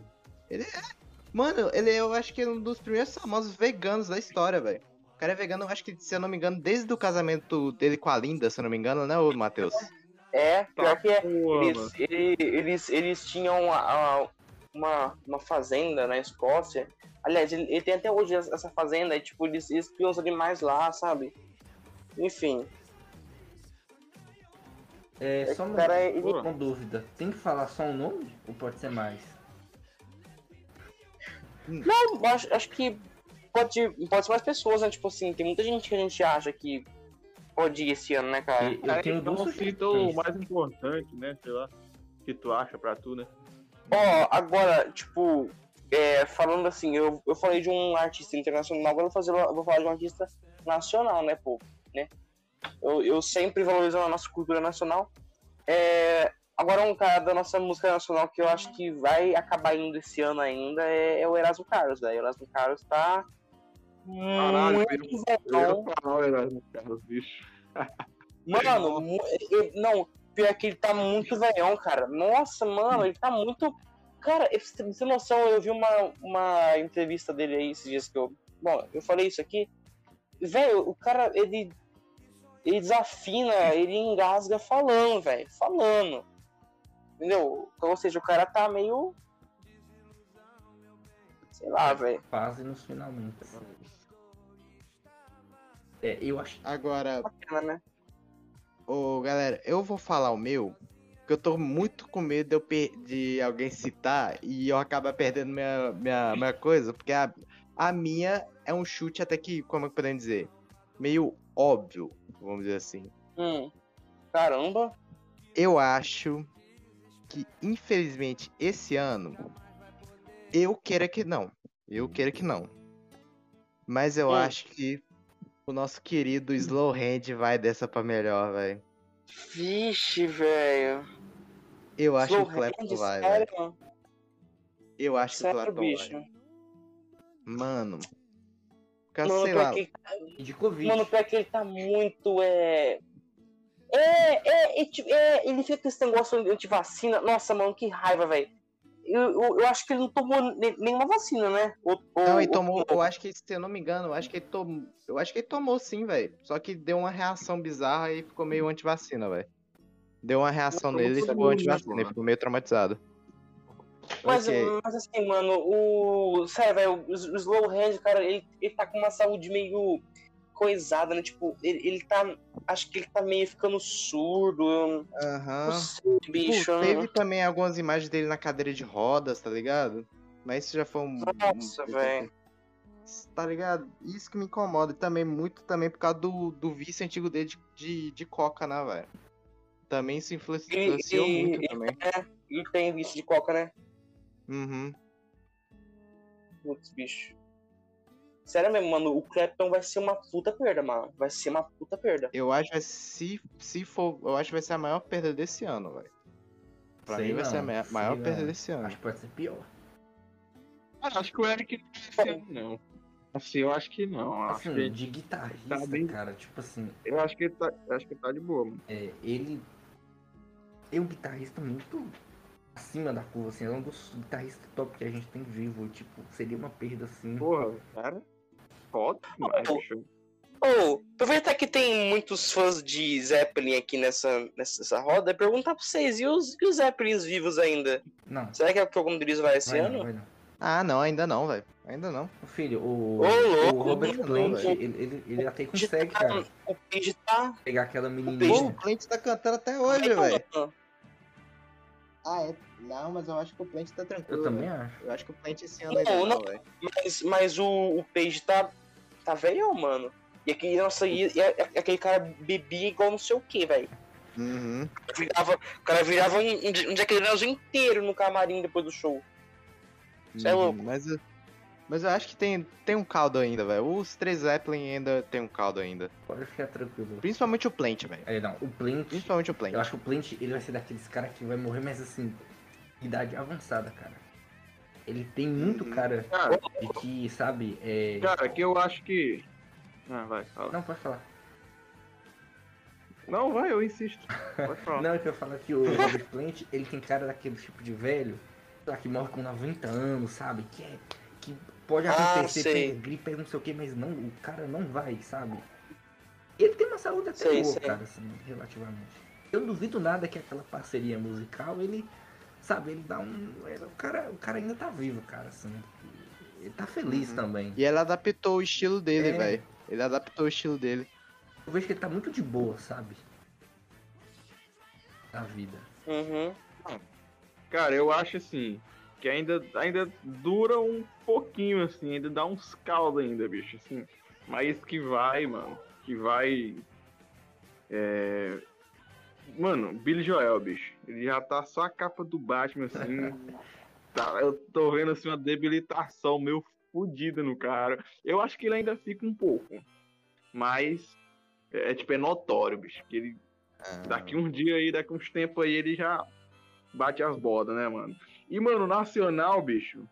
B: Mano, ele eu acho que é um dos primeiros famosos veganos da história, velho. O cara é vegano, eu acho que, se eu não me engano, desde o casamento dele com a Linda, se eu não me engano, né, ô Matheus?
D: É, pior que é. Eles,
A: mano.
D: ele- eles, eles tinham a- a- uma, uma fazenda na Escócia. Aliás, ele, ele tem até hoje essa fazenda, e tipo, eles, eles criam os animais lá, sabe? Enfim.
C: É, só
D: o
C: uma,
D: cara, ele-
C: uma dúvida. Tem que falar só um nome ou pode ser mais?
D: Não, eu acho, acho que pode, pode ser mais pessoas, né? Tipo assim, tem muita gente que a gente acha que pode ir esse ano, né, cara?
C: Eu
A: Aí,
C: tenho
A: então
C: duas
A: o mais importante, né? Sei lá. Que tu acha pra tu, né?
D: Ó, agora, tipo, é, falando assim, eu, eu falei de um artista internacional, agora eu vou, fazer, eu vou falar de um artista nacional, né, pô? Né? Eu, eu sempre valorizo a nossa cultura nacional. É, agora, um cara da nossa música nacional que eu acho que vai acabar indo esse ano ainda é, é o Erasmo Carlos, velho. O Erasmo Carlos tá.
A: Caralho,
D: muito bom.
A: ia falar o Erasmo Carlos, bicho.
D: Mano, (laughs) não, pior que ele tá muito velhão, cara. Nossa, mano, ele tá muito. Cara, você ter noção, eu vi uma, uma entrevista dele aí esses dias que eu. Bom, eu falei isso aqui. Velho, o cara, ele. Ele desafina, ele engasga falando, velho. Falando. Entendeu? Ou seja, o cara tá meio. Sei lá, velho.
C: Quase nos finalmente. É, eu acho
B: Agora,
D: Bacana, né?
B: Ô galera, eu vou falar o meu, porque eu tô muito com medo de, eu per- de alguém citar e eu acabar perdendo minha, minha, minha coisa, porque a, a minha é um chute até que, como é que podemos dizer, meio óbvio, vamos dizer assim.
D: Hum. Caramba.
B: Eu acho que, infelizmente, esse ano, eu queira que não. Eu queira que não. Mas eu
D: Hum.
B: acho que o nosso querido Slow Hand vai dessa pra melhor, velho.
D: Vixe, velho.
B: Eu acho que o
D: Slow
B: Clapton vai, velho.
D: sério?
B: Eu acho que o
D: Sério,
B: Clapton
D: bicho.
B: vai. Mano. Porque,
D: Mano,
B: sei lá.
D: que,
C: que de Covid.
D: mano, pior que ele tá muito, é... É, é, é, tipo, é, ele fica com esse negócio anti-vacina. Nossa, mano, que raiva, velho. Eu, eu, acho que ele não tomou ne- nenhuma vacina, né? Ou,
B: Não, ele
D: ou
B: tomou. Eu acho que, se eu não me engano, eu acho que ele tomou. Eu acho que ele tomou sim, velho. Só que deu uma reação bizarra e ficou meio antivacina, velho. Deu uma reação nele e ficou
A: né,
B: antivacina. Ele ficou meio traumatizado.
D: Mas,
B: Ok.
D: mas assim, mano, o. Sério, velho, o, o Slow Hand, cara, ele, ele tá com uma saúde meio coisada, né? Tipo, ele, ele tá. Acho que ele tá meio ficando surdo.
B: Aham.
D: Sei, bicho.
B: Pô, teve também algumas imagens dele na cadeira de rodas, tá ligado? Mas isso já foi um.
D: Nossa,
B: um-
D: velho.
B: Tá ligado? Isso que me incomoda. E também muito também por causa do, do vício antigo dele de, de, de coca, né, velho? Também isso influenci- influenciou
D: e-
B: muito
D: e-
B: também.
D: E tem vício de coca, né?
B: Uhum.
D: Putz, bicho. Sério mesmo, mano, o Clapton vai ser uma puta perda, mano. Vai ser uma puta perda.
B: Eu acho que vai- se, se for. Eu acho que vai ser a maior perda desse ano, velho. Pra
C: Sei
B: mim vai
C: não,
B: ser a maior,
C: sei
B: maior perda desse ano.
C: Acho que pode ser pior.
A: Cara, acho que o Eric não vai ser, não. Assim, eu acho que não. Acho
C: Assim,
A: que,
C: de guitarrista,
A: tá bem-
C: cara, tipo assim,
A: eu acho que ele tá, eu acho que ele tá de boa, mano.
C: é, ele é um guitarrista muito acima da curva, assim, é um dos guitarristas top que a gente tem vivo, tipo, seria uma perda, assim.
A: Porra, cara. Foda demais,
D: Ô,
A: bicho.
D: Ô, aproveitar que tem muitos fãs de Zeppelin aqui nessa, nessa roda, perguntar pra vocês, e os, e os Zeppelins vivos ainda?
C: Não,
D: Será que, que algum deles vai esse
C: vai
D: ano?
C: não, vai não.
B: Ah, não, ainda não, velho. Ainda não.
C: Filho, o,
D: Ô, louco,
C: o Robert Plant, ele, ele, ele até consegue, cara,
D: O Page tá.
C: pegar aquela menininha.
B: o Plant tá cantando até hoje,
D: Vai,
B: velho. Ah, é? Não, mas eu acho que o Plant tá tranquilo.
C: Eu também
B: velho.
C: acho.
B: Eu acho que o Plant esse ano
D: Não,
B: ainda não,
D: não.
B: velho.
D: Mas, mas o, o Page tá. Tá velho, mano. E aquele, nossa, e, e aquele cara bebia igual não sei o que, velho.
B: Uhum.
D: Virava, o cara virava um, um, um Jack Daniels inteiro no camarim depois do show. Cê é
B: Uhum,
D: louco.
B: Mas, eu- mas eu acho que tem, tem um caldo ainda, velho. Os três Zeppelin ainda tem um caldo ainda.
C: Pode ficar tranquilo.
B: Principalmente o Plant, velho.
C: É, não, o Plant,
B: Principalmente o Plant.
C: eu acho que o Plant, ele vai ser daqueles caras que vai morrer, mas assim, idade avançada, cara. Ele tem muito
B: Uhum.
C: cara
A: Cara,
C: de que, sabe, é...
A: cara, que eu acho que. Ah, vai, fala.
C: Não, pode falar.
A: Não, vai, eu insisto. Pode (laughs) falar.
C: Não, é que eu falo que o Robert Plant, ele tem cara daquele tipo de velho, sei lá, que morre com 90 anos, sabe? Que é. Que pode
D: Ah,
C: acontecer, pega gripe, não sei o que, mas não, o cara não vai, sabe? Ele tem uma saúde até
D: Sei,
C: boa,
D: sei.
C: cara, assim, relativamente. Eu não duvido nada que aquela parceria musical, ele, sabe, ele dá um. ele- o, cara, o cara ainda tá vivo, cara, assim. Ele tá feliz
B: Uhum.
C: também.
B: E ele adaptou o estilo dele,
C: É.
B: velho. Ele adaptou o estilo dele.
C: Eu vejo que ele tá muito de boa, sabe? Na vida.
D: Uhum.
A: Cara, eu acho assim. Que ainda, ainda dura um pouquinho, assim, ainda dá uns caldos ainda, bicho, assim. Mas que vai, mano. Que vai. É. Mano, Billy Joel, bicho. Ele já tá só a capa do Batman, assim. (laughs) tá, eu tô vendo assim uma debilitação meio fodida no cara. Eu acho que ele ainda fica um pouco. Mas. É, é, tipo, é notório, bicho. Que ele Daqui uns dias aí, daqui uns tempos aí, ele já bate as bodas, né, mano? E, mano, nacional, bicho.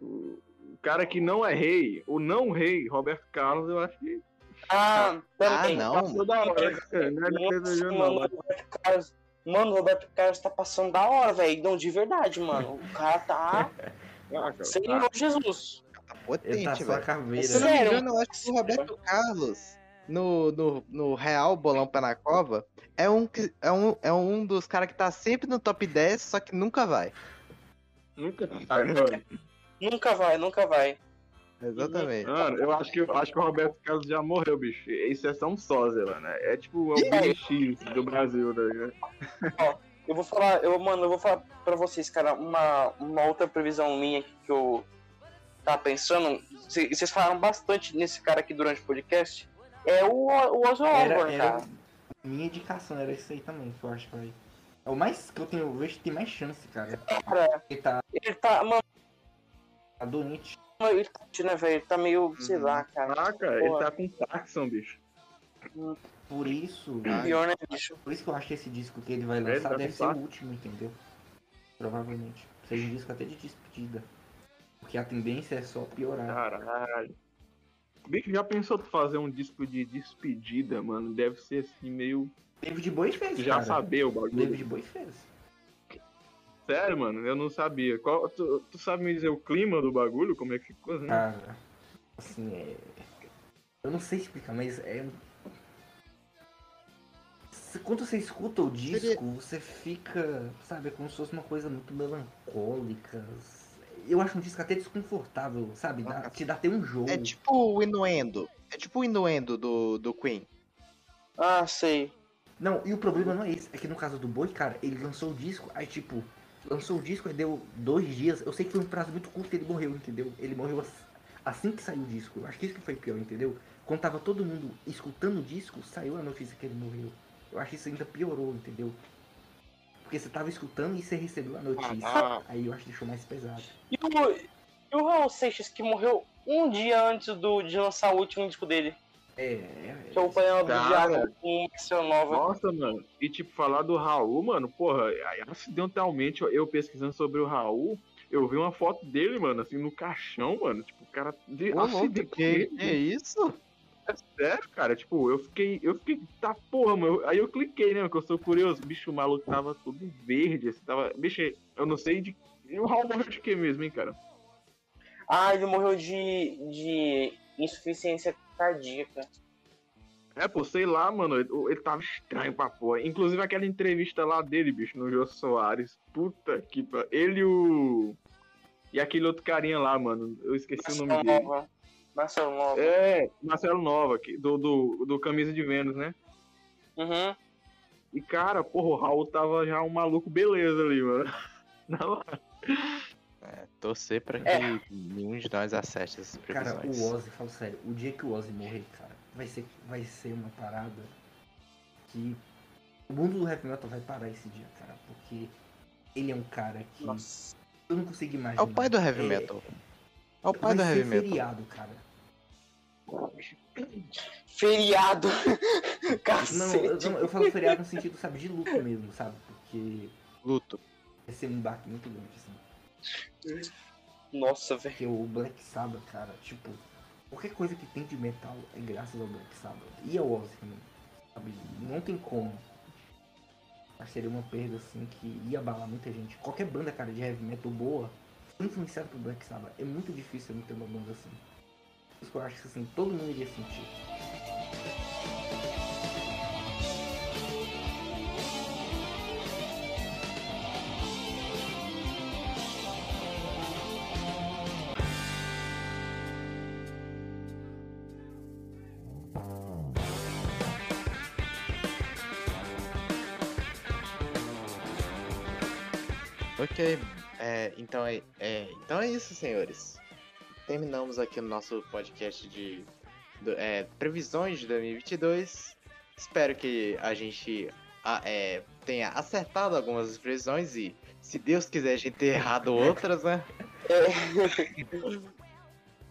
A: O cara que não é rei, o não rei, Roberto Carlos, eu acho que
D: Ah, também.
B: não.
A: passou da hora. cara. Não é
D: Nossa, mano,
A: não.
D: o Roberto Carlos. Mano, o Roberto Carlos tá passando da hora, velho. Não, de verdade, mano. O cara tá. (laughs) Senhor Jesus.
B: Tá
C: Ele tá
B: potente,
C: a
B: velho. Se eu não me
D: Sério?
B: engano, eu acho que o Roberto Carlos, no, no, no Real Bolão Pé na Cova, é um, que- é um, é um dos caras que tá sempre no top 10, só que nunca vai.
A: Nunca tá?
D: Nunca vai, nunca vai.
B: Exatamente.
A: Mano, eu acho que, eu acho que o Roberto Carlos já morreu, bicho. Isso é só um sósia, mano. É tipo o BX do Brasil, tá ligado?
D: Eu vou falar, eu, mano, eu vou falar pra vocês, cara, uma, uma outra previsão minha aqui que eu tava pensando. Cê- Vocês falaram bastante nesse cara aqui durante o podcast. É o, o
C: Era,
D: Osbourne,
C: era
D: cara.
C: minha indicação, era isso aí também, que eu acho que vai. É o mais que eu tenho, eu vejo que tem mais chance, cara.
D: Cara,
C: Ele tá
D: ele tá, mano,
C: doente.
D: Ele tá, né, velho? Ele tá meio, sei
B: Uhum.
D: lá, cara.
A: Caraca, ele tá com Parkinson, bicho.
C: Por isso,
D: Pior, né, bicho?
C: por isso que eu acho que esse disco que ele vai
A: Ele
C: lançar
A: tá
C: deve ser o último, entendeu? Provavelmente. Seja um disco até de despedida. Porque a tendência é só piorar.
A: Caralho. Bicho, já pensou tu fazer um disco de despedida, mano? Deve ser assim, meio.
C: David Bowie fez,
A: já
C: cara.
A: saber o bagulho.
C: David Bowie fez.
A: Sério, mano, eu não sabia. Qual, tu, tu sabe me dizer o clima do bagulho? Como é que ficou? Né?
C: Cara, assim, é. Eu não sei explicar, mas é. Quando você escuta o disco, você fica, sabe, é como se fosse uma coisa muito melancólica. Eu acho um disco até desconfortável, sabe? Dá- te dá até um jogo.
B: É tipo o Inuendo. É tipo o Inuendo do, do Queen.
D: Ah, sei.
C: Não, e o problema não é esse. É que no caso do Boi, cara, ele lançou o disco, aí tipo, lançou o disco, aí deu dois dias. Eu sei que foi um prazo muito curto que ele morreu, entendeu? Ele morreu ass- assim que saiu o disco. Eu acho que isso que foi pior, entendeu? Quando tava todo mundo escutando o disco, saiu a notícia que ele morreu. Eu acho que isso ainda piorou, entendeu? Porque você tava escutando e você recebeu a notícia.
D: Ah.
C: Aí eu acho que deixou mais pesado.
D: E o, e o Raul Seixas, que morreu um dia antes do, de lançar o último disco dele,
C: É, é,
D: é o Panela do
A: Cara.
D: Com o Marcelo Nova.
A: Nossa, mano. E tipo, falar do Raul, mano, porra, acidentalmente eu pesquisando sobre o Raul, eu vi uma foto dele, mano, assim, no caixão, mano. Tipo, o cara. De,
B: Ô, louco, que, que isso?
A: É sério, cara. Tipo, eu fiquei. Eu fiquei. Tá porra, mano. Aí eu cliquei, né? Porque eu sou curioso. Bicho, o maluco tava todo verde. Assim, tava. Bicho, eu não sei de. E o Raul morreu de quê mesmo, hein, cara?
D: Ah, ele morreu de, de insuficiência cardíaca.
A: É, pô, sei lá, mano. Ele, ele tava estranho pra porra. Inclusive aquela entrevista lá dele, bicho, no Jô Soares. Puta que pariu. Ele e o. E aquele outro carinha lá, mano. Eu esqueci o nome
D: Marcelo
A: dele.
D: Nova. Marcelo Nova.
A: É, Marcelo Nova, que- do, do, do Camisa de Vênus, né?
D: Uhum.
A: E, cara, porra, o Raul tava já um maluco beleza ali, mano. (laughs) Não,
B: É, torcer pra que
D: É.
B: nenhum de nós acerte essas
C: Cara,
B: previsões.
C: o Ozzy, falo sério, o dia que o Ozzy morrer, cara, vai ser, vai ser uma parada que o mundo do heavy metal vai parar esse dia, cara, porque ele é um cara que
D: Nossa.
C: eu não consigo
B: É
C: imaginar.
B: o pai do heavy
C: É,
B: metal. É o pai
C: vai
B: do heavy metal.
C: feriado, cara.
D: Feriado. (laughs)
C: Não, eu,
D: Cacete.
C: não, eu falo feriado no sentido, sabe, de luto mesmo, sabe? Porque
B: Luto.
C: vai ser um baque muito grande, assim.
D: Nossa, velho.
C: Porque o Black Sabbath, cara, tipo, qualquer coisa que tem de metal é graças ao Black Sabbath. E ao Ozzy também, sabe? Não tem como. Que seria uma perda, assim, que ia abalar muita gente. Qualquer banda, cara, de heavy metal boa, influenciada pelo Black Sabbath. É muito difícil não ter uma banda assim. Por isso que eu acho que, assim, todo mundo iria sentir.
B: Ok, é, então, é, é, então é isso, senhores. Terminamos aqui o nosso podcast de do- é, previsões de 2022. Espero que a gente a- é, tenha acertado algumas previsões e, se Deus quiser, a gente tenha errado outras, né?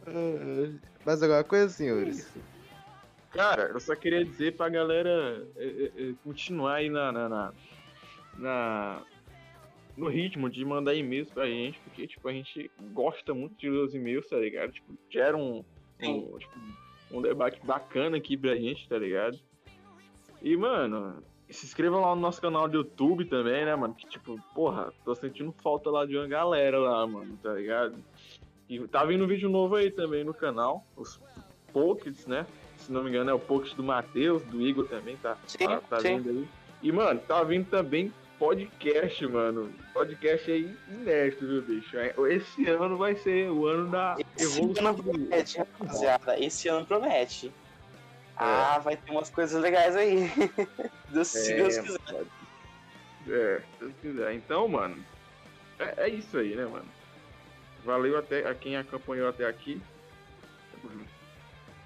B: Ah, (laughs) Mais alguma coisa,
C: É
B: senhores?
A: Cara, eu só queria dizer pra galera é, é, é, continuar aí na, na, na, na- no ritmo de mandar e-mails pra gente, porque tipo, a gente gosta muito de ler os e-mails, tá ligado? Tipo, gera um, um, tipo, um debate bacana aqui pra gente, tá ligado? E, mano, se inscreva lá no nosso canal do YouTube também, né, mano? Que tipo, porra, tô sentindo falta lá de uma galera lá, mano, tá ligado? E tá vindo vídeo novo aí também no canal, os Pockets, né? Se não me engano, é o Pocket do Matheus, do Igor também, tá?
D: Sim,
A: tá, tá
D: sim.
A: vindo aí. E, mano, tá vindo também podcast, mano. Podcast aí inédito, viu, bicho? É, Esse ano vai ser o ano da
D: Esse
A: evolução.
D: ano promete, rapaziada. Esse ano promete.
A: É.
D: Ah, vai ter umas coisas legais aí. (laughs) Deus, se Deus quiser.
A: pode- É, se Deus quiser. Então, mano, é, é isso aí, né, mano? Valeu até a quem acompanhou até aqui.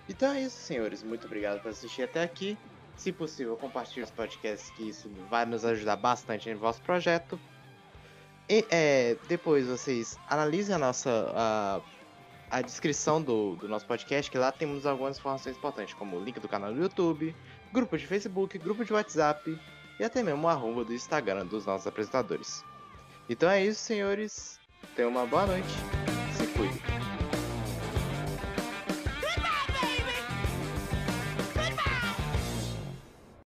B: Então é isso, senhores. Muito obrigado por assistir até aqui. Se possível, compartilhe os podcasts, que isso vai nos ajudar bastante no vosso projeto. E é, depois vocês analisem a nossa a, a descrição do, do nosso podcast, que lá temos algumas informações importantes, como o link do canal do YouTube, grupo de Facebook, grupo de WhatsApp e até mesmo o arroba do Instagram dos nossos apresentadores. Então é isso, senhores. Tenham uma boa noite.